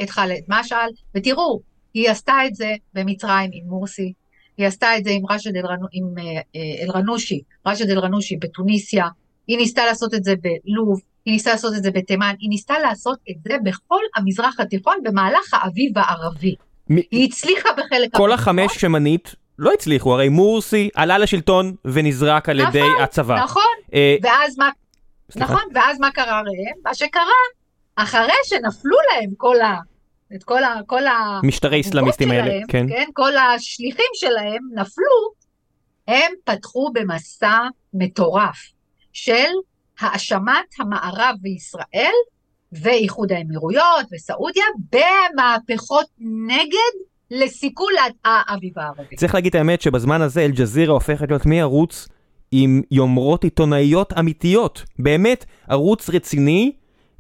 את ח'אלד משעל, ותראו, היא עשתה את זה במצרים עם מורסי, היא עשתה את זה עם רשד אה, אה, אל-רנושי, רשד אל-רנושי בתוניסיה, היא ניסתה לעשות את זה בלוב, היא ניסתה לעשות את זה בתימן, היא ניסתה לעשות את זה בכל המזרח התיכון במהלך האביב הערבי. מ- היא הצליחה בחלק כל מהמקומות, החמש שמנית לא הצליחו, הרי מורסי עלה לשלטון ונזרק על ידי נכון, הצבא. נכון, אה, ואז מה, סליחה? נכון, ואז מה קרה ראם? מה שקרה, אחרי שנפלו להם כל ה... את כל ה... כל ה... משטרי אסלאמיסטים האלה, שלהם, כן. כן, כל השליחים שלהם נפלו, הם פתחו במסע מטורף של האשמת המערב וישראל ואיחוד האמירויות וסעודיה במהפכות נגד לסיכול האביב הערבי. צריך להגיד את האמת שבזמן הזה אל-ג'זירה הופכת להיות מערוץ עם יומרות עיתונאיות אמיתיות. באמת, ערוץ רציני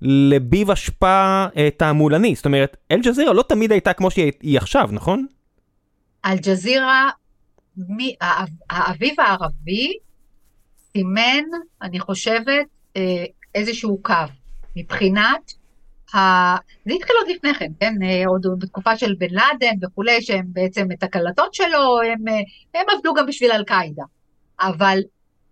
לביב אשפה אה, תעמולני. זאת אומרת, אל-ג'זירה לא תמיד הייתה כמו שהיא היא עכשיו, נכון? אל-ג'זירה, האביב הערבי סימן, אני חושבת, אה, איזשהו קו מבחינת, ה... זה התחיל עוד לפני כן, כן, אה, עוד בתקופה של בן לאדן וכולי, שהם בעצם את הקלטות שלו, הם, אה, הם עבדו גם בשביל אל-קאעידה, אבל,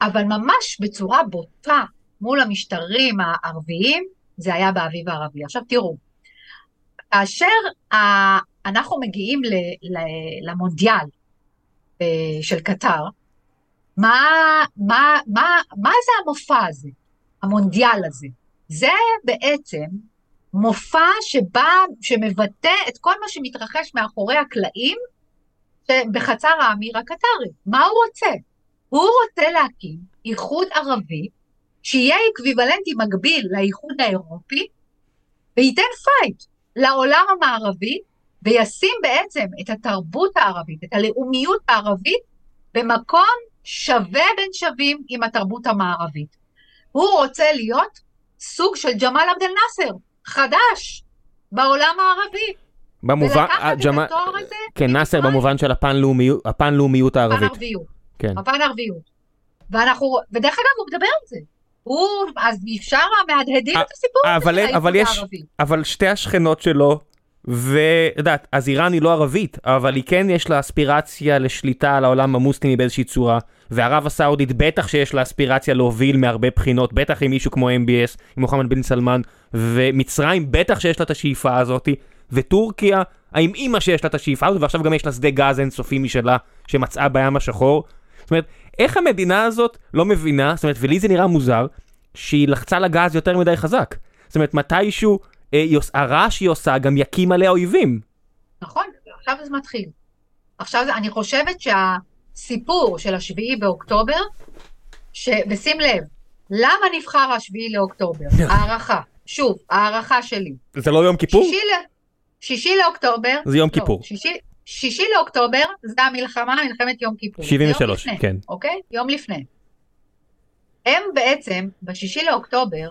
אבל ממש בצורה בוטה מול המשטרים הערביים, זה היה באביב הערבי. עכשיו תראו, כאשר אנחנו מגיעים למונדיאל אה, של קטר, מה, מה, מה, מה זה המופע הזה, המונדיאל הזה? זה בעצם מופע שבא, שמבטא את כל מה שמתרחש מאחורי הקלעים בחצר האמיר הקטרי. מה הוא רוצה? הוא רוצה להקים איחוד ערבי שיהיה אקוויוולנטי מקביל לאיחוד האירופי וייתן fight לעולם המערבי וישים בעצם את התרבות הערבית, את הלאומיות הערבית, במקום שווה בין שווים עם התרבות המערבית. הוא רוצה להיות סוג של ג'מאל עבד אל-נאסר, חדש, בעולם הערבי. במובן, ולקחת את התואר הזה כן, נאסר. במובן של הפן-לאומיות הפן-לאומיות פן הערבית. ערביות, כן. הפן ערביות. ואנחנו, ודרך אגב, הוא מדבר על זה. הוא, אז אפשר מהדהדים אה, את הסיפור הזה אבל- האיחוד אבל יש- הערבי. אבל שתי השכנות שלו, ויודעת, אז איראן היא לא ערבית, אבל היא כן יש לה אספירציה לשליטה על העולם המוסלמי באיזושהי צורה, וערב הסעודית בטח שיש לה אספירציה להוביל מהרבה בחינות, בטח עם מישהו כמו MBS, עם מוחמד בן סלמן, ומצרים בטח שיש לה את השאיפה הזאתי, וטורקיה, האם אימא שיש לה את השאיפה הזאת, ועכשיו גם יש לה שדה גז אינסופי משלה, שמצאה בים השחור. זאת אומרת, איך המדינה הזאת לא מבינה, זאת אומרת, ולי זה נראה מוזר, שהיא לחצה לגז יותר מדי חזק. זאת אומרת, מתישהו אה, עוש- הרעש שהיא עושה גם יקים עליה אויבים. נכון, עכשיו זה מתחיל. עכשיו זה- אני חושבת שהסיפור של השביעי באוקטובר, ש... ושים לב, למה נבחר השביעי לאוקטובר? הערכה, שוב, הערכה שלי. זה לא יום כיפור? שישי, ל... שישי לאוקטובר, זה יום לא, כיפור. שישי, שישי לאוקטובר זה המלחמה, מלחמת יום כיפור. זה 73, יום לפני, כן. אוקיי? יום לפני. הם בעצם, בשישי לאוקטובר,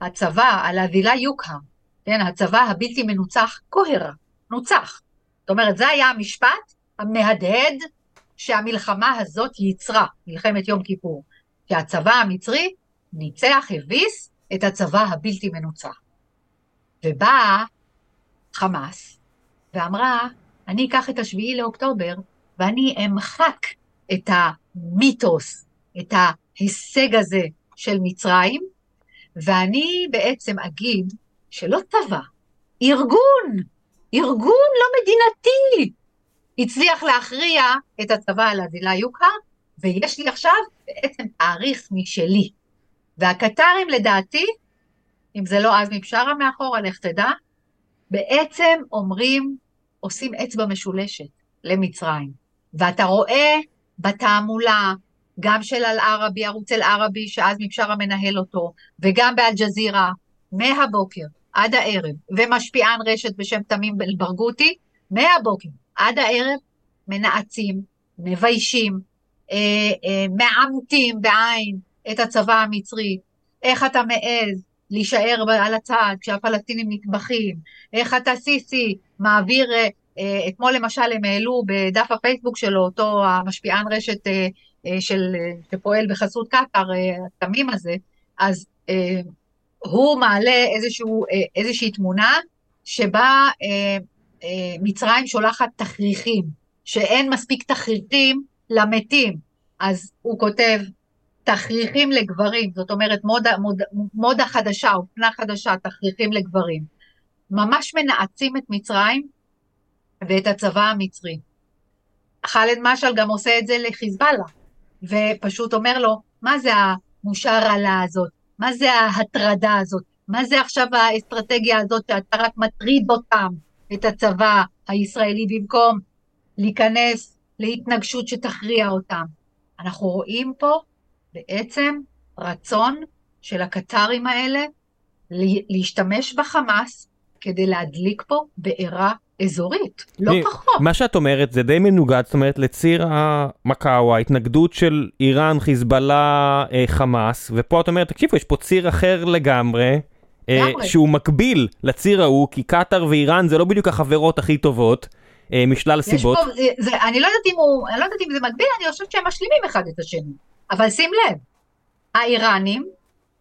הצבא, על הווילה יוקהר, כן, הצבא הבלתי מנוצח, קוהר, נוצח. זאת אומרת, זה היה המשפט המהדהד שהמלחמה הזאת ייצרה, מלחמת יום כיפור. שהצבא המצרי ניצח, הביס את הצבא הבלתי מנוצח. ובאה חמאס ואמרה, אני אקח את השביעי לאוקטובר ואני אמחק את המיתוס, את ההישג הזה של מצרים, ואני בעצם אגיד שלא צבא, ארגון, ארגון לא מדינתי, הצליח להכריע את הצבא על הדילה יוקהר, ויש לי עכשיו בעצם תאריך משלי. והקטרים לדעתי, אם זה לא עזמי בשארה מאחורה, לך תדע, בעצם אומרים, עושים אצבע משולשת למצרים. ואתה רואה בתעמולה, גם של אל-ערבי, ערוץ אל-ערבי, שעזמי בשארה מנהל אותו, וגם באל-ג'זירה, מהבוקר עד הערב, ומשפיען רשת בשם תמים ברגותי, מהבוקר עד הערב מנאצים, מביישים, אה, אה, מעמתים בעין את הצבא המצרי. איך אתה מעז להישאר על הצד כשהפלסטינים נטבחים? איך אתה סיסי מעביר, אה, אה, אתמול למשל הם העלו בדף הפייסבוק שלו, אותו המשפיען רשת אה, של, שפועל בחסות קטאר, התמים הזה, אז הוא מעלה איזשהו, איזושהי תמונה שבה מצרים שולחת תכריכים, שאין מספיק תכריכים למתים. אז הוא כותב, תכריכים לגברים, זאת אומרת מודה, מודה, מודה חדשה, אופנה חדשה, תכריכים לגברים. ממש מנאצים את מצרים ואת הצבא המצרי. חאלד משעל גם עושה את זה לחיזבאללה, ופשוט אומר לו, מה זה המושרלה הזאת? מה זה ההטרדה הזאת? מה זה עכשיו האסטרטגיה הזאת שאתה רק מטריד אותם, את הצבא הישראלי, במקום להיכנס להתנגשות שתכריע אותם? אנחנו רואים פה בעצם רצון של הקטרים האלה להשתמש בחמאס כדי להדליק פה בעירה אזורית, לא מי, פחות. מה שאת אומרת זה די מנוגד, זאת אומרת לציר המקאו, ההתנגדות של איראן, חיזבאללה, אה, חמאס, ופה את אומרת, תקשיבו, יש פה ציר אחר לגמרי. אה, שהוא מקביל לציר ההוא, כי קטאר ואיראן זה לא בדיוק החברות הכי טובות, אה, משלל סיבות. פה, זה, זה, אני, לא יודעת אם הוא, אני לא יודעת אם זה מקביל, אני חושבת שהם משלימים אחד את השני. אבל שים לב, האיראנים,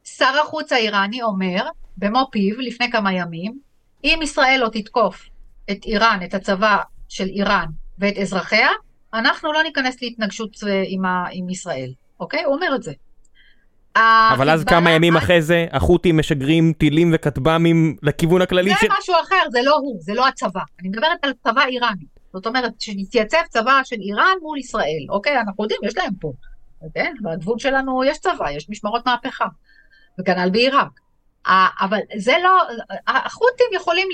שר החוץ האיראני אומר, במו פיו, לפני כמה ימים, אם ישראל לא תתקוף את איראן, את הצבא של איראן ואת אזרחיה, אנחנו לא ניכנס להתנגשות אה, עם, ה, עם ישראל, אוקיי? הוא אומר את זה. אבל אז כמה ימים אחרי זה, החות'ים משגרים טילים וכטב"מים לכיוון הכללי של... זה משהו אחר, זה לא הוא, זה לא הצבא. אני מדברת על צבא איראני. זאת אומרת, שהתייצב צבא של איראן מול ישראל, אוקיי? אנחנו יודעים, יש להם פה. כן? בגבול שלנו יש צבא, יש משמרות מהפכה. וכנ"ל בעיראק. אבל זה לא, החות'ים יכולים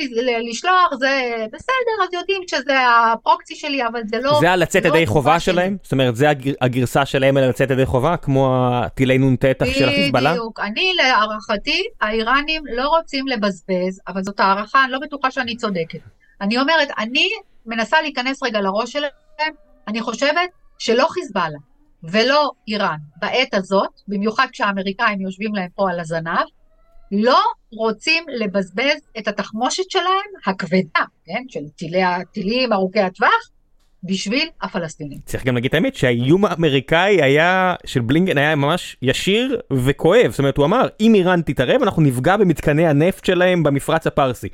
לשלוח, זה בסדר, אז יודעים שזה הפרוקסי שלי, אבל זה לא... זה הלצאת לא ידי חובה שלהם? זאת אומרת, זה הגרסה שלהם על לצאת ידי חובה, כמו הטילי נ"ט של החיזבאללה? בדיוק. אני, להערכתי, האיראנים לא רוצים לבזבז, אבל זאת הערכה, אני לא בטוחה שאני צודקת. אני אומרת, אני מנסה להיכנס רגע לראש שלהם, אני חושבת שלא חיזבאללה ולא איראן בעת הזאת, במיוחד כשהאמריקאים יושבים להם פה על הזנב, לא רוצים לבזבז את התחמושת שלהם, הכבדה, כן, של טילי, הטילים ארוכי הטווח, בשביל הפלסטינים. צריך גם להגיד את האמת שהאיום האמריקאי היה, של בלינגן היה ממש ישיר וכואב, זאת אומרת הוא אמר אם איראן תתערב אנחנו נפגע במתקני הנפט שלהם במפרץ הפרסי.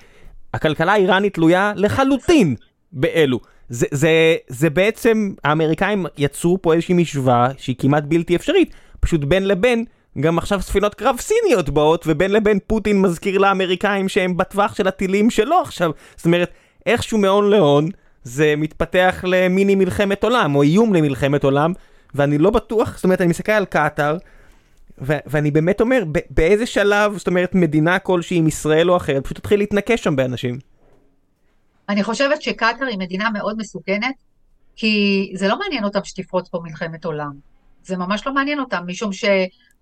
הכלכלה האיראנית תלויה לחלוטין באלו. זה, זה, זה בעצם, האמריקאים יצרו פה איזושהי משוואה שהיא כמעט בלתי אפשרית, פשוט בין לבין גם עכשיו ספינות קרב סיניות באות, ובין לבין פוטין מזכיר לאמריקאים שהם בטווח של הטילים שלו עכשיו. זאת אומרת, איכשהו מהון להון, זה מתפתח למיני מלחמת עולם, או איום למלחמת עולם, ואני לא בטוח, זאת אומרת, אני מסתכל על קטאר, ו- ואני באמת אומר, באיזה שלב, זאת אומרת, מדינה כלשהי עם ישראל או אחרת, פשוט תתחיל להתנקש שם באנשים. אני חושבת שקטאר היא מדינה מאוד מסוכנת, כי זה לא מעניין אותם שתפרוץ פה מלחמת עולם. זה ממש לא מעניין אותם, משום ש...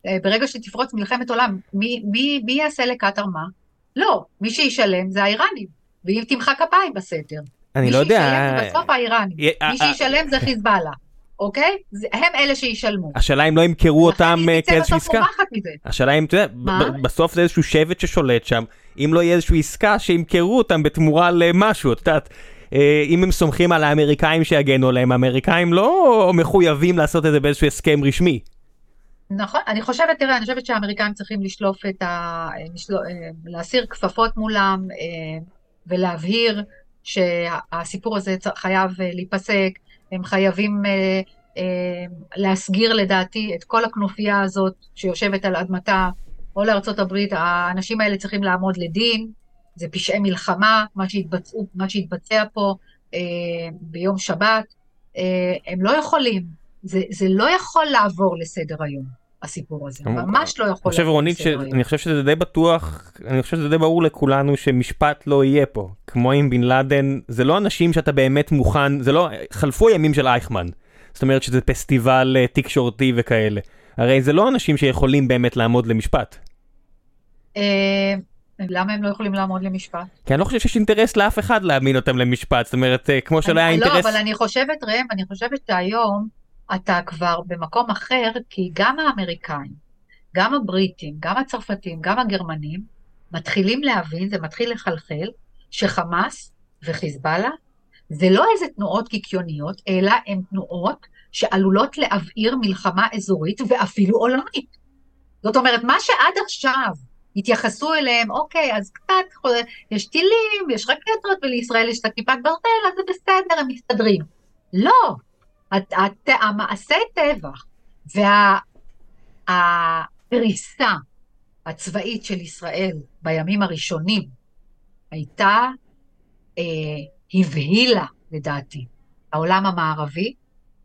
אה, שתפרוץ מלחמת עולם, מי, מי, מי יעשה לקטאר מה? לא, מי שישלם זה האיראנים, ואם תמחא כפיים בסתר. אני לא יודע. מי שישלם זה בסוף האיראנים, מי שישלם זה חיזבאללה. אוקיי? הם אלה שישלמו. השאלה אם לא ימכרו אותם אה, כאיזושהי עסקה. השאלה אם, אתה יודע, בסוף זה איזשהו שבט ששולט שם, אם לא יהיה איזושהי עסקה שימכרו אותם בתמורה למשהו, את יודעת. אה, אם הם סומכים על האמריקאים שיגנו עליהם, האמריקאים לא מחויבים לעשות את זה באיזשהו הסכם רשמי. נכון, אני חושבת, תראה, אני חושבת שהאמריקאים צריכים לשלוף את ה... לשלוף, אה, להסיר כפפות מולם אה, ולהבהיר שהסיפור הזה חייב אה, להיפסק, הם חייבים להסגיר לדעתי את כל הכנופיה הזאת שיושבת על אדמתה, או לארצות הברית, האנשים האלה צריכים לעמוד לדין, זה פשעי מלחמה, מה, שהתבצעו, מה שהתבצע פה ביום שבת, הם לא יכולים זה, זה לא יכול לעבור לסדר היום, הסיפור הזה, ממש לא יכול אני חושב רונית, אני חושב שזה די בטוח, אני חושב שזה די ברור לכולנו שמשפט לא יהיה פה. כמו עם בן לאדן, זה לא אנשים שאתה באמת מוכן, זה לא, חלפו הימים של אייכמן. זאת אומרת שזה פסטיבל אה, תקשורתי וכאלה. הרי זה לא אנשים שיכולים באמת לעמוד למשפט. אה, למה הם לא יכולים לעמוד למשפט? כי אני לא חושב שיש אינטרס לאף אחד להאמין אותם למשפט, זאת אומרת, אה, כמו שלא היה לא, אינטרס... לא, אבל אני חושבת, ראם, אני חושבת שהיום אתה כבר במקום אחר, כי גם האמריקאים, גם הבריטים, גם הצרפתים, גם הגרמנים, מתחילים להבין, זה מתחיל לחלחל, שחמאס וחיזבאללה זה לא איזה תנועות קיקיוניות, אלא הן תנועות שעלולות להבעיר מלחמה אזורית ואפילו עולמית. זאת אומרת, מה שעד עכשיו התייחסו אליהם, אוקיי, אז קצת, יש טילים, יש רקטות, ולישראל יש את הכיפת ברזל, אז זה בסדר, הם מסתדרים. לא, הת, הת, המעשה טבח והפריסה הצבאית של ישראל בימים הראשונים הייתה, אה, הבהילה, לדעתי, העולם המערבי,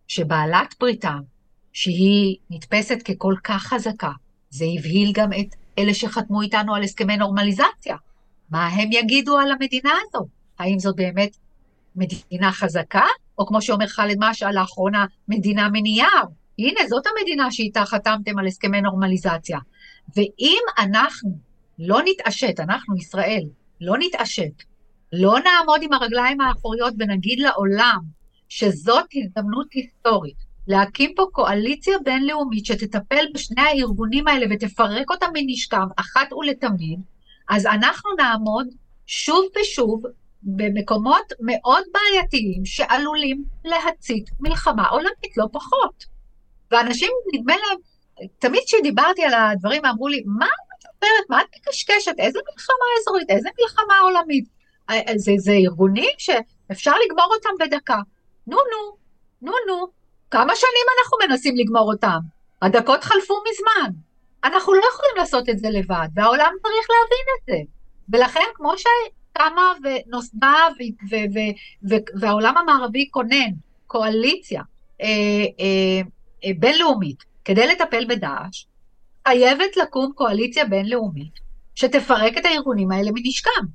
שבעלת בריתם, שהיא נתפסת ככל כך חזקה, זה הבהיל גם את אלה שחתמו איתנו על הסכמי נורמליזציה. מה הם יגידו על המדינה הזו? האם זאת באמת מדינה חזקה, או כמו שאומר ח'אלד משעל לאחרונה, מדינה מנייר? הנה, זאת המדינה שאיתה חתמתם על הסכמי נורמליזציה. ואם אנחנו לא נתעשת, אנחנו, ישראל, לא נתעשת, לא נעמוד עם הרגליים האחוריות ונגיד לעולם שזאת הזדמנות היסטורית להקים פה קואליציה בינלאומית שתטפל בשני הארגונים האלה ותפרק אותם מנשקם אחת ולתמיד, אז אנחנו נעמוד שוב ושוב במקומות מאוד בעייתיים שעלולים להצית מלחמה עולמית, לא פחות. ואנשים, נדמה להם, תמיד כשדיברתי על הדברים אמרו לי, מה את מדברת, מה את מקשקשת, איזה מלחמה אזורית, איזה מלחמה עולמית? זה, זה ארגונים שאפשר לגמור אותם בדקה. נו נו, נו נו, כמה שנים אנחנו מנסים לגמור אותם? הדקות חלפו מזמן. אנחנו לא יכולים לעשות את זה לבד, והעולם צריך להבין את זה. ולכן, כמו שקמה ונוסדה והעולם המערבי כונן קואליציה אה, אה, אה, בינלאומית כדי לטפל בדאעש, חייבת לקום קואליציה בינלאומית שתפרק את הארגונים האלה מנשקם.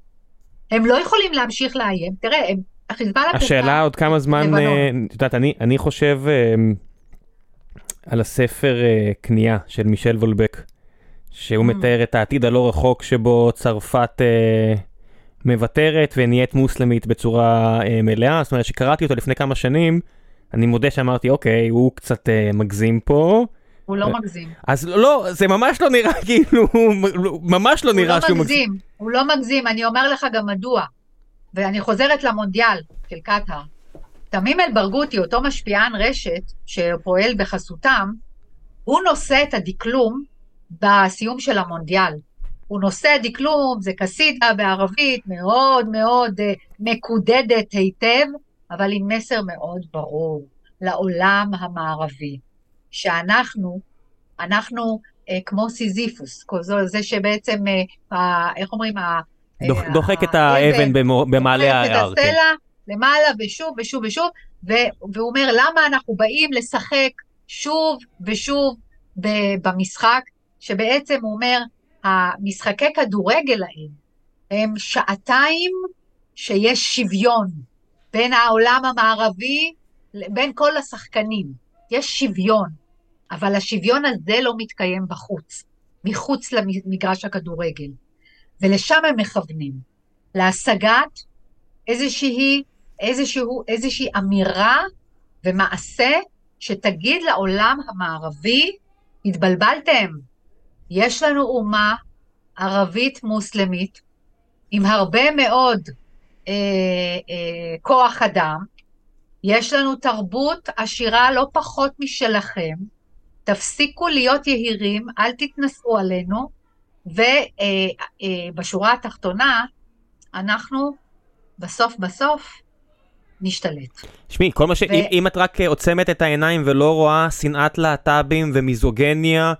הם לא יכולים להמשיך לאיים. תראה, הם החיזבאללה... השאלה עוד כמה זמן, אה, את יודעת, אני, אני חושב אה, על הספר אה, קנייה של מישל וולבק, שהוא mm. מתאר את העתיד הלא רחוק שבו צרפת מוותרת ונהיית מוסלמית בצורה מלאה, זאת אומרת שקראתי אותו לפני כמה שנים, אני מודה שאמרתי אוקיי, הוא קצת מגזים פה. הוא לא מגזים. אז לא, זה ממש לא נראה כאילו, ממש לא נראה לא שהוא מגזים. הוא לא מגזים, אני אומר לך גם מדוע. ואני חוזרת למונדיאל של קטאר. תמים אל-ברגותי, אותו משפיען רשת שפועל בחסותם, הוא נושא את הדקלום בסיום של המונדיאל. הוא נושא דקלום, זה קסידה בערבית מאוד מאוד uh, מקודדת היטב, אבל עם מסר מאוד ברור לעולם המערבי, שאנחנו, אנחנו uh, כמו סיזיפוס, זה שבעצם, uh, איך אומרים, אה, דוחק את האבן במעלה ההר. דוחק את הסלע כן. למעלה ושוב ושוב ושוב, והוא אומר למה אנחנו באים לשחק שוב ושוב במשחק, שבעצם הוא אומר, המשחקי כדורגל האלה הם שעתיים שיש שוויון בין העולם המערבי, בין כל השחקנים. יש שוויון, אבל השוויון הזה לא מתקיים בחוץ, מחוץ למגרש הכדורגל. ולשם הם מכוונים, להשגת איזושהי, איזשהו, איזושהי אמירה ומעשה שתגיד לעולם המערבי, התבלבלתם, יש לנו אומה ערבית מוסלמית עם הרבה מאוד אה, אה, כוח אדם, יש לנו תרבות עשירה לא פחות משלכם, תפסיקו להיות יהירים, אל תתנשאו עלינו, ובשורה אה, אה, התחתונה, אנחנו בסוף בסוף נשתלט. תשמעי, כל מה ש... ו... אם, את רק עוצמת את העיניים ולא רואה שנאת להט"בים ומיזוגניה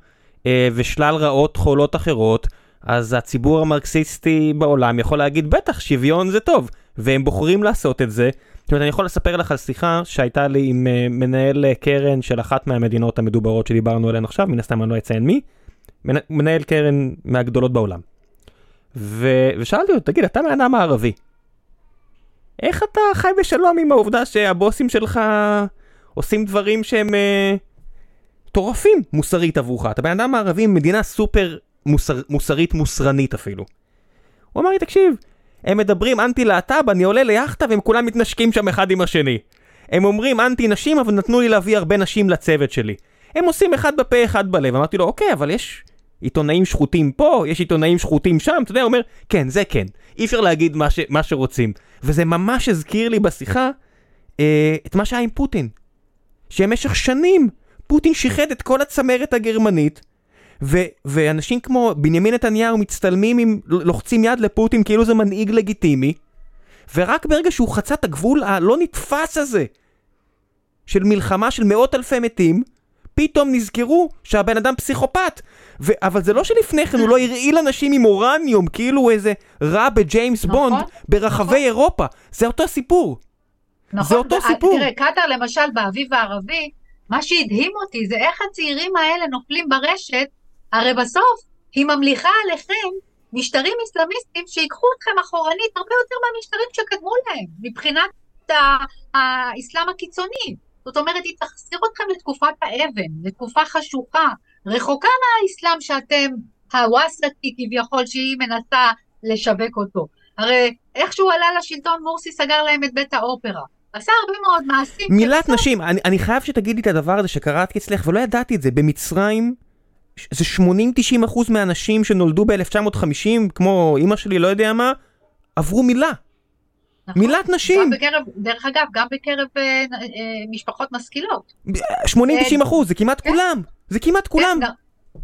אה, ושלל רעות חולות אחרות, אז הציבור המרקסיסטי בעולם יכול להגיד, בטח, שוויון זה טוב. והם בוחרים לעשות את זה, זאת אומרת, אני יכול לספר לך על שיחה שהייתה לי עם מנהל קרן של אחת מהמדינות המדוברות שדיברנו עליהן עכשיו, מן הסתם אני לא אציין מי. מנהל קרן מהגדולות בעולם. ו... ושאלתי אותו, תגיד, אתה מהאדם הערבי, איך אתה חי בשלום עם העובדה שהבוסים שלך עושים דברים שהם מטורפים uh, מוסרית עבורך? אתה בן אדם הערבי עם מדינה סופר מוסר... מוסרית מוסרנית אפילו. הוא אמר לי, תקשיב, הם מדברים אנטי להט"ב, אני עולה ליאכטה והם כולם מתנשקים שם אחד עם השני. הם אומרים אנטי נשים, אבל נתנו לי להביא הרבה נשים לצוות שלי. הם עושים אחד בפה, אחד בלב. אמרתי לו, אוקיי, אבל יש עיתונאים שחוטים פה, יש עיתונאים שחוטים שם, אתה יודע, הוא אומר, כן, זה כן. אי אפשר להגיד מה, ש... מה שרוצים. וזה ממש הזכיר לי בשיחה אה, את מה שהיה עם פוטין. שבמשך שנים פוטין שיחד את כל הצמרת הגרמנית, ו- ואנשים כמו בנימין נתניהו מצטלמים עם, לוחצים יד לפוטין כאילו זה מנהיג לגיטימי, ורק ברגע שהוא חצה את הגבול הלא נתפס הזה, של מלחמה של מאות אלפי מתים, פתאום נזכרו שהבן אדם פסיכופת. ו- אבל זה לא שלפני כן הוא לא הרעיל אנשים עם אורניום, כאילו הוא איזה רע בג'יימס נכון, בונד ברחבי נכון. אירופה. זה אותו סיפור. נכון, זה אותו סיפור. תראה, קטאר למשל באביב הערבי, מה שהדהים אותי זה איך הצעירים האלה נופלים ברשת הרי בסוף היא ממליכה עליכם משטרים אסלאמיסטיים שיקחו אתכם אחורנית הרבה יותר מהמשטרים שקדמו להם, מבחינת האסלאם הקיצוני. זאת אומרת, היא תחזיר אתכם לתקופת האבן, לתקופה חשוכה, רחוקה מהאסלאם שאתם, הוואסרטי כביכול, שהיא מנסה לשווק אותו. הרי איך שהוא עלה לשלטון, מורסי סגר להם את בית האופרה. עשה הרבה מאוד מעשים. מילת נשים, אני, אני חייב שתגידי את הדבר הזה שקראתי אצלך ולא ידעתי את זה. במצרים זה 80-90 אחוז מהאנשים שנולדו ב-1950, כמו אימא שלי, לא יודע מה, עברו מילה. נכון, מילת נשים. גם בקרב, דרך אגב, גם בקרב אה, אה, משפחות משכילות. 80-90 אה, אחוז, זה כמעט כן. כולם. זה כמעט כולם. כן,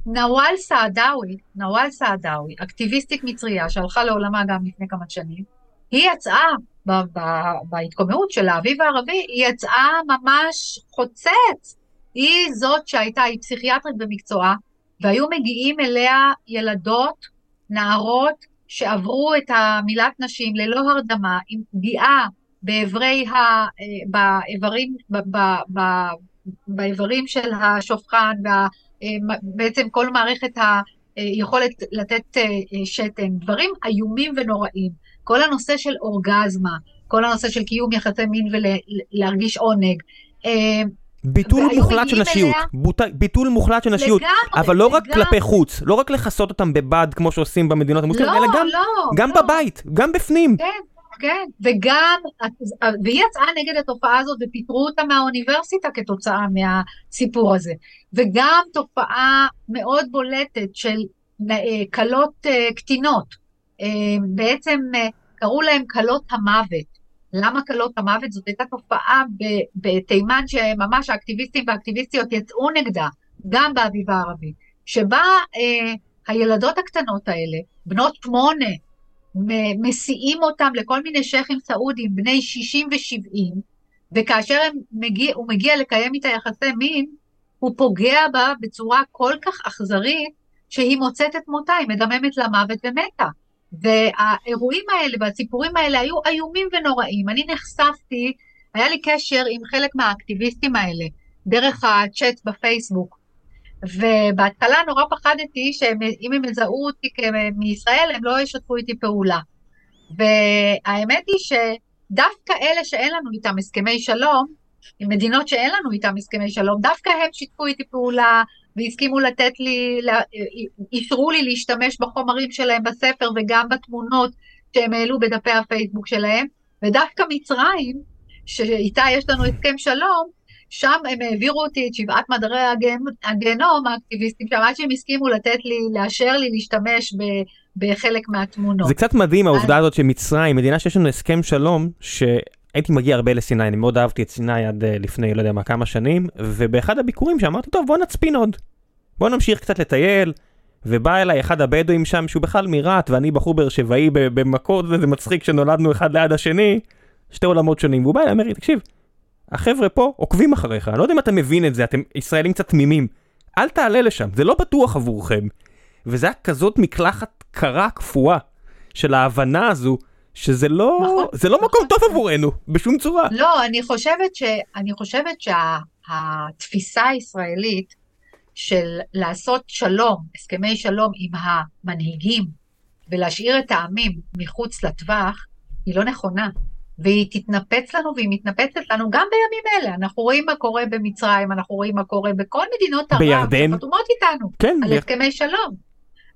נוואל סעדאווי, נוואל סעדאווי, אקטיביסטית מצריה שהלכה לעולמה גם לפני כמה שנים, היא יצאה בהתקוממות של האביב הערבי, היא יצאה ממש חוצץ. היא זאת שהייתה, היא פסיכיאטרית במקצועה, והיו מגיעים אליה ילדות, נערות, שעברו את המילת נשים ללא הרדמה, עם פגיעה באיברי ה... אה, באיברים, ב, ב, ב, באיברים של השופכן, אה, כל מערכת היכולת לתת אה, שתן, דברים איומים ונוראים. כל הנושא של אורגזמה, כל הנושא של קיום יחסי מין ולהרגיש עונג. ביטול מוחלט של נשיות, בוט... ביטול מוחלט של נשיות, לגמרי, אבל לא רק. כלפי חוץ, לא רק לכסות אותם בבד כמו שעושים במדינות המוסלמיות, לא, אלא גם, לא, גם לא. בבית, גם בפנים. כן, כן, וגם, והיא יצאה נגד התופעה הזאת ופיטרו אותה מהאוניברסיטה כתוצאה מהסיפור הזה. וגם תופעה מאוד בולטת של אה, כלות אה, קטינות, אה, בעצם קראו להן כלות המוות. למה כלות המוות? זאת הייתה תופעה בתימן שממש האקטיביסטים והאקטיביסטיות יצאו נגדה, גם באביב הערבי, שבה אה, הילדות הקטנות האלה, בנות שמונה, מסיעים אותם לכל מיני שייחים סעודים, בני 60 ו-70, וכאשר מגיע, הוא מגיע לקיים איתה יחסי מין, הוא פוגע בה בצורה כל כך אכזרית, שהיא מוצאת את מותה, היא מדממת למוות ומתה. והאירועים האלה והסיפורים האלה היו איומים ונוראים. אני נחשפתי, היה לי קשר עם חלק מהאקטיביסטים האלה, דרך הצ'אט בפייסבוק. ובהתחלה נורא פחדתי שאם הם יזהו אותי מישראל, הם לא ישתפו איתי פעולה. והאמת היא שדווקא אלה שאין לנו איתם הסכמי שלום, עם מדינות שאין לנו איתם הסכמי שלום, דווקא הם שיתפו איתי פעולה, והסכימו לתת לי, אישרו לי להשתמש בחומרים שלהם בספר וגם בתמונות שהם העלו בדפי הפייסבוק שלהם, ודווקא מצרים, שאיתה יש לנו הסכם שלום, שם הם העבירו אותי את שבעת מדרי הגיהנום, האקטיביסטים שם, עד שהם הסכימו לתת לי, לאשר לי להשתמש ב, בחלק מהתמונות. זה קצת מדהים העובדה הזאת שמצרים, מדינה שיש לנו הסכם שלום, ש... הייתי מגיע הרבה לסיני, אני מאוד אהבתי את סיני עד uh, לפני, לא יודע מה, כמה שנים, ובאחד הביקורים שאמרתי, טוב, בוא נצפין עוד. בוא נמשיך קצת לטייל, ובא אליי אחד הבדואים שם, שהוא בכלל מרהט, ואני בחור באר שבעי במקור, זה מצחיק שנולדנו אחד ליד השני, שתי עולמות שונים, והוא בא אליי, אומר לי, תקשיב, החבר'ה פה עוקבים אחריך, אני לא יודע אם אתה מבין את זה, אתם ישראלים קצת תמימים, אל תעלה לשם, זה לא בטוח עבורכם. וזה היה כזאת מקלחת קרה קפואה של ההבנה הזו שזה לא, נכון, זה לא. מקום טוב עבורנו, בשום צורה. לא, אני חושבת ש... אני חושבת שהתפיסה הישראלית של לעשות שלום, הסכמי שלום עם המנהיגים ולהשאיר את העמים מחוץ לטווח, היא לא נכונה. והיא תתנפץ לנו, והיא מתנפצת לנו גם בימים אלה. אנחנו רואים מה קורה במצרים, אנחנו רואים מה קורה בכל מדינות ערב בירדן. שחתומות איתנו כן, על ב- הסכמי שלום.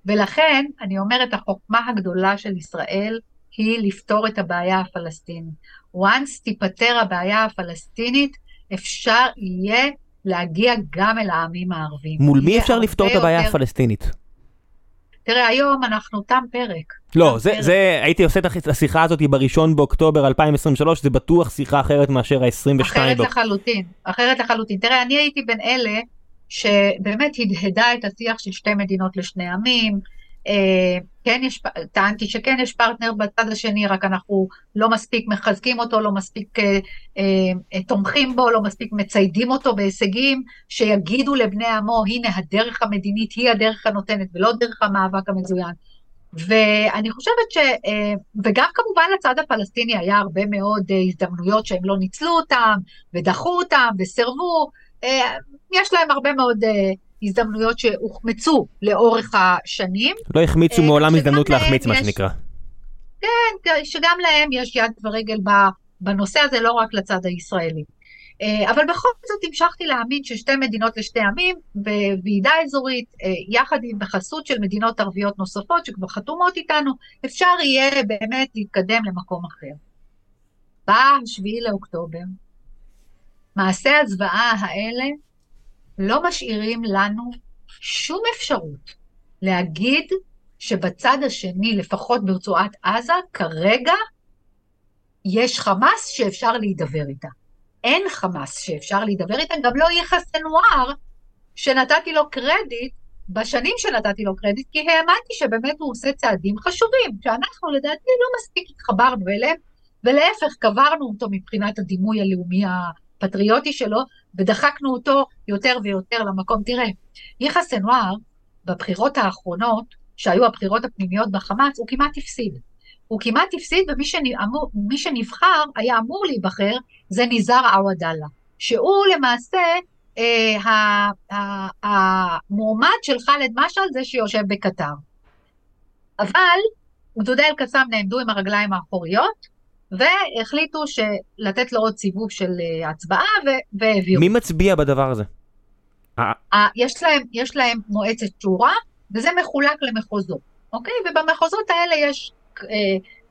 ולכן, אני אומרת, החוכמה הגדולה של ישראל היא לפתור את הבעיה הפלסטינית. once תיפתר הבעיה הפלסטינית, אפשר יהיה להגיע גם אל העמים הערביים. מול מי אפשר לפתור את הבעיה יותר- הפלסטינית? תראה, היום אנחנו תם פרק. לא, תם זה, פרק. זה, הייתי עושה את השיחה הזאת בראשון באוקטובר 2023, זה בטוח שיחה אחרת מאשר ה-22 אחרת באוקטובר. לחלוטין, אחרת לחלוטין. תראה, אני הייתי בין אלה שבאמת הדהדה את השיח של שתי מדינות לשני עמים. אה, כן יש, טענתי שכן יש פרטנר בצד השני, רק אנחנו לא מספיק מחזקים אותו, לא מספיק אה, אה, תומכים בו, לא מספיק מציידים אותו בהישגים, שיגידו לבני עמו, הנה הדרך המדינית היא הדרך הנותנת, ולא דרך המאבק המזוין. ואני חושבת ש... אה, וגם כמובן לצד הפלסטיני היה הרבה מאוד אה, הזדמנויות שהם לא ניצלו אותם, ודחו אותם, וסירבו. אה, יש להם הרבה מאוד הזדמנויות שהוחמצו לאורך השנים, לא החמיצו אה, מעולם הזדמנות להחמיץ, מה יש- שנקרא. שגם להם יש יד ורגל בנושא הזה, לא רק לצד הישראלי. אה, אבל בכל זאת המשכתי להאמין ששתי מדינות לשתי עמים, בוועידה אזורית, אה, יחד עם בחסות של מדינות ערביות נוספות שכבר חתומות איתנו, אפשר יהיה באמת להתקדם למקום אחר. בא השביעי לאוקטובר, מעשי הזוועה האלה לא משאירים לנו שום אפשרות להגיד שבצד השני, לפחות ברצועת עזה, כרגע יש חמאס שאפשר להידבר איתה. אין חמאס שאפשר להידבר איתה, גם לא יחיא סנוואר, שנתתי לו קרדיט, בשנים שנתתי לו קרדיט, כי האמנתי שבאמת הוא עושה צעדים חשובים, שאנחנו לדעתי לא מספיק התחברנו אליהם, ולהפך, קברנו אותו מבחינת הדימוי הלאומי הפטריוטי שלו, ודחקנו אותו יותר ויותר למקום. תראה, יחיא סנוואר, בבחירות האחרונות, שהיו הבחירות הפנימיות בחמאס, הוא כמעט הפסיד. הוא כמעט הפסיד, ומי שנאמור, שנבחר, היה אמור להיבחר, זה ניזאר עוודאלה, שהוא למעשה אה, המועמד של ח'אלד משעל, זה שיושב בקטר. אבל גדודי אל-קסאם נעמדו עם הרגליים האחוריות, והחליטו לתת לו עוד סיבוב של אה, הצבעה, והעבירו. מי מצביע בדבר הזה? אה, יש להם, יש להם מועצת שורא, וזה מחולק למחוזות, אוקיי? ובמחוזות האלה יש אה,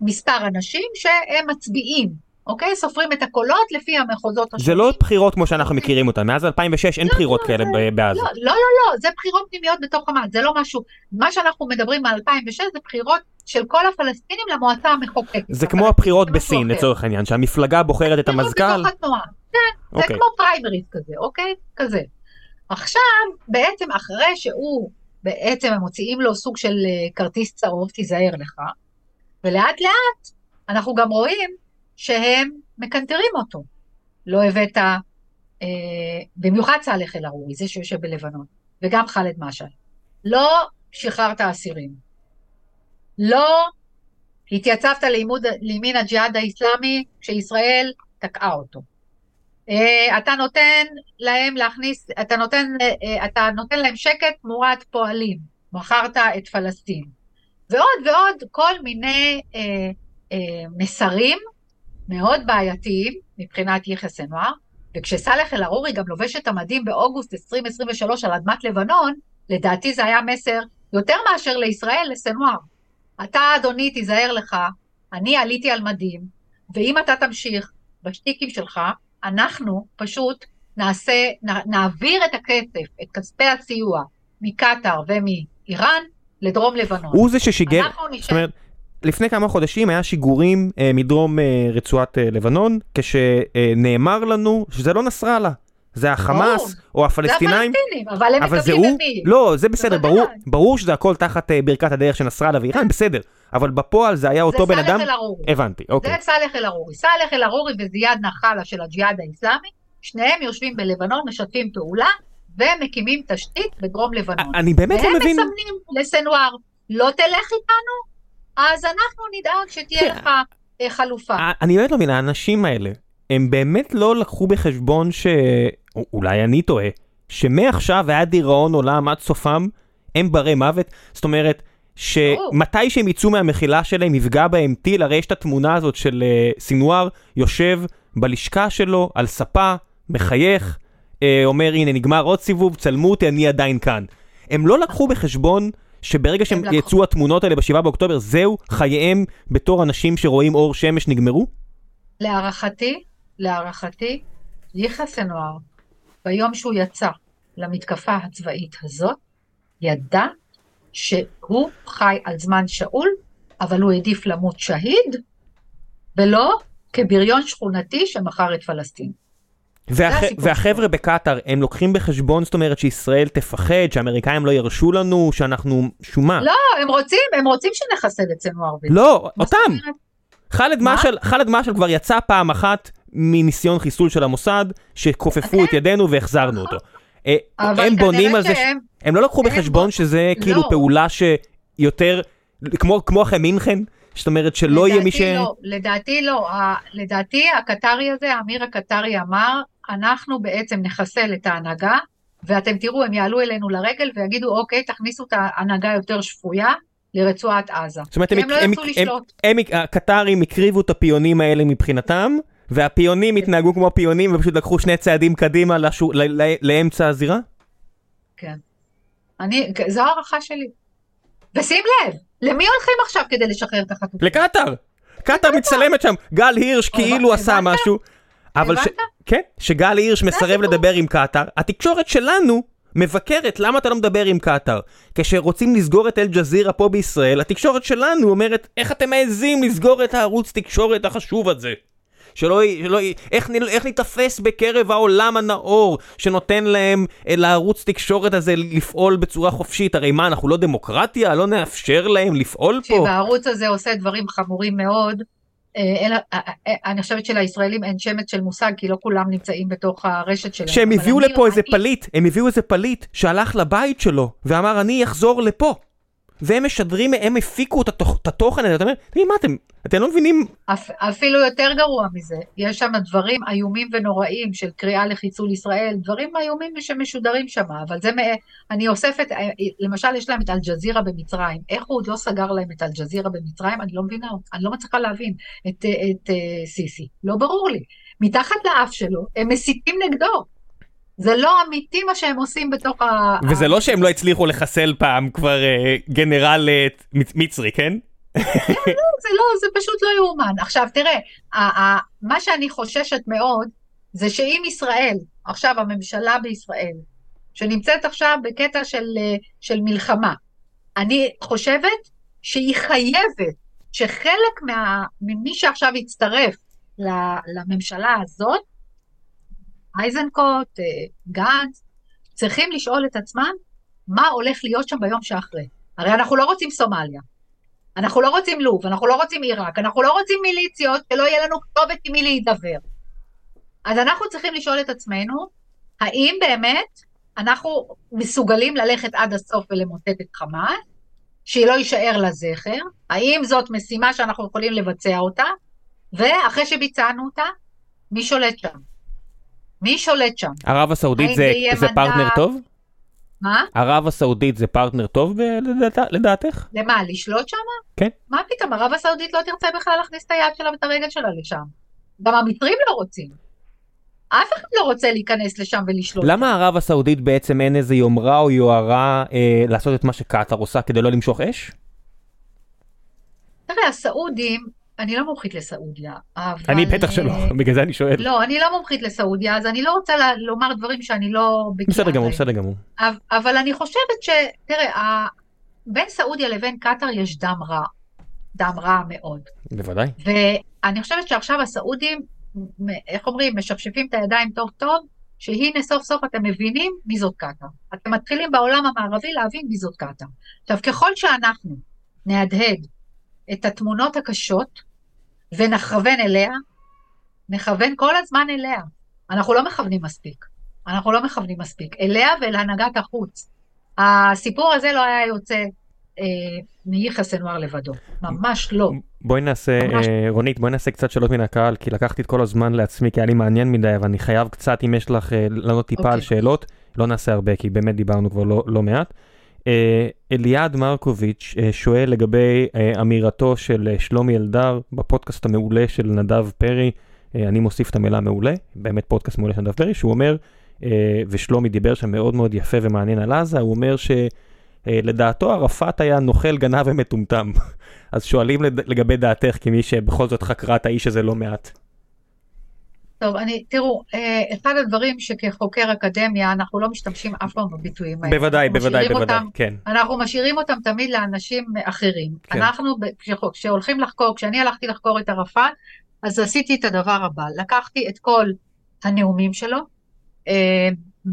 מספר אנשים שהם מצביעים, אוקיי? סופרים את הקולות לפי המחוזות השונים. זה לא בחירות כמו שאנחנו מכירים אותן, מאז 2006 אין לא, בחירות לא, כאלה בעזה. לא, לא, לא, לא, זה בחירות פנימיות בתוך חמאס, זה לא משהו, מה שאנחנו מדברים על 2006 זה בחירות של כל הפלסטינים למועצה המחוקקת. זה כמו הבחירות משהו בסין. לצורך העניין, שהמפלגה בוחרת את בחירות המזכ"ל. כן, זה אוקיי. כמו פריימריז כזה, אוקיי? כזה. עכשיו, בעצם אחרי שהוא, בעצם הם מוציאים לו סוג של אה, כרטיס צהוב, תיזהר לך, ולאט לאט אנחנו גם רואים שהם מקנטרים אותו. לא הבאת, אה, במיוחד סאלח אל-ערורי, זה שיושב בלבנון, וגם ח'אלד משעל. לא שחררת אסירים. לא התייצבת לימוד, לימין הג'יהאד האיסלאמי כשישראל תקעה אותו. אה, אתה נותן להם להכניס, אתה נותן, אה, אתה נותן להם שקט תמורת פועלים, מכרת את פלסטין. ועוד ועוד כל מיני אה, אה, מסרים מאוד בעייתיים מבחינת יחיא סנואר, וכשסאלח אל-ערורי גם לובש את המדים באוגוסט 2023 על אדמת לבנון, לדעתי זה היה מסר יותר מאשר לישראל, לסנואר. אתה, אדוני, תיזהר לך, אני עליתי על מדים, ואם אתה תמשיך בשטיקים שלך, אנחנו פשוט נעשה, נעביר את הכסף, את כספי הסיוע, מקטאר ומאיראן לדרום לבנון. הוא זה ששיגר, זאת. אומרת, לפני כמה חודשים היה שיגורים אה, מדרום אה, רצועת אה, לבנון, כשנאמר לנו שזה לא נסראללה, זה החמאס או זה הפלסטינאים. הפלסטינים, אבל הם אבל זה מקבלים הוא, למי? לא, זה בסדר, בוודאי. ברור, ברור שזה הכל תחת אה, ברכת הדרך של נסראללה ואיראן, בסדר, אבל בפועל זה היה אותו בן זה אדם, סאלח אל-ערורי. הבנתי, אוקיי. זה סאלח אל-ערורי. סאלח אל-ערורי וזיאד נחלה של הג'יהאד האיסלאמי, שניהם יושבים בלבנון, משתפים פעולה, ומקימים תשתית בדרום לבנון. אני באמת לא והם מבין, מסמנים לסנוואר, לא תלך איתנו, אז אנחנו נדאג שתהיה לך אה, חלופה. אה, אני באמת לא מבין, האנשים האלה, הם באמת לא לקחו בחשבון ש... או- אולי אני טועה, שמעכשיו ועד דיראון עולם עד סופם, הם ברי מוות? זאת אומרת, שמתי שהם יצאו מהמחילה שלהם יפגע בהם טיל, הרי יש את התמונה הזאת של אה, סינואר יושב בלשכה שלו על ספה, מחייך, אה, אומר הנה נגמר עוד סיבוב, צלמו אותי, אני עדיין כאן. הם לא לקחו בחשבון שברגע שהם לקחו. יצאו התמונות האלה ב-7 באוקטובר, זהו, חייהם בתור אנשים שרואים אור שמש נגמרו? להערכתי, להערכתי, יחיא סנואר, ביום שהוא יצא למתקפה הצבאית הזאת, ידע שהוא חי על זמן שאול, אבל הוא העדיף למות שהיד, ולא כבריון שכונתי שמכר את פלסטין. והח... והחבר'ה בקטאר, הם לוקחים בחשבון, זאת אומרת, שישראל תפחד, שהאמריקאים לא ירשו לנו, שאנחנו... שומה. לא, הם רוצים, הם רוצים שנחסל את סנואר. לא, אותם. ח'אלד משעל כבר יצא פעם אחת מניסיון חיסול של המוסד, שכופפו כן. את ידינו והחזרנו אותו. אה, הם בונים על זה, הם לא לקחו בחשבון בו- שזה כאילו לא. פעולה שיותר, כמו כמו אחרי מינכן, זאת אומרת שלא יהיה מי ש... לא, לדעתי לא. ה- לדעתי הקטרי הזה, האמיר הקטרי אמר, אנחנו בעצם נחסל את ההנהגה, ואתם תראו, הם יעלו אלינו לרגל ויגידו, אוקיי, תכניסו את ההנהגה יותר שפויה לרצועת עזה. זאת אומרת, הם, הם לא הם, הם, לשלוט. הם, הקטרים הקריבו את הפיונים האלה מבחינתם, והפיונים התנהגו כמו פיונים ופשוט לקחו שני צעדים קדימה לשו, ל, ל, לאמצע הזירה? כן. אני, זו הערכה שלי. ושים לב, למי הולכים עכשיו כדי לשחרר את החטופים? לקטר! קטר מצלמת שם, גל הירש כאילו הבנת? עשה משהו. אבל ש... כן, שגל הירש מסרב. לדבר עם קטר, התקשורת שלנו מבקרת למה אתה לא מדבר עם קטר. כשרוצים לסגור את אל-ג'זירה פה בישראל, התקשורת שלנו אומרת איך אתם מעזים לסגור את הערוץ תקשורת החשוב הזה. שלא, שלא, איך, איך ניתפס בקרב העולם הנאור שנותן להם אה, לערוץ תקשורת הזה לפעול בצורה חופשית? הרי מה, אנחנו לא דמוקרטיה? לא נאפשר להם לפעול פה? תקשיב, הערוץ הזה עושה דברים חמורים מאוד. אה, אין- אה, אני חושבת שלישראלים אין שמץ של מושג, כי לא כולם נמצאים בתוך הרשת שלהם. שהם הביאו לפה איזה פליט, הם הביאו איזה פליט שהלך לבית שלו ואמר אני אחזור לפה. והם משדרים, הם הפיקו את, התוכ, את התוכן הזה, אתה אומר, תראי מה אתם, אתם לא מבינים, אפ, אפילו יותר גרוע מזה, יש שם דברים איומים ונוראים של קריאה לחיסול ישראל, דברים איומים שמשודרים שם, אבל זה, אני אוספת, אה, למשל יש להם את אל-ג'זירה במצרים, איך הוא עוד לא סגר להם את אל-ג'זירה במצרים, אני לא מבינה, אני לא מצליחה להבין את, אה, את, את סיסי, לא ברור לי. מתחת לאף שלו, הם מסיתים נגדו. זה לא אמיתי מה שהם עושים בתוך ה... וזה לא שהם לא הצליחו לחסל פעם כבר אה, גנרל אה, מצ- מצרי, כן? זה לא, זה פשוט לא יאומן. עכשיו תראה, מה שאני חוששת מאוד, זה שאם ישראל, עכשיו הממשלה בישראל, שנמצאת עכשיו בקטע של, אה, של מלחמה, אני חושבת שהיא חייבת שחלק מה, ממי שעכשיו יצטרף לממשלה הזאת, איזנקוט, אה, גנץ, צריכים לשאול את עצמם מה הולך להיות שם ביום שאחרי. הרי אנחנו לא רוצים סומליה. אנחנו לא רוצים לוב, אנחנו לא רוצים עיראק, אנחנו לא רוצים מיליציות, שלא יהיה לנו כתובת עם מי להידבר. אז אנחנו צריכים לשאול את עצמנו, האם באמת אנחנו מסוגלים ללכת עד הסוף ולמוטט את חמאס, שהיא לא יישאר לה זכר? האם זאת משימה שאנחנו יכולים לבצע אותה? ואחרי שביצענו אותה, מי שולט שם? מי שולט שם? ערב הסעודית זה, זה זה פרטנר? טוב? מה? ערב הסעודית זה פרטנר טוב ב- לדעת, לדעתך? למה, לשלוט שם? כן. מה פתאום, ערב הסעודית לא תרצה בכלל להכניס את היד שלה ואת הרגל שלה לשם. גם המצרים לא רוצים. אף אחד לא רוצה להיכנס לשם ולשלוט. למה ערב הסעודית בעצם אין איזה יומרה או יוהרה אה, לעשות את מה שקטאר עושה כדי לא למשוך אש? תראה, הסעודים, אני לא מומחית לסעודיה, אבל... אני בטח שלא, אה, בגלל זה אני שואל. לא, אני לא מומחית לסעודיה, אז אני לא רוצה לומר דברים שאני לא בקיאה בסדר גמור. בסדר גמור. אבל, אני חושבת ש... תראה, בין סעודיה לבין קטאר יש דם רע. דם רע מאוד. בוודאי. ואני חושבת שעכשיו הסעודים, איך אומרים, משפשפים את הידיים טוב טוב, שהנה סוף סוף אתם מבינים מי זאת קטאר. אתם מתחילים בעולם המערבי להבין מי זאת קטאר. עכשיו, ככל שאנחנו נהדהד את התמונות הקשות ונכוון אליה, נכוון כל הזמן אליה. אנחנו לא מכוונים מספיק. אנחנו לא מכוונים מספיק. אליה ואל הנהגת החוץ. הסיפור הזה לא היה יוצא אה, מיחיא סנוואר לבדו, ממש לא. בואי נעשה, ממש. אה, רונית, בואי נעשה קצת שאלות מן הקהל, כי לקחתי את כל הזמן לעצמי, כי היה לי מעניין מדי, אבל אני חייב קצת, אם יש לך אה, לענות טיפה על אוקיי. שאלות, לא נעשה הרבה, כי באמת דיברנו כבר לא, לא מעט. אה, אליעד מרקוביץ' אה, שואל לגבי אה, אמירתו של שלומי אלדר בפודקאסט המעולה של נדב פרי, אני מוסיף את המילה מעולה, באמת פודקאסט מעולה של נדב פרי, שהוא אומר, ושלומי דיבר שם מאוד מאוד יפה ומעניין על עזה, הוא אומר שלדעתו ערפאת היה נוכל גנב ומטומטם. אז שואלים לגבי דעתך, כמי שבכל זאת חקרה את האיש הזה לא מעט. טוב, אני, תראו, אה, אחד הדברים שכחוקר אקדמיה, אנחנו לא משתמשים אף פעם בביטויים האלה. בוודאי, בוודאי, בוודאי, אותם- כן. אנחנו משאירים אותם תמיד לאנשים אחרים. כן. אנחנו, כשהולכים לחקור, כשאני הלכתי לחקור את ערפאת, אז עשיתי את הדבר הבא, לקחתי את כל הנאומים שלו, אה,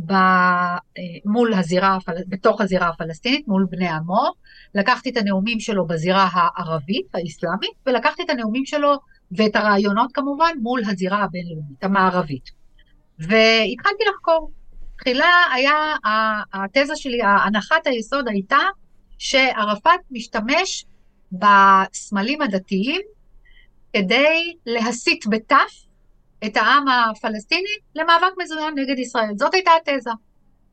ב, אה, מול הזירה. בתוך הזירה הפלסטינית, מול בני עמו, לקחתי את הנאומים שלו בזירה הערבית, האסלאמית, ולקחתי את הנאומים שלו ואת הרעיונות כמובן מול הזירה הבינלאומית, המערבית. והתחלתי לחקור. תחילה היה, התזה שלי, הנחת היסוד הייתה שערפאת משתמש בסמלים הדתיים כדי להסית בתף את העם הפלסטיני למאבק מזוין נגד ישראל. זאת הייתה התזה.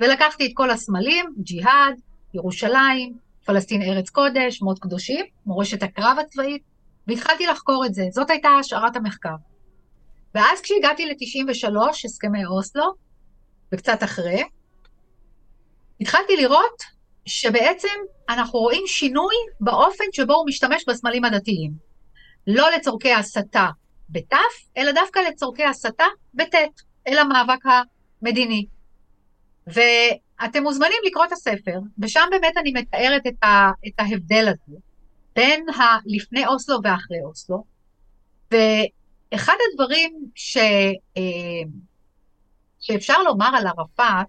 ולקחתי את כל הסמלים, ג'יהאד, ירושלים, פלסטין ארץ קודש, שמות קדושים, מורשת הקרב הצבאית, והתחלתי לחקור את זה. זאת הייתה השערת המחקר. ואז כשהגעתי ל-93, הסכמי אוסלו, וקצת אחרי, התחלתי לראות שבעצם אנחנו רואים שינוי באופן שבו הוא משתמש בסמלים הדתיים. לא לצורכי הסתה בתף, אלא דווקא לצורכי הסתה בטית, אל המאבק המדיני. ואתם מוזמנים לקרוא את הספר, ושם באמת אני מתארת את, ה, את ההבדל הזה בין הלפני אוסלו ואחרי אוסלו. ואחד הדברים ש, אה, שאפשר לומר על ערפאת,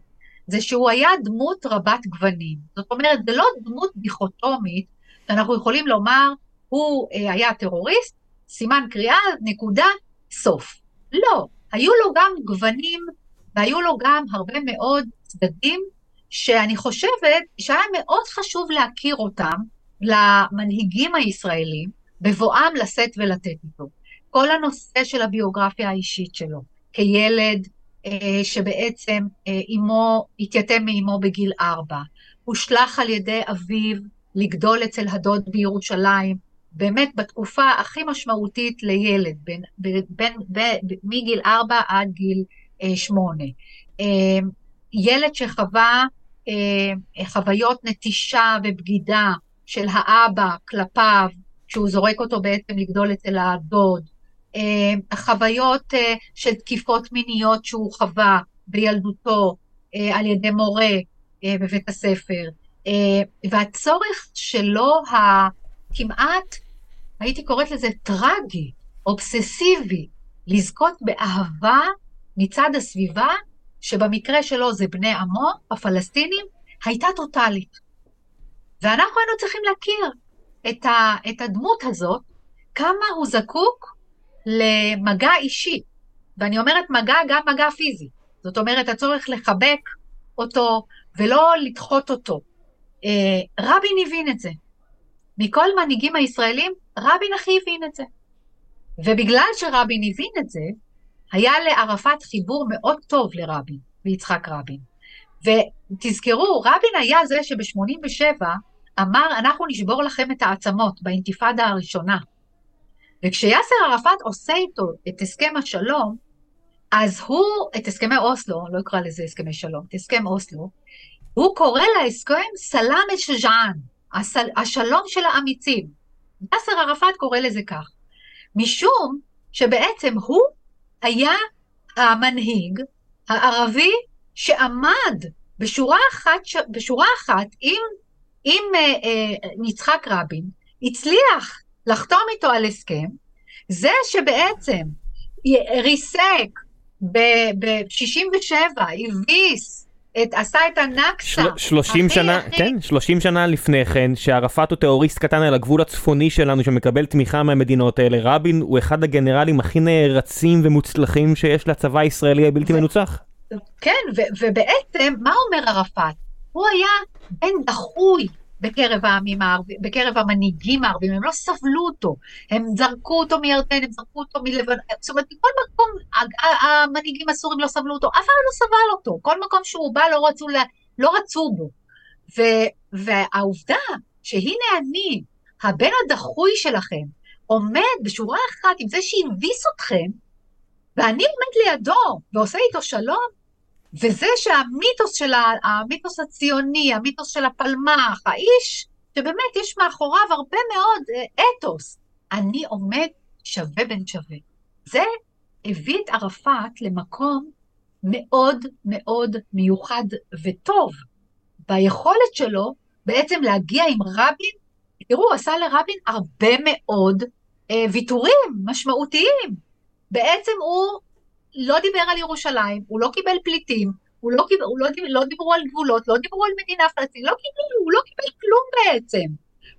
זה שהוא היה דמות רבת גוונים. זאת אומרת, זה לא דמות דיכוטומית, שאנחנו יכולים לומר, הוא אה, היה טרוריסט, סימן קריאה, נקודה, סוף. לא, היו לו גם גוונים, והיו לו גם הרבה מאוד צדדים, שאני חושבת שהיה מאוד חשוב להכיר אותם למנהיגים הישראלים, בבואם לשאת ולתת איתו. כל הנושא של הביוגרפיה האישית שלו, כילד אה, שבעצם אה, אמו, התייתם מאמו בגיל ארבע, הושלך על ידי אביו לגדול אצל הדוד בירושלים, באמת בתקופה הכי משמעותית לילד, בין, בין, בין, בין, מגיל ארבע עד גיל אה, שמונה. אה, ילד שחווה אה, חוויות נטישה ובגידה של האבא כלפיו, כשהוא זורק אותו בעצם לגדול אצל הדוד, אה, חוויות אה, של תקיפות מיניות שהוא חווה בילדותו אה, על ידי מורה בבית הספר, והצורך שלו הכמעט, הייתי קוראת לזה טרגי, אובססיבי, לזכות באהבה מצד הסביבה, שבמקרה שלו זה בני עמו, הפלסטינים, הייתה טוטאלית. ואנחנו היינו צריכים להכיר את, ה, את הדמות הזאת, כמה הוא זקוק למגע אישי. ואני אומרת מגע, גם מגע פיזי. זאת אומרת, הצורך לחבק אותו ולא לדחות אותו. אה, רבין הבין את זה. מכל מנהיגים הישראלים, רבין הכי הבין את זה. ובגלל שרבין הבין את זה, היה לערפאת חיבור מאוד טוב לרבין, ליצחק רבין. ותזכרו, רבין היה זה שב-87 אמר, אנחנו נשבור לכם את העצמות באינתיפאדה הראשונה. וכשיאסר ערפאת עושה איתו את הסכם השלום, אז הוא, את הסכמי אוסלו, לא אקרא לזה הסכמי שלום, את הסכם אוסלו, הוא קורא להסכם סלאם א-שג'ען, הסל, השלום של האמיצים. יאסר ערפאת קורא לזה כך. משום שבעצם הוא היה המנהיג הערבי שעמד בשורה אחת, בשורה אחת עם, עם אה, אה, יצחק רבין, הצליח לחתום איתו על הסכם, זה שבעצם ריסק ב-67, הביס, את, עשה את הנכסה. של, 30 הכי, שנה, הכי... כן, 30 שנה לפני כן, שערפאת הוא טרוריסט קטן על הגבול הצפוני שלנו שמקבל תמיכה מהמדינות האלה, רבין הוא אחד הגנרלים הכי נערצים ומוצלחים שיש לצבא הישראלי הבלתי ו... מנוצח. כן, ו- ובעצם, מה אומר ערפאת? הוא היה בן דחוי בקרב העמים הערבים, בקרב המנהיגים הערבים, הם לא סבלו אותו, הם זרקו אותו מירדן, הם זרקו אותו מלבנון, זאת אומרת, בכל מקום המנהיגים הסורים לא סבלו אותו, אף אחד לא סבל אותו, כל מקום שהוא בא לא רצו, לא רצו בו. ו, והעובדה שהנה אני, הבן הדחוי שלכם, עומד בשורה אחת עם זה שהביס אתכם, ואני עומד לידו ועושה איתו שלום, וזה שהמיתוס של המיתוס הציוני, המיתוס של הפלמ"ח, האיש שבאמת יש מאחוריו הרבה מאוד אה, אתוס, אני עומד שווה בין שווה. זה הביא את ערפאת למקום מאוד מאוד מיוחד וטוב, ביכולת שלו בעצם להגיע עם רבין, תראו, הוא עשה לרבין הרבה מאוד אה, ויתורים משמעותיים. בעצם הוא לא דיבר על ירושלים, הוא לא קיבל פליטים, הוא לא, קיבל, הוא לא, לא דיברו על גבולות, לא דיברו על מדינה פלסטינית, לא קיבלו, הוא לא קיבל כלום בעצם.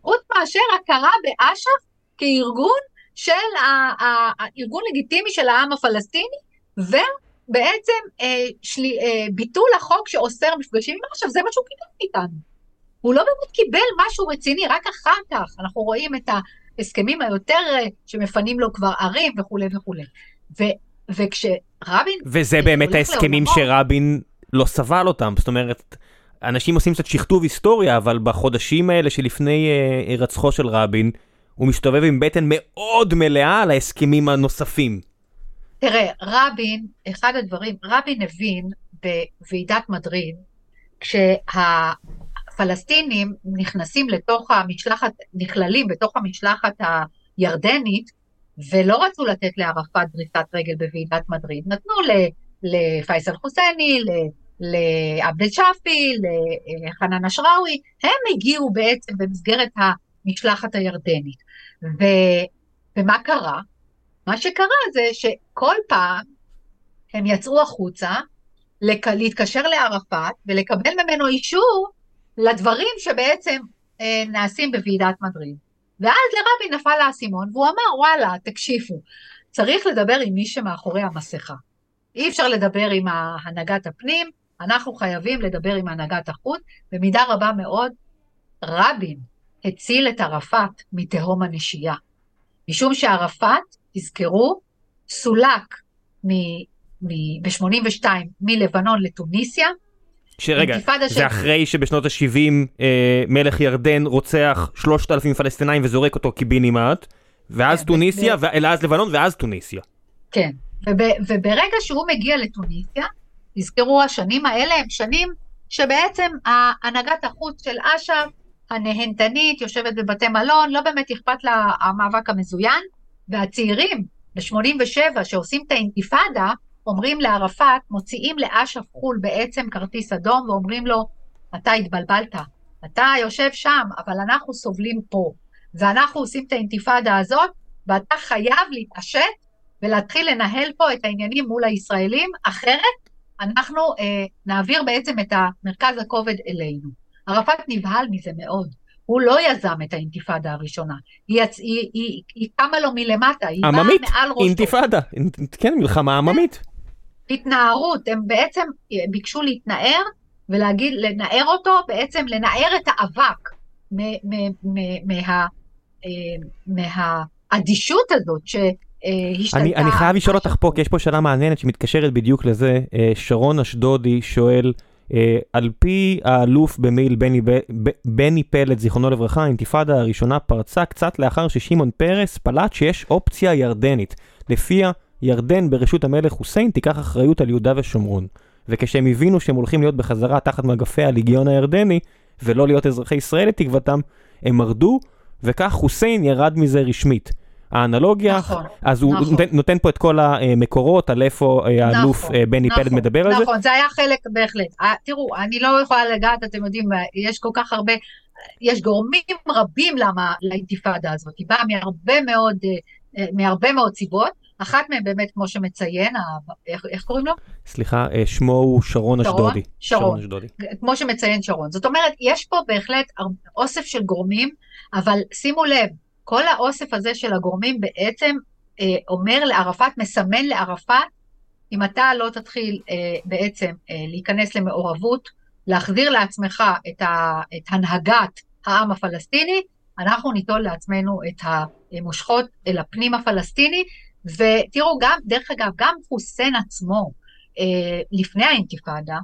חוץ מאשר הכרה באש"ף כארגון של הארגון לגיטימי של העם הפלסטיני, ובעצם אה, שלי, אה, ביטול החוק שאוסר מפגשים עם אש"ף, זה מה שהוא קיבל מאיתנו. הוא לא באמת קיבל משהו רציני, רק אחר כך אנחנו רואים את ההסכמים היותר אה, שמפנים לו כבר ערים וכולי וכולי. ו, וכשרבין... וזה באמת ההסכמים שרבין לא סבל אותם, זאת אומרת, אנשים עושים קצת שכתוב היסטוריה, אבל בחודשים האלה שלפני אה, רצחו של רבין, הוא מסתובב עם בטן מאוד מלאה על ההסכמים הנוספים. תראה, רבין, אחד הדברים, רבין הבין בוועידת מדריד, כשהפלסטינים נכנסים לתוך המשלחת, נכללים בתוך המשלחת הירדנית, ולא רצו לתת לערפאת דריסת רגל בוועידת מדריד, נתנו לפייסל חוסייני, לעבד שפי, לחנן אשראוי, הם הגיעו בעצם במסגרת המשלחת הירדנית. ו, ומה קרה? מה שקרה זה שכל פעם הם יצאו החוצה להתקשר לערפאת ולקבל ממנו אישור לדברים שבעצם אה, נעשים בוועידת מדריד. ואז לרבין נפל האסימון, והוא אמר, וואלה, תקשיבו, צריך לדבר עם מי שמאחורי המסכה. אי אפשר לדבר עם הנהגת הפנים, אנחנו חייבים לדבר עם הנהגת החוץ, במידה רבה מאוד, רבין הציל את ערפאת מתהום הנשייה. משום שערפאת, תזכרו, סולק ב-82 מלבנון לתוניסיה, שרגע, זה אחרי שבשנות ה-70 אה, מלך ירדן רוצח 3,000 פלסטינאים וזורק אותו קיבינימט, ואז כן, טוניסיה, ואז לבנון, ואז טוניסיה. כן, וברגע שהוא מגיע לטוניסיה, תזכרו, השנים האלה הם שנים שבעצם הנהגת החוץ של אש"ף, הנהנתנית, יושבת בבתי מלון, לא באמת אכפת לה המאבק המזוין, והצעירים ב-87 שעושים את האינתיפאדה, אומרים לערפאת, מוציאים לאש"ף חו"ל בעצם כרטיס אדום ואומרים לו, אתה התבלבלת, אתה יושב שם, אבל אנחנו סובלים פה, ואנחנו עושים את האינתיפאדה הזאת, ואתה חייב להתעשת ולהתחיל לנהל פה את העניינים מול הישראלים, אחרת אנחנו אה, נעביר בעצם את מרכז הכובד אלינו. ערפאת נבהל מזה מאוד. הוא לא יזם את האינתיפאדה הראשונה, היא, היא, היא, היא, היא קמה לו מלמטה, היא באה מעל ראשו. אינתיפאדה, כן, מלחמה עממית. התנערות, הם בעצם אה, ביקשו להתנער ולהגיד, לנער אותו, בעצם לנער את האבק מהאדישות מה, מה, הזאת שהשתלטה. אני, אני חייב לשאול אותך פה, כי יש פה שאלה מעניינת שמתקשרת בדיוק לזה. אה, שרון אשדודי שואל, אה, על פי האלוף במייל בני, בני פלד, זיכרונו לברכה, האינתיפאדה הראשונה פרצה קצת לאחר ששמעון פרס פלט שיש אופציה ירדנית, לפיה ירדן ברשות המלך חוסיין תיקח אחריות על יהודה ושומרון. וכשהם הבינו שהם הולכים להיות בחזרה תחת מגפי הליגיון הירדני, ולא להיות אזרחי ישראל לתקוותם, הם מרדו, וכך חוסיין ירד מזה רשמית. האנלוגיה, נכון, אז הוא נכון. נותן, נותן פה את כל המקורות על איפה אה, האלוף נכון, אה, בני נכון, פלד מדבר נכון, על זה. נכון, זה היה חלק בהחלט. אה, תראו, אני לא יכולה לגעת, אתם יודעים, יש כל כך הרבה, יש גורמים רבים למה לאינתיפאדה הזאת, היא באה מהרבה מאוד, מהרבה מאוד סיבות. אחת מהן באמת, כמו שמציין, איך, איך קוראים לו? סליחה, אה, שמו הוא שרון אשדודי. שרון, שרון אשדודי. כמו שמציין שרון. זאת אומרת, יש פה בהחלט אוסף של גורמים, אבל שימו לב, כל האוסף הזה של הגורמים בעצם אה, אומר לערפאת, מסמן לערפאת, אם אתה לא תתחיל אה, בעצם אה, להיכנס למעורבות, להחזיר לעצמך את, ה, את הנהגת העם הפלסטיני, אנחנו ניטול לעצמנו את המושכות אל הפנים הפלסטיני, ותראו, גם, דרך אגב, גם חוסיין עצמו, אה, לפני האינתיפאדה,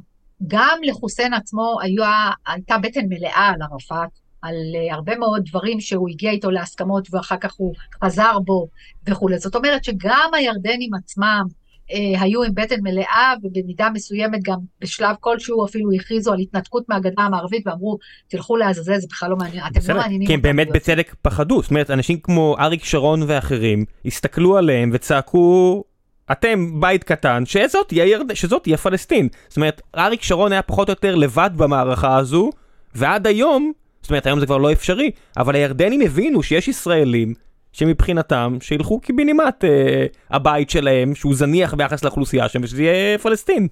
גם לחוסיין עצמו היה, הייתה בטן מלאה על ערפאת, על uh, הרבה מאוד דברים שהוא הגיע איתו להסכמות ואחר כך הוא חזר בו וכולי. זאת אומרת שגם הירדנים עצמם היו עם בטן מלאה ובמידה מסוימת גם בשלב כלשהו אפילו הכריזו על התנתקות מהגדה המערבית ואמרו תלכו לעזאזל זה בכלל לא מעניין, אתם לא מעניינים. כי הם באמת בצדק פחדו, זאת אומרת אנשים כמו אריק שרון ואחרים הסתכלו עליהם וצעקו אתם בית קטן שזאת תהיה, ירד... שזאת תהיה פלסטין. זאת אומרת, אריק שרון היה פחות או יותר לבד במערכה הזו, ועד היום, זאת אומרת היום זה כבר לא אפשרי, אבל הירדנים הבינו שיש ישראלים שמבחינתם שילכו קיבינימט אה, הבית שלהם, שהוא זניח ביחס לאוכלוסייה שם, ושזה יהיה פלסטין.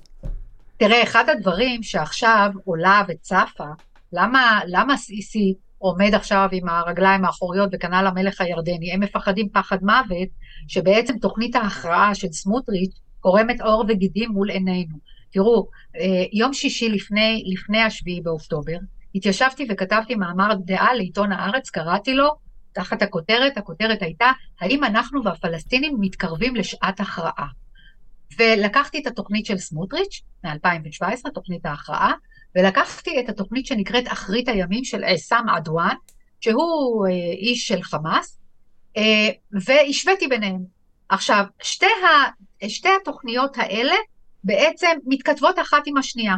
תראה, אחד הדברים שעכשיו עולה וצפה, למה, למה סיסי עומד עכשיו עם הרגליים האחוריות וכנ"ל המלך הירדני, הם מפחדים פחד מוות, שבעצם תוכנית ההכרעה של סמוטריץ' קורמת עור וגידים מול עינינו. תראו, אה, יום שישי לפני, לפני השביעי באוקטובר, התיישבתי וכתבתי מאמר דעה לעיתון הארץ, קראתי לו, תחת הכותרת, הכותרת הייתה, האם אנחנו והפלסטינים מתקרבים לשעת הכרעה? ולקחתי את התוכנית של סמוטריץ' מ-2017, תוכנית ההכרעה, ולקחתי את התוכנית שנקראת אחרית הימים של עסאם עדואן, שהוא אה, איש של חמאס, אה, והשוויתי ביניהם. עכשיו, שתי, ה, שתי התוכניות האלה בעצם מתכתבות אחת עם השנייה.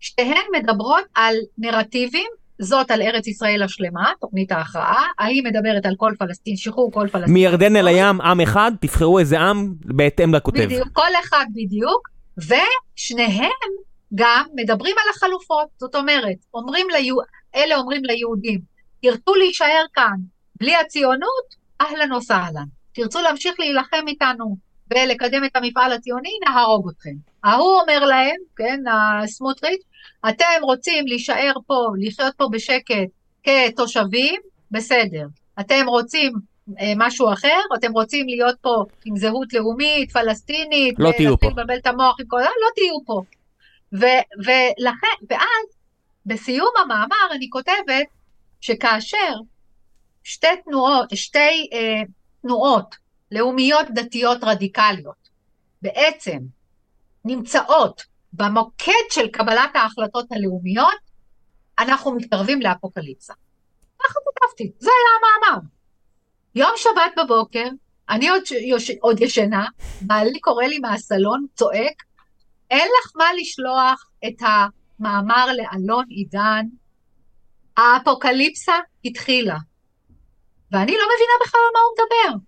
שתיהן מדברות על נרטיבים, זאת על ארץ ישראל השלמה, תוכנית ההכרעה, ההיא מדברת על כל פלסטין, שחרור כל פלסטין. מירדן אל הים, עם אחד, תבחרו איזה עם בהתאם לכותב. בדיוק, כל אחד בדיוק, ושניהם גם מדברים על החלופות, זאת אומרת, אומרים ליו... אלה אומרים ליהודים, תרצו להישאר כאן בלי הציונות, אהלן וסהלן. תרצו להמשיך להילחם איתנו ולקדם את המפעל הציוני, נהרוג אתכם. ההוא אומר להם, כן, הסמוטריץ', אתם רוצים להישאר פה, לחיות פה בשקט כתושבים, בסדר. אתם רוצים אה, משהו אחר, אתם רוצים להיות פה עם זהות לאומית, פלסטינית, לא תהיו פה. לבלבל את המוח עם כל זה, לא תהיו פה. ו- ולכן, ואז, בסיום המאמר אני כותבת שכאשר שתי תנועות, שתי אה, תנועות לאומיות דתיות רדיקליות בעצם נמצאות במוקד של קבלת ההחלטות הלאומיות, אנחנו מתקרבים לאפוקליפסה. ככה כתבתי, זה היה המאמר. יום שבת בבוקר, אני עוד, יוש, עוד ישנה, בעלי קורא לי מהסלון, צועק, אין לך מה לשלוח את המאמר לאלון עידן, האפוקליפסה התחילה. ואני לא מבינה בכלל על מה הוא מדבר.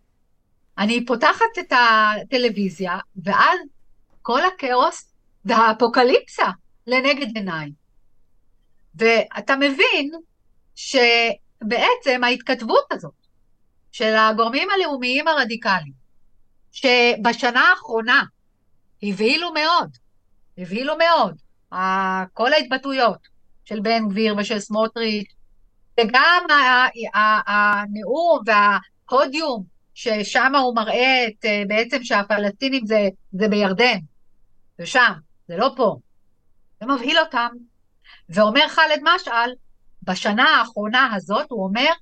אני פותחת את הטלוויזיה, ואז כל הכאוס והאפוקליפסה לנגד עיניי. ואתה מבין שבעצם ההתכתבות הזאת של הגורמים הלאומיים הרדיקליים, שבשנה האחרונה הבהילו מאוד, הבהילו מאוד, כל ההתבטאויות של בן גביר ושל סמוטריץ', וגם הנאום והפודיום, ששם הוא מראה את, בעצם שהפלסטינים זה, זה בירדן, ושם, זה לא פה. זה מבהיל אותם. ואומר ח'אלד משעל, בשנה האחרונה הזאת, הוא אומר,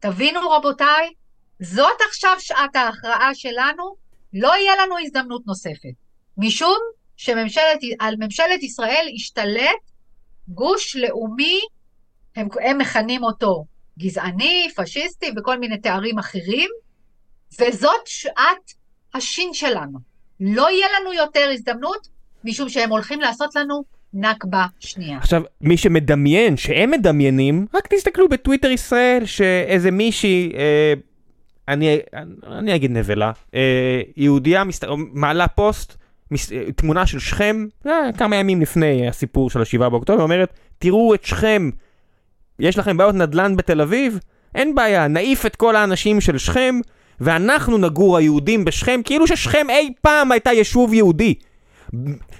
תבינו רבותיי, זאת עכשיו שעת ההכרעה שלנו, לא יהיה לנו הזדמנות נוספת. משום שעל ממשלת ישראל השתלט גוש לאומי הם, הם מכנים אותו גזעני, פשיסטי וכל מיני תארים אחרים, וזאת שעת השין שלנו. לא יהיה לנו יותר הזדמנות, משום שהם הולכים לעשות לנו נכבה שנייה. עכשיו, מי שמדמיין, שהם מדמיינים, רק תסתכלו בטוויטר ישראל, שאיזה מישהי, אה, אני, אני אגיד נבלה, אה, יהודייה מסת... מעלה פוסט, מס... תמונה של שכם, אה, כמה ימים לפני הסיפור של השבעה באוקטובר, אומרת, תראו את שכם יש לכם בעיות נדל"ן בתל אביב? אין בעיה, נעיף את כל האנשים של שכם, ואנחנו נגור היהודים בשכם, כאילו ששכם אי פעם הייתה יישוב יהודי.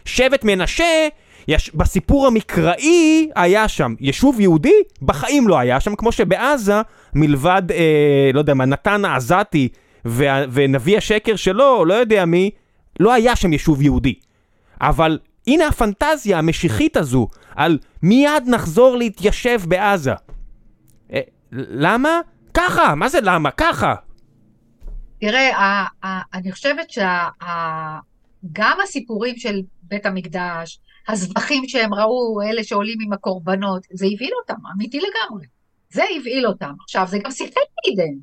שבט מנשה, יש, בסיפור המקראי היה שם יישוב יהודי, בחיים לא היה שם, כמו שבעזה, מלבד, אה, לא יודע מה, נתן העזתי ונביא השקר שלו, לא יודע מי, לא היה שם יישוב יהודי. אבל הנה הפנטזיה המשיחית הזו על מיד נחזור להתיישב בעזה. אה, למה? ככה, מה זה למה? ככה. תראה, אני חושבת שגם הסיפורים של בית המקדש, הזבחים שהם ראו, אלה שעולים עם הקורבנות, זה הבהיל אותם, אמיתי לגמרי. זה הבהיל אותם. עכשיו, זה גם שיחק לידיהם.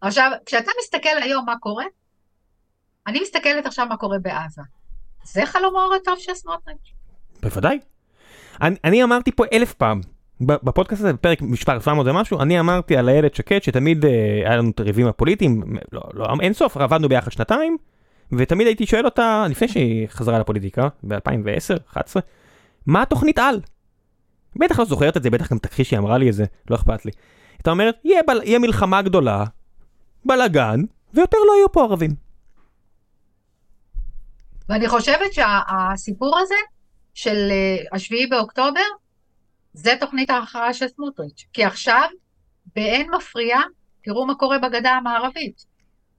עכשיו, כשאתה מסתכל היום מה קורה, אני מסתכלת עכשיו מה קורה בעזה. זה חלומו הרטוב של סמוטריץ'. בוודאי. אני, אני אמרתי פה אלף פעם, בפודקאסט הזה, בפרק מספר 700 ומשהו, אני אמרתי על איילת שקד שתמיד אה, היה לנו את הריבים הפוליטיים, לא, לא, אין סוף, עבדנו ביחד שנתיים, ותמיד הייתי שואל אותה, לפני שהיא חזרה לפוליטיקה, ב-2010, 2011, מה התוכנית על? בטח לא זוכרת את זה, בטח גם תכחיש שהיא אמרה לי את זה, לא אכפת לי. הייתה אומרת, יהיה, בל, יהיה מלחמה גדולה, בלאגן, ויותר לא יהיו פה ערבים. ואני חושבת שהסיפור הזה של אה, השביעי באוקטובר, זה תוכנית ההכרעה של סמוטריץ'. כי עכשיו, באין מפריע, תראו מה קורה בגדה המערבית.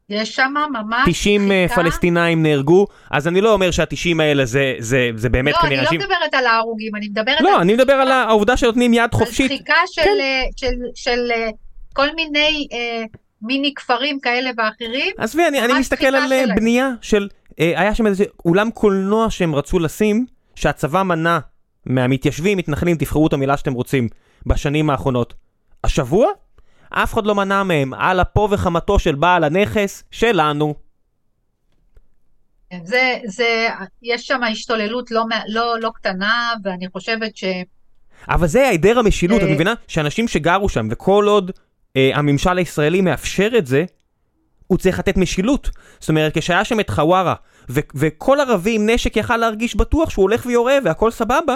יש שם ממש 90 אה, דחיקה. פלסטינאים נהרגו, אז אני לא אומר שה-90 האלה זה, זה, זה באמת לא, אני כנראה לא אנשים... מדברת על ההרוגים, אני מדברת לא, על אני מדבר על העובדה שנותנים יד על חופשית. דחיקה של, כן. אה, של, של אה, כל מיני אה, מיני כפרים כאלה ואחרים. עזבי, אני, אני מסתכל על שלהם. בנייה של... אה, היה שם איזה אולם קולנוע שהם רצו לשים, שהצבא מנע מהמתיישבים, מתנחלים, תבחרו את המילה שאתם רוצים, בשנים האחרונות. השבוע? אף אחד לא מנע מהם, על אפו וחמתו של בעל הנכס, שלנו. זה, זה, יש שם השתוללות לא, לא, לא קטנה, ואני חושבת ש... אבל זה היעדר המשילות, את אה. מבינה? שאנשים שגרו שם, וכל עוד אה, הממשל הישראלי מאפשר את זה, הוא צריך לתת משילות. זאת אומרת, כשהיה שם את חווארה, ו- וכל ערבי עם נשק יכל להרגיש בטוח שהוא הולך ויורה והכל סבבה,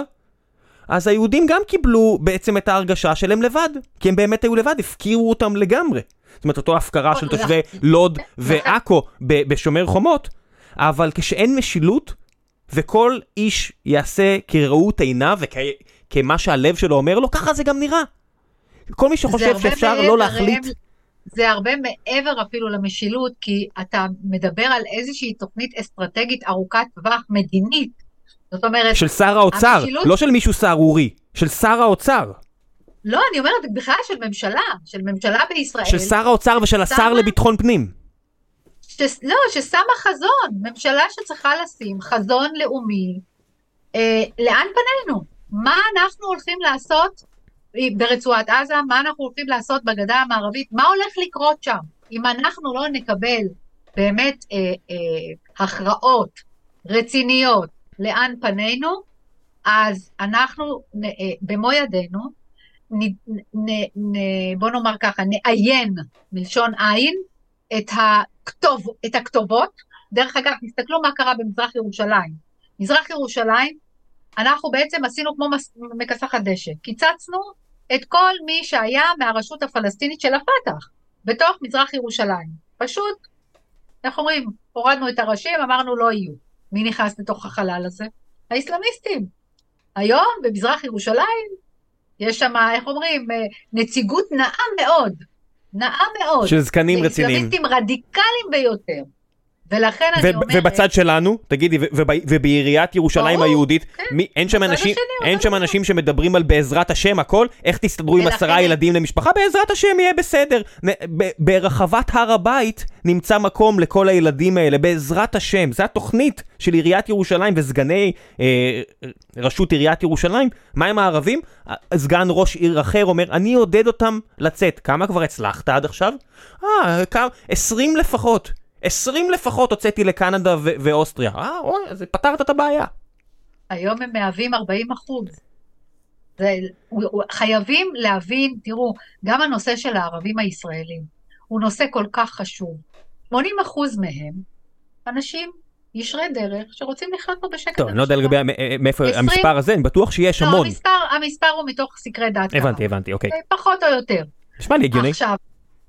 אז היהודים גם קיבלו בעצם את ההרגשה שלהם לבד, כי הם באמת היו לבד, הפקירו אותם לגמרי. זאת אומרת, אותו הפקרה של תושבי לוד ועכו ב- בשומר חומות, אבל כשאין משילות, וכל איש יעשה כראות עיניו וכמה שהלב שלו אומר לו, ככה זה גם נראה. כל מי שחושב שאפשר מעבר, לא להחליט, זה הרבה מעבר אפילו למשילות, כי אתה מדבר על איזושהי תוכנית אסטרטגית ארוכת טווח מדינית. זאת אומרת, של שר האוצר, המשילות- לא של מישהו סהרורי, של שר האוצר, לא, אני אומרת בכלל של ממשלה, של ממשלה בישראל. של שר האוצר ושל השר שמה- לביטחון פנים. ש... לא, ששמה חזון, ממשלה שצריכה לשים חזון לאומי, אה, לאן פנינו? מה אנחנו הולכים לעשות ברצועת עזה? מה אנחנו הולכים לעשות בגדה המערבית? מה הולך לקרות שם? אם אנחנו לא נקבל באמת אה, אה, הכרעות רציניות לאן פנינו, אז אנחנו אה, במו ידינו, נ, נ, נ, בוא נאמר ככה, נעיין מלשון עין את, הכתוב, את הכתובות. דרך אגב, תסתכלו מה קרה במזרח ירושלים. מזרח ירושלים, אנחנו בעצם עשינו כמו מס- מכסחת דשא. קיצצנו את כל מי שהיה מהרשות הפלסטינית של הפת"ח בתוך מזרח ירושלים. פשוט, איך אומרים, הורדנו את הראשים, אמרנו לא יהיו. מי נכנס לתוך החלל הזה? האסלאמיסטים. היום במזרח ירושלים יש שם, איך אומרים, אה, נציגות נאה מאוד. נאה מאוד. של זקנים רציניים. לאסלאמיסטים רדיקליים ביותר. ולכן אני אומרת... ובצד שלנו, תגידי, ובעיריית ירושלים היהודית, כן. אין שם אנשים, אין שם. אנשים שמדברים על בעזרת השם הכל, איך תסתדרו עם עשרה ילדים למשפחה, בעזרת השם יהיה בסדר. ברחבת הר הבית נמצא מקום לכל הילדים האלה, בעזרת השם. זה התוכנית של עיריית ירושלים וסגני אה, רשות עיריית ירושלים. מה עם הערבים? סגן ראש עיר אחר אומר, אני אעודד אותם לצאת. כמה כבר הצלחת עד עכשיו? אה, כמה? 20 לפחות. 20 לפחות הוצאתי לקנדה ו- ואוסטריה. אה, וואי, אז פתרת את הבעיה. היום הם מהווים 40 אחוז. זה, חייבים להבין, תראו, גם הנושא של הערבים הישראלים הוא נושא כל כך חשוב. 80 אחוז מהם אנשים ישרי דרך שרוצים לחיות פה בשקט. טוב, אני לא יודע. לגבי המ- אה, מאיפה 20? המספר הזה, אני בטוח שיש לא, המון. המספר, המספר הוא מתוך סקרי דעת. הבנתי, הבנתי, אוקיי. פחות או יותר. נשמע לי הגיוני. עכשיו, אה,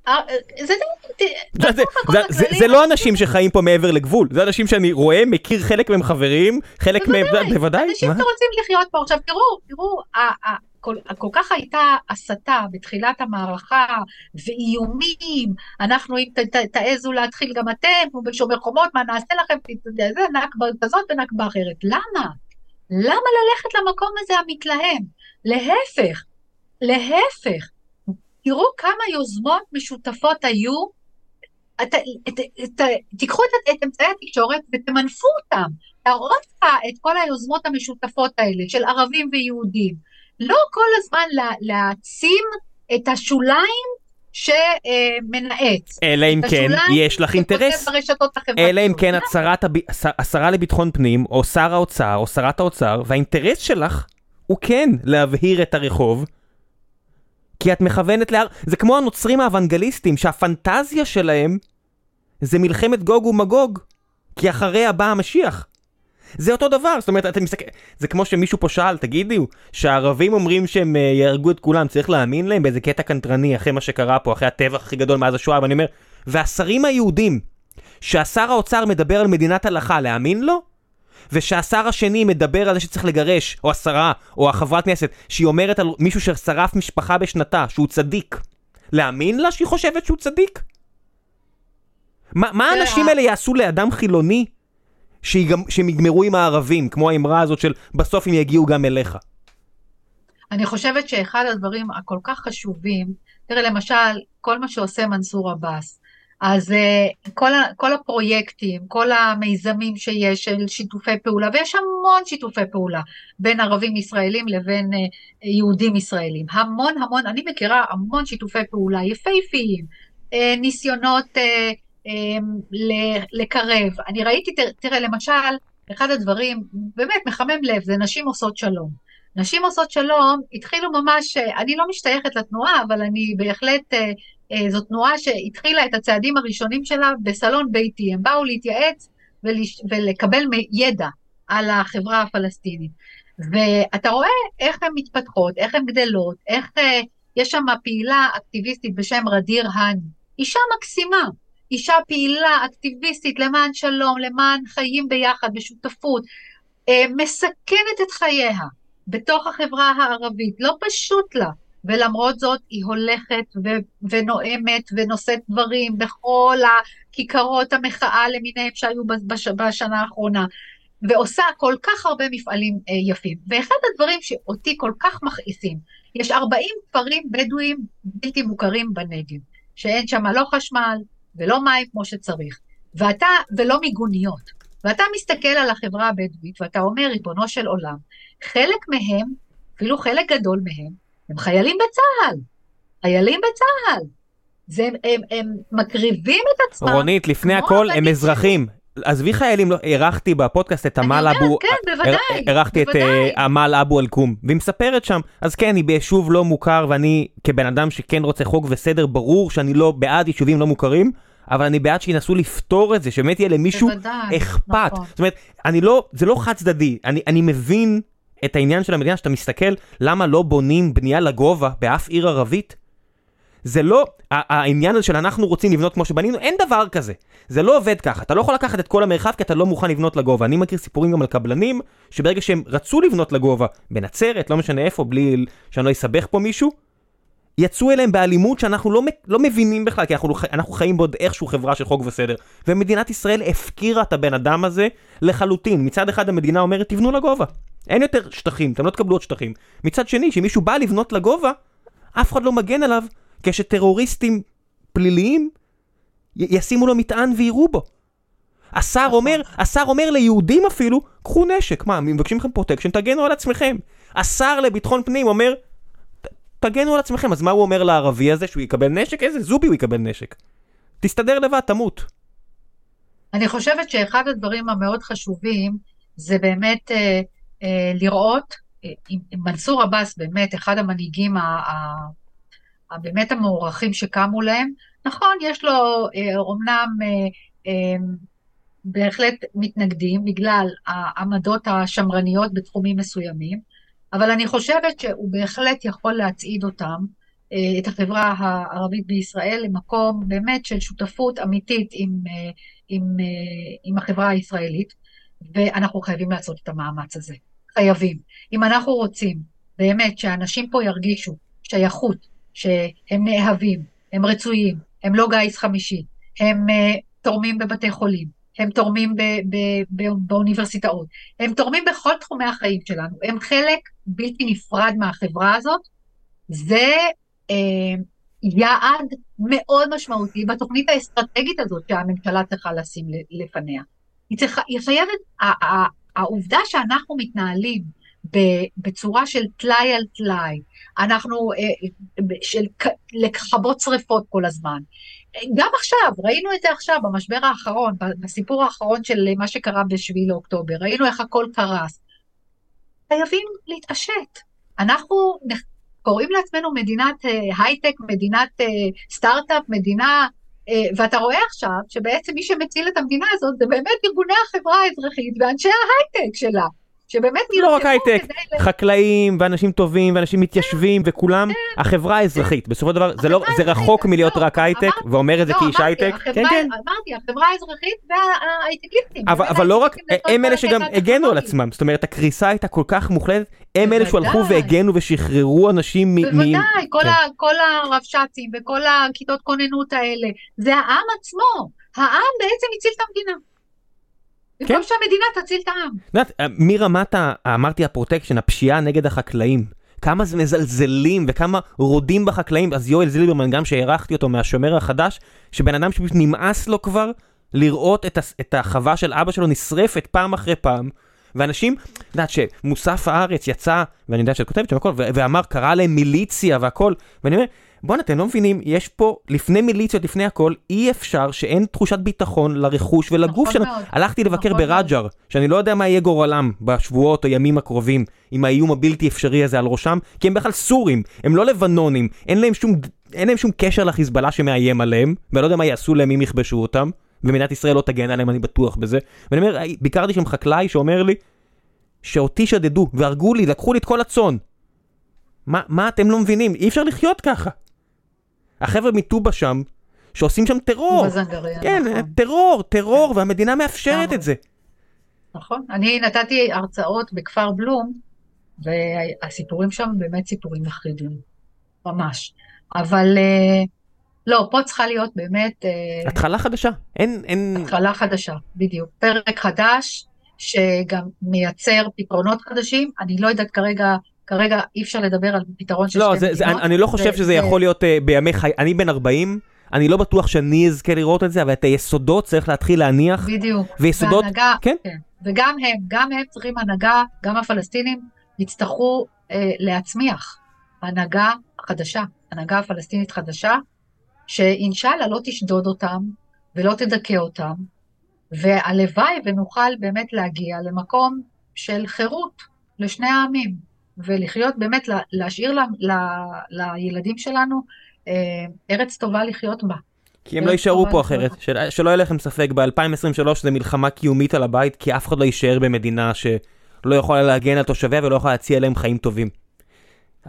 זה זה- די... זה- זה לא אנשים שחיים פה מעבר לגבול, זה אנשים שאני רואה, מכיר חלק מהם חברים, חלק מהם, בוודאי. אנשים? שרוצים לחיות פה. עכשיו תראו, תראו, כל, כל כך הייתה הסתה בתחילת המערכה, ואיומים, אנחנו אם תעזו להתחיל גם אתם, כמו בשומר חומות, מה נעשה לכם, זה נכבה כזאת ונכבה אחרת. למה? למה ללכת למקום הזה המתלהם? להפך, להפך. תראו כמה יוזמות משותפות היו, את, את, את, תיקחו את, את אמצעי התקשורת ותמנפו אותם, להראות לך את כל היוזמות המשותפות האלה של ערבים ויהודים. לא כל הזמן לה, להעצים את השוליים שמנאץ. אלא אם כן יש לך אינטרס. אלא אם כן השרה לביטחון פנים, או שר האוצר, או שרת האוצר, והאינטרס שלך הוא כן להבהיר את הרחוב. כי את מכוונת להר... זה כמו הנוצרים האוונגליסטים, שהפנטזיה שלהם זה מלחמת גוג ומגוג, כי אחריה בא המשיח. זה אותו דבר, זאת אומרת, אתה מסתכל, זה כמו שמישהו פה שאל, תגידו, שהערבים אומרים שהם uh, יהרגו את כולם, צריך להאמין להם באיזה קטע קנטרני אחרי מה שקרה פה, אחרי הטבח הכי גדול מאז השואה, ואני אומר, והשרים היהודים, שהשר האוצר מדבר על מדינת הלכה, להאמין לו? ושהשר השני מדבר על זה שצריך לגרש, או השרה, או החברת כנסת, שהיא אומרת על מישהו ששרף משפחה בשנתה, שהוא צדיק, להאמין לה שהיא חושבת שהוא צדיק? מה, מה האנשים האלה יעשו לאדם חילוני שהם יגמרו עם הערבים, כמו האמרה הזאת של בסוף הם יגיעו גם אליך. אני חושבת שאחד הדברים הכל כך חשובים, תראה למשל, כל מה שעושה מנסור עבאס, אז uh, כל, כל הפרויקטים, כל המיזמים שיש של שיתופי פעולה, ויש המון שיתופי פעולה בין ערבים ישראלים לבין uh, יהודים ישראלים, המון המון, אני מכירה המון שיתופי פעולה יפהפיים, uh, ניסיונות לקרב. אני ראיתי, תראה, למשל, אחד הדברים, באמת מחמם לב, זה נשים עושות שלום. נשים עושות שלום התחילו ממש, אני לא משתייכת לתנועה, אבל אני בהחלט, אה, אה, זו תנועה שהתחילה את הצעדים הראשונים שלה בסלון ביתי. הם באו להתייעץ ולקבל ידע על החברה הפלסטינית. ואתה רואה איך הן מתפתחות, איך הן גדלות, איך אה, יש שם פעילה אקטיביסטית בשם רדיר האני, אישה מקסימה, אישה פעילה, אקטיביסטית, למען שלום, למען חיים ביחד, בשותפות, אה, מסכנת את חייה בתוך החברה הערבית, לא פשוט לה, ולמרות זאת היא הולכת ו- ונואמת ונושאת דברים בכל הכיכרות המחאה למיניהם שהיו בש- בשנה האחרונה, ועושה כל כך הרבה מפעלים אה, יפים. ואחד הדברים שאותי כל כך מכעיסים, יש 40 כפרים בדואיים בלתי מוכרים בנגב, שאין שם לא חשמל, ולא מים כמו שצריך, ואתה, ולא מיגוניות. ואתה מסתכל על החברה הבדואית ואתה אומר, ריבונו של עולם, חלק מהם, אפילו חלק גדול מהם, הם חיילים בצה"ל. חיילים בצה"ל. זה, הם, הם, הם מקריבים את עצמם. רונית, לפני הכל הם אזרחים. עזבי חיילים, לא, אירחתי בפודקאסט את עמל אבו, כן, בוודאי, אירחתי את אה, עמל אבו אל-קום, והיא מספרת שם, אז כן, היא ביישוב לא מוכר, ואני כבן אדם שכן רוצה חוק וסדר, ברור שאני לא בעד יישובים לא מוכרים, אבל אני בעד שינסו לפתור את זה, שבאמת יהיה למישהו בוודאי, אכפת. נכון. זאת אומרת, אני לא, זה לא חד צדדי, אני, אני מבין את העניין של המדינה, שאתה מסתכל למה לא בונים בנייה לגובה באף עיר ערבית, זה לא, העניין הזה של אנחנו רוצים לבנות כמו שבנינו, אין דבר כזה. זה לא עובד ככה, אתה לא יכול לקחת את כל המרחב כי אתה לא מוכן לבנות לגובה. אני מכיר סיפורים גם על קבלנים, שברגע שהם רצו לבנות לגובה, בנצרת, לא משנה איפה, בלי שאני לא אסבך פה מישהו, יצאו אליהם באלימות שאנחנו לא, לא מבינים בכלל, כי אנחנו, אנחנו חיים בעוד איכשהו חברה של חוק וסדר. ומדינת ישראל הפקירה את הבן אדם הזה לחלוטין. מצד אחד המדינה אומרת, תבנו לגובה. אין יותר שטחים, אתם לא תקבלו עוד שטחים. מצד שני, כשמישהו בא לבנות לגובה, אף אחד לא מגן עליו, כשטרוריסטים פליליים ישימו לו מטען ויירו בו. השר נכון. אומר, השר אומר ליהודים אפילו, קחו נשק, מה, מבקשים מכם פרוטקשן, תגנו על עצמכם. השר לביטחון פנים אומר, תגנו על עצמכם, אז מה הוא אומר לערבי הזה, שהוא יקבל נשק? איזה זובי הוא יקבל נשק? תסתדר לבד, תמות. אני חושבת שאחד הדברים המאוד חשובים זה באמת אה, לראות, אה, עם מנסור עבאס באמת אחד המנהיגים הבאמת המוערכים שקמו להם. נכון, יש לו אה, אומנם אה, אה, בהחלט מתנגדים בגלל העמדות השמרניות בתחומים מסוימים, אבל אני חושבת שהוא בהחלט יכול להצעיד אותם, אה, את החברה הערבית בישראל, למקום באמת של שותפות אמיתית עם, אה, עם, אה, עם החברה הישראלית, ואנחנו חייבים לעשות את המאמץ הזה. חייבים. אם אנחנו רוצים באמת שאנשים פה ירגישו שייכות, שהם נאהבים, הם רצויים, הם לא גיס חמישי, הם uh, תורמים בבתי חולים, הם תורמים ב- ב- ב- באוניברסיטאות, הם תורמים בכל תחומי החיים שלנו, הם חלק בלתי נפרד מהחברה הזאת, זה uh, יעד מאוד משמעותי בתוכנית האסטרטגית הזאת שהממשלה צריכה לשים לפניה. היא, צריכה, היא חייבת, העובדה שאנחנו מתנהלים בצורה של טלאי על טלאי, אנחנו אה, של לכבות שריפות כל הזמן. גם עכשיו, ראינו את זה עכשיו במשבר האחרון, בסיפור האחרון של מה שקרה ב-7 לאוקטובר, ראינו איך הכל קרס. חייבים להתעשת. אנחנו קוראים לעצמנו מדינת אה, הייטק, מדינת אה, סטארט-אפ, מדינה, אה, ואתה רואה עכשיו שבעצם מי שמציל את המדינה הזאת זה באמת ארגוני החברה האזרחית ואנשי ההייטק שלה. שבאמת נרצחו לא רק הייטק, חקלאים ואנשים טובים ואנשים מתיישבים וכולם, כן. החברה האזרחית, בסופו של דבר לא- זה רחוק מלהיות לא, רק הייטק, ואומר את זה לא, כאיש הייטק, כן כן. אמרתי, החברה האזרחית וההייטקיסטים. אבל לא רק, הם אלה שגם הגנו על עצמם, זאת אומרת הקריסה הייתה כל כך מוחלטת, הם אלה שהלכו והגנו ושחררו אנשים מ... בוודאי, כל הרבש"צים וכל הכיתות כוננות האלה, זה העם עצמו, העם בעצם הציל את המדינה. במקום כן? שהמדינה תציל את העם. את יודעת, אה, מרמת, אמרתי הפרוטקשן, הפשיעה נגד החקלאים, כמה זה מזלזלים וכמה רודים בחקלאים, אז יואל זילברמן, גם שהערכתי אותו מהשומר החדש, שבן אדם שפשוט נמאס לו כבר לראות את, את החווה של אבא שלו נשרפת פעם אחרי פעם. ואנשים, את יודעת שמוסף הארץ יצא, ואני יודע שאת כותבת שם הכל, ואמר, קרא להם מיליציה והכל, ואני אומר, בואנה, אתם לא מבינים, יש פה, לפני מיליציות, לפני הכל, אי אפשר שאין תחושת ביטחון לרכוש ולגוף נכון שלנו. הלכתי לבקר נכון ברג'ר, שאני לא יודע מה יהיה גורלם בשבועות או ימים הקרובים, עם האיום הבלתי אפשרי הזה על ראשם, כי הם בכלל סורים, הם לא לבנונים, אין להם שום, אין להם שום קשר לחיזבאללה שמאיים עליהם, ואני לא יודע מה יעשו להם אם יכבשו אותם, ומדינת ישראל לא תגן עליהם, אני בטוח בזה. ואני אומר, ביקרתי שם חקלאי שאומר לי, שאותי שדדו, והרגו לי, לקחו לי את כל הצאן. מה, מה אתם לא מבינים? אי אפשר לחיות ככה. החבר'ה מטובה שם, שעושים שם טרור. בזנגריה, כן, נכון. טרור, טרור, והמדינה מאפשרת. את זה. נכון. אני נתתי הרצאות בכפר בלום, והסיפורים שם באמת סיפורים מחרידים, ממש. אבל אה, לא, פה צריכה להיות באמת... אה, התחלה חדשה, אין... אין... התחלה חדשה, בדיוק. פרק חדש, שגם מייצר פתרונות חדשים. אני לא יודעת כרגע כרגע אי אפשר לדבר על פתרון של לא, שתי מדינות. לא, אני לא חושב שזה יכול להיות uh, בימי חי... אני בן 40, אני לא בטוח שאני אזכה לראות את זה, אבל את היסודות צריך להתחיל להניח. בדיוק. ויסודות, והנהגה, כן? כן. וגם הם, גם הם צריכים הנהגה, גם הפלסטינים יצטרכו uh, להצמיח הנהגה חדשה, הנהגה פלסטינית חדשה, שאינשאללה לא תשדוד אותם ולא תדכא אותם, והלוואי ונוכל באמת להגיע למקום של חירות לשני העמים. ולחיות באמת, להשאיר ל, ל, לילדים שלנו אה, ארץ טובה לחיות בה. כי הם לא יישארו פה אחרת, של, שלא יהיה לכם ספק, ב-2023 זה מלחמה קיומית על הבית, כי אף אחד לא יישאר במדינה שלא יכולה להגן על תושביה ולא יכולה להציע להם חיים טובים.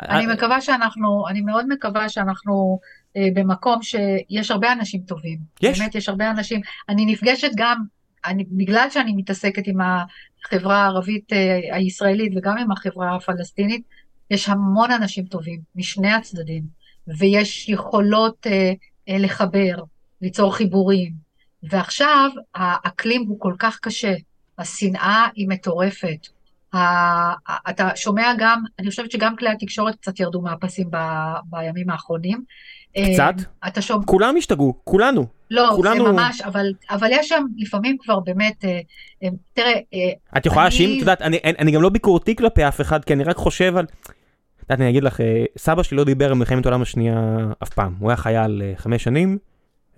אני מקווה שאנחנו, אני מאוד מקווה שאנחנו אה, במקום שיש הרבה אנשים טובים. יש. באמת יש הרבה אנשים, אני נפגשת גם, אני, בגלל שאני מתעסקת עם החברה הערבית אה, הישראלית וגם עם החברה הפלסטינית, יש המון אנשים טובים משני הצדדים, ויש יכולות אה, אה, לחבר, ליצור חיבורים. ועכשיו האקלים הוא כל כך קשה, השנאה היא מטורפת. אתה שומע גם, אני חושבת שגם כלי התקשורת קצת ירדו מהפסים ב, בימים האחרונים. קצת? אתה שומע... כולם השתגעו, כולנו. לא, כולנו... זה ממש, אבל, אבל יש שם לפעמים כבר באמת, אה, אה, תראה, אה, את יכולה להאשים, אני... את יודעת, אני, אני, אני גם לא ביקורתי כלפי אף אחד, כי אני רק חושב על... את יודעת, אני אגיד לך, אה, סבא שלי לא דיבר על מלחמת העולם השנייה אף פעם. הוא היה חייל חמש שנים,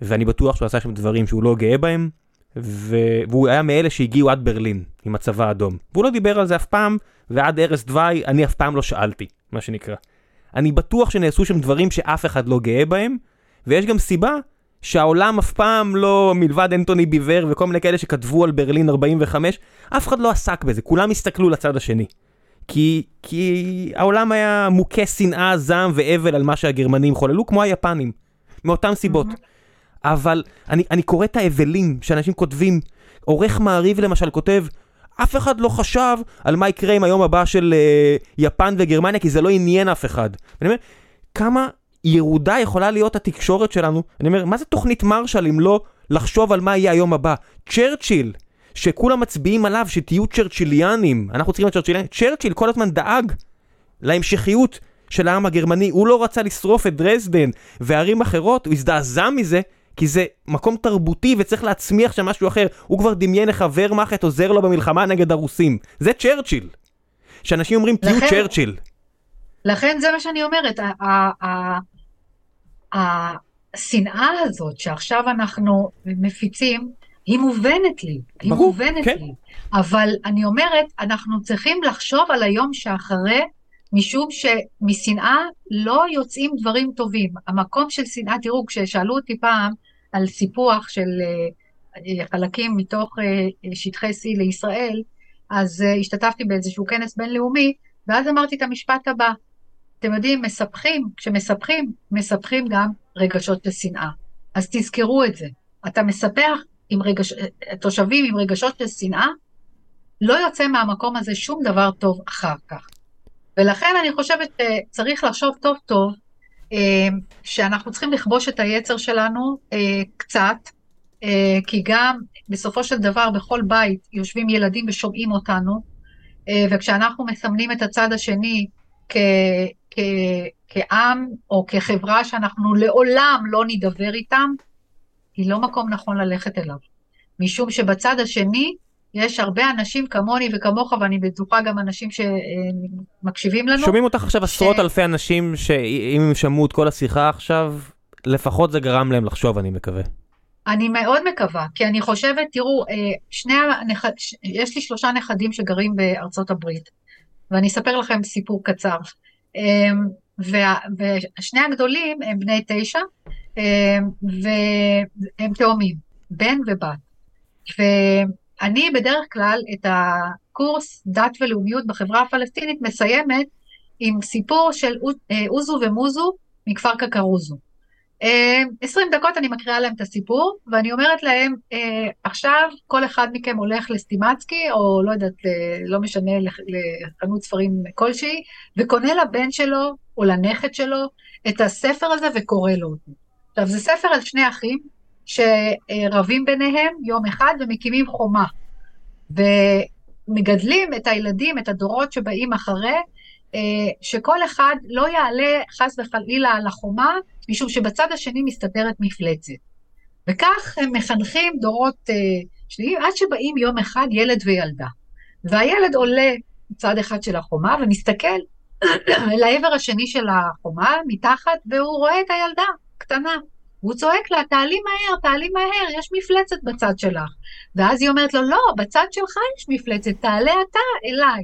ואני בטוח שהוא עשה שם דברים שהוא לא גאה בהם, ו... והוא היה מאלה שהגיעו עד ברלין עם הצבא האדום. והוא לא דיבר על זה אף פעם, ועד ערש דווי אני אף פעם לא שאלתי, מה שנקרא. אני בטוח שנעשו שם דברים שאף אחד לא גאה בהם, ויש גם סיבה שהעולם אף פעם לא, מלבד אנטוני ביבר וכל מיני כאלה שכתבו על ברלין 45, אף אחד לא עסק בזה, כולם הסתכלו לצד השני. כי, כי העולם היה מוכה שנאה, זעם ואבל על מה שהגרמנים חוללו, כמו היפנים, מאותן סיבות. Mm-hmm. אבל אני, אני קורא את האבלים שאנשים כותבים, עורך מעריב למשל כותב, אף אחד לא חשב על מה יקרה עם היום הבא של uh, יפן וגרמניה, כי זה לא עניין אף אחד. ואני אומר, כמה ירודה יכולה להיות התקשורת שלנו? אני אומר, מה זה תוכנית מרשל אם לא לחשוב על מה יהיה היום הבא? צ'רצ'יל, שכולם מצביעים עליו, שתהיו צ'רצ'יליאנים, אנחנו צריכים להיות צ'רצ'יליאנים, צ'רצ'יל כל הזמן דאג להמשכיות של העם הגרמני, הוא לא רצה לשרוף את דרזדן וערים אחרות, הוא הזדעזע מזה, כי זה מקום תרבותי וצריך להצמיח שם משהו אחר. הוא כבר דמיין איך הוורמאכט עוזר לו במלחמה נגד הרוסים. זה צ'רצ'יל. שאנשים אומרים תהיו לכן, צ'רצ'יל. לכן זה מה שאני אומרת, השנאה הזאת שעכשיו אנחנו מפיצים, היא מובנת לי, היא ברור, מובנת כן. לי. אבל אני אומרת, אנחנו צריכים לחשוב על היום שאחרי, משום שמשנאה לא יוצאים דברים טובים. המקום של שנאה, תראו, כששאלו אותי פעם על סיפוח של uh, חלקים מתוך uh, שטחי C לישראל, אז uh, השתתפתי באיזשהו כנס בינלאומי, ואז אמרתי את המשפט הבא, אתם יודעים, מספחים, כשמספחים, מספחים גם רגשות לשנאה. אז תזכרו את זה. אתה מספח עם רגש... תושבים עם רגשות של שנאה, לא יוצא מהמקום הזה שום דבר טוב אחר כך. ולכן אני חושבת שצריך לחשוב טוב טוב, אה, שאנחנו צריכים לכבוש את היצר שלנו אה, קצת, אה, כי גם בסופו של דבר בכל בית יושבים ילדים ושומעים אותנו, וכשאנחנו מסמנים את הצד השני כ, כ, כעם או כחברה שאנחנו לעולם לא נידבר איתם, היא לא מקום נכון ללכת אליו. משום שבצד השני יש הרבה אנשים כמוני וכמוך, ואני בטוחה גם אנשים שמקשיבים לנו. שומעים אותך עכשיו ש... עשרות אלפי אנשים שאם הם שמעו את כל השיחה עכשיו, לפחות זה גרם להם לחשוב, אני מקווה. אני מאוד מקווה, כי אני חושבת, תראו, אה, שני הנכד, יש לי שלושה נכדים שגרים בארצות הברית, ואני אספר לכם סיפור קצר. אמ, ושני הגדולים הם בני תשע, אמ, והם תאומים, בן ובת. ואני בדרך כלל את הקורס דת ולאומיות בחברה הפלסטינית מסיימת עם סיפור של אה, אוזו ומוזו מכפר קקרוזו. 20 אה, דקות אני מקריאה להם את הסיפור, ואני אומרת להם, אה, עכשיו כל אחד מכם הולך לסטימצקי, או לא יודעת, לא משנה, לחנות ספרים כלשהי, וקונה לבן שלו או לנכד שלו את הספר הזה וקורא לו אותו. עכשיו, זה ספר על שני אחים שרבים ביניהם יום אחד ומקימים חומה. ומגדלים את הילדים, את הדורות שבאים אחרי, אה, שכל אחד לא יעלה חס וחלילה על החומה, משום שבצד השני מסתתרת מפלצת. וכך הם מחנכים דורות אה, שניים, עד שבאים יום אחד ילד וילדה. והילד עולה מצד אחד של החומה ומסתכל לעבר השני של החומה, מתחת, והוא רואה את הילדה, קטנה. והוא צועק לה, תעלי מהר, תעלי מהר, יש מפלצת בצד שלך. ואז היא אומרת לו, לא, בצד שלך יש מפלצת, תעלה אתה אליי.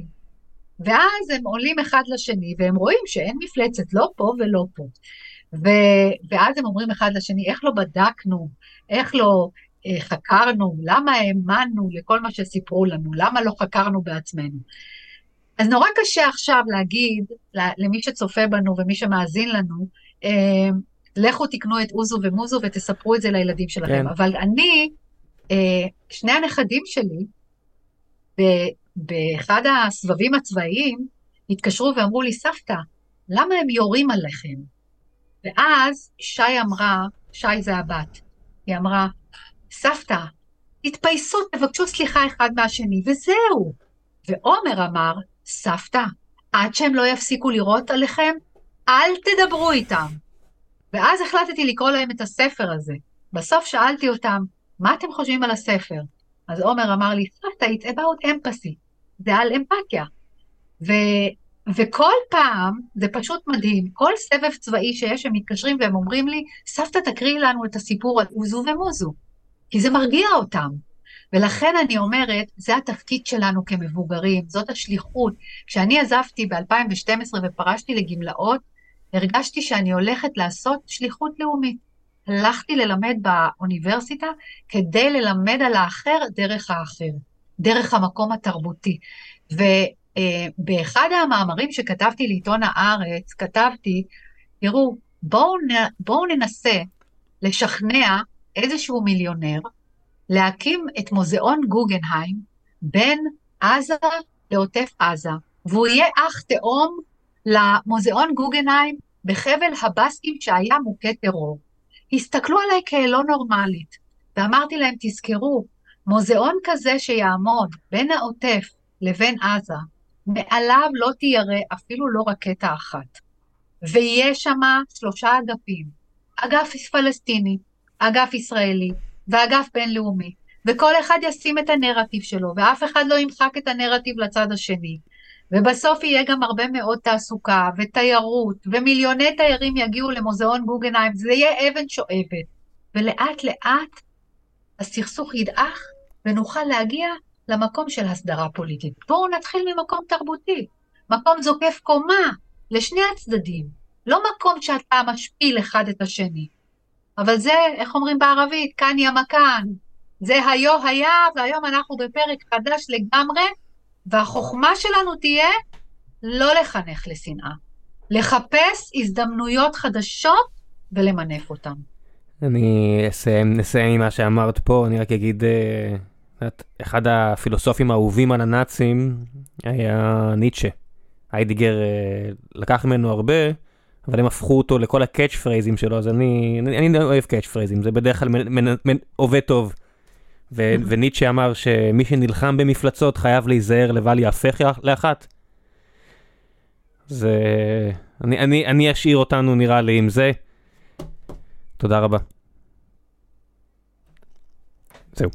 ואז הם עולים אחד לשני, והם רואים שאין מפלצת, לא פה ולא פה. ו... ואז הם אומרים אחד לשני, איך לא בדקנו, איך לא אה, חקרנו, למה האמנו לכל מה שסיפרו לנו, למה לא חקרנו בעצמנו. אז נורא קשה עכשיו להגיד למי שצופה בנו ומי שמאזין לנו, אה, לכו תקנו את אוזו ומוזו ותספרו את זה לילדים שלכם. כן. אבל אני, אה, שני הנכדים שלי, באחד הסבבים הצבאיים, התקשרו ואמרו לי, סבתא, למה הם יורים עליכם? ואז שי אמרה, שי זה הבת, היא אמרה, סבתא, תתפייסו, תבקשו סליחה אחד מהשני, וזהו. ועומר אמר, סבתא, עד שהם לא יפסיקו לירות עליכם, אל תדברו איתם. ואז החלטתי לקרוא להם את הספר הזה. בסוף שאלתי אותם, מה אתם חושבים על הספר? אז עומר אמר לי, סבתא, it's about empathy, זה על אמפתיה. ו, וכל פעם, זה פשוט מדהים, כל סבב צבאי שיש, הם מתקשרים והם אומרים לי, סבתא, תקריאי לנו את הסיפור על אוזו ומוזו, כי זה מרגיע אותם. ולכן אני אומרת, זה התפקיד שלנו כמבוגרים, זאת השליחות. כשאני עזבתי ב-2012 ופרשתי לגמלאות, הרגשתי שאני הולכת לעשות שליחות לאומית. הלכתי ללמד באוניברסיטה כדי ללמד על האחר דרך האחר, דרך המקום התרבותי. ובאחד המאמרים שכתבתי לעיתון הארץ, כתבתי, תראו, בואו, בואו ננסה לשכנע איזשהו מיליונר להקים את מוזיאון גוגנהיים בין עזה לעוטף עזה, והוא יהיה אח תאום למוזיאון גוגנהיים בחבל הבסקים שהיה מוכה טרור. הסתכלו עליי כלא נורמלית, ואמרתי להם, תזכרו, מוזיאון כזה שיעמוד בין העוטף לבין עזה, מעליו לא תיירא אפילו לא רקטה אחת. ויש שם שלושה אגפים, אגף פלסטיני, אגף ישראלי ואגף בינלאומי, וכל אחד ישים את הנרטיב שלו, ואף אחד לא ימחק את הנרטיב לצד השני. ובסוף יהיה גם הרבה מאוד תעסוקה ותיירות, ומיליוני תיירים יגיעו למוזיאון גוגנהיים, זה יהיה אבן שואבת. ולאט לאט הסכסוך ידעך ונוכל להגיע למקום של הסדרה פוליטית. בואו נתחיל ממקום תרבותי, מקום זוקף קומה לשני הצדדים, לא מקום שאתה משפיל אחד את השני. אבל זה, איך אומרים בערבית, כאן ימקן. זה היו היה, והיום אנחנו בפרק חדש לגמרי, והחוכמה שלנו תהיה לא לחנך לשנאה, לחפש הזדמנויות חדשות ולמנף אותן. אני אסיים, נסיים עם מה שאמרת פה, אני רק אגיד, אה, אחד הפילוסופים האהובים על הנאצים היה ניטשה. היידיגר אה, לקח ממנו הרבה, אבל הם הפכו אותו לכל ה catch phrase ים שלו, אז אני, אני, אני אוהב catch phrase ים, זה בדרך כלל עובד טוב. ו, וניטשה אמר שמי שנלחם במפלצות חייב להיזהר לבל יהפך לאחת. זה... אני, אני, אני אשאיר אותנו נראה לי עם זה. תודה רבה. זהו.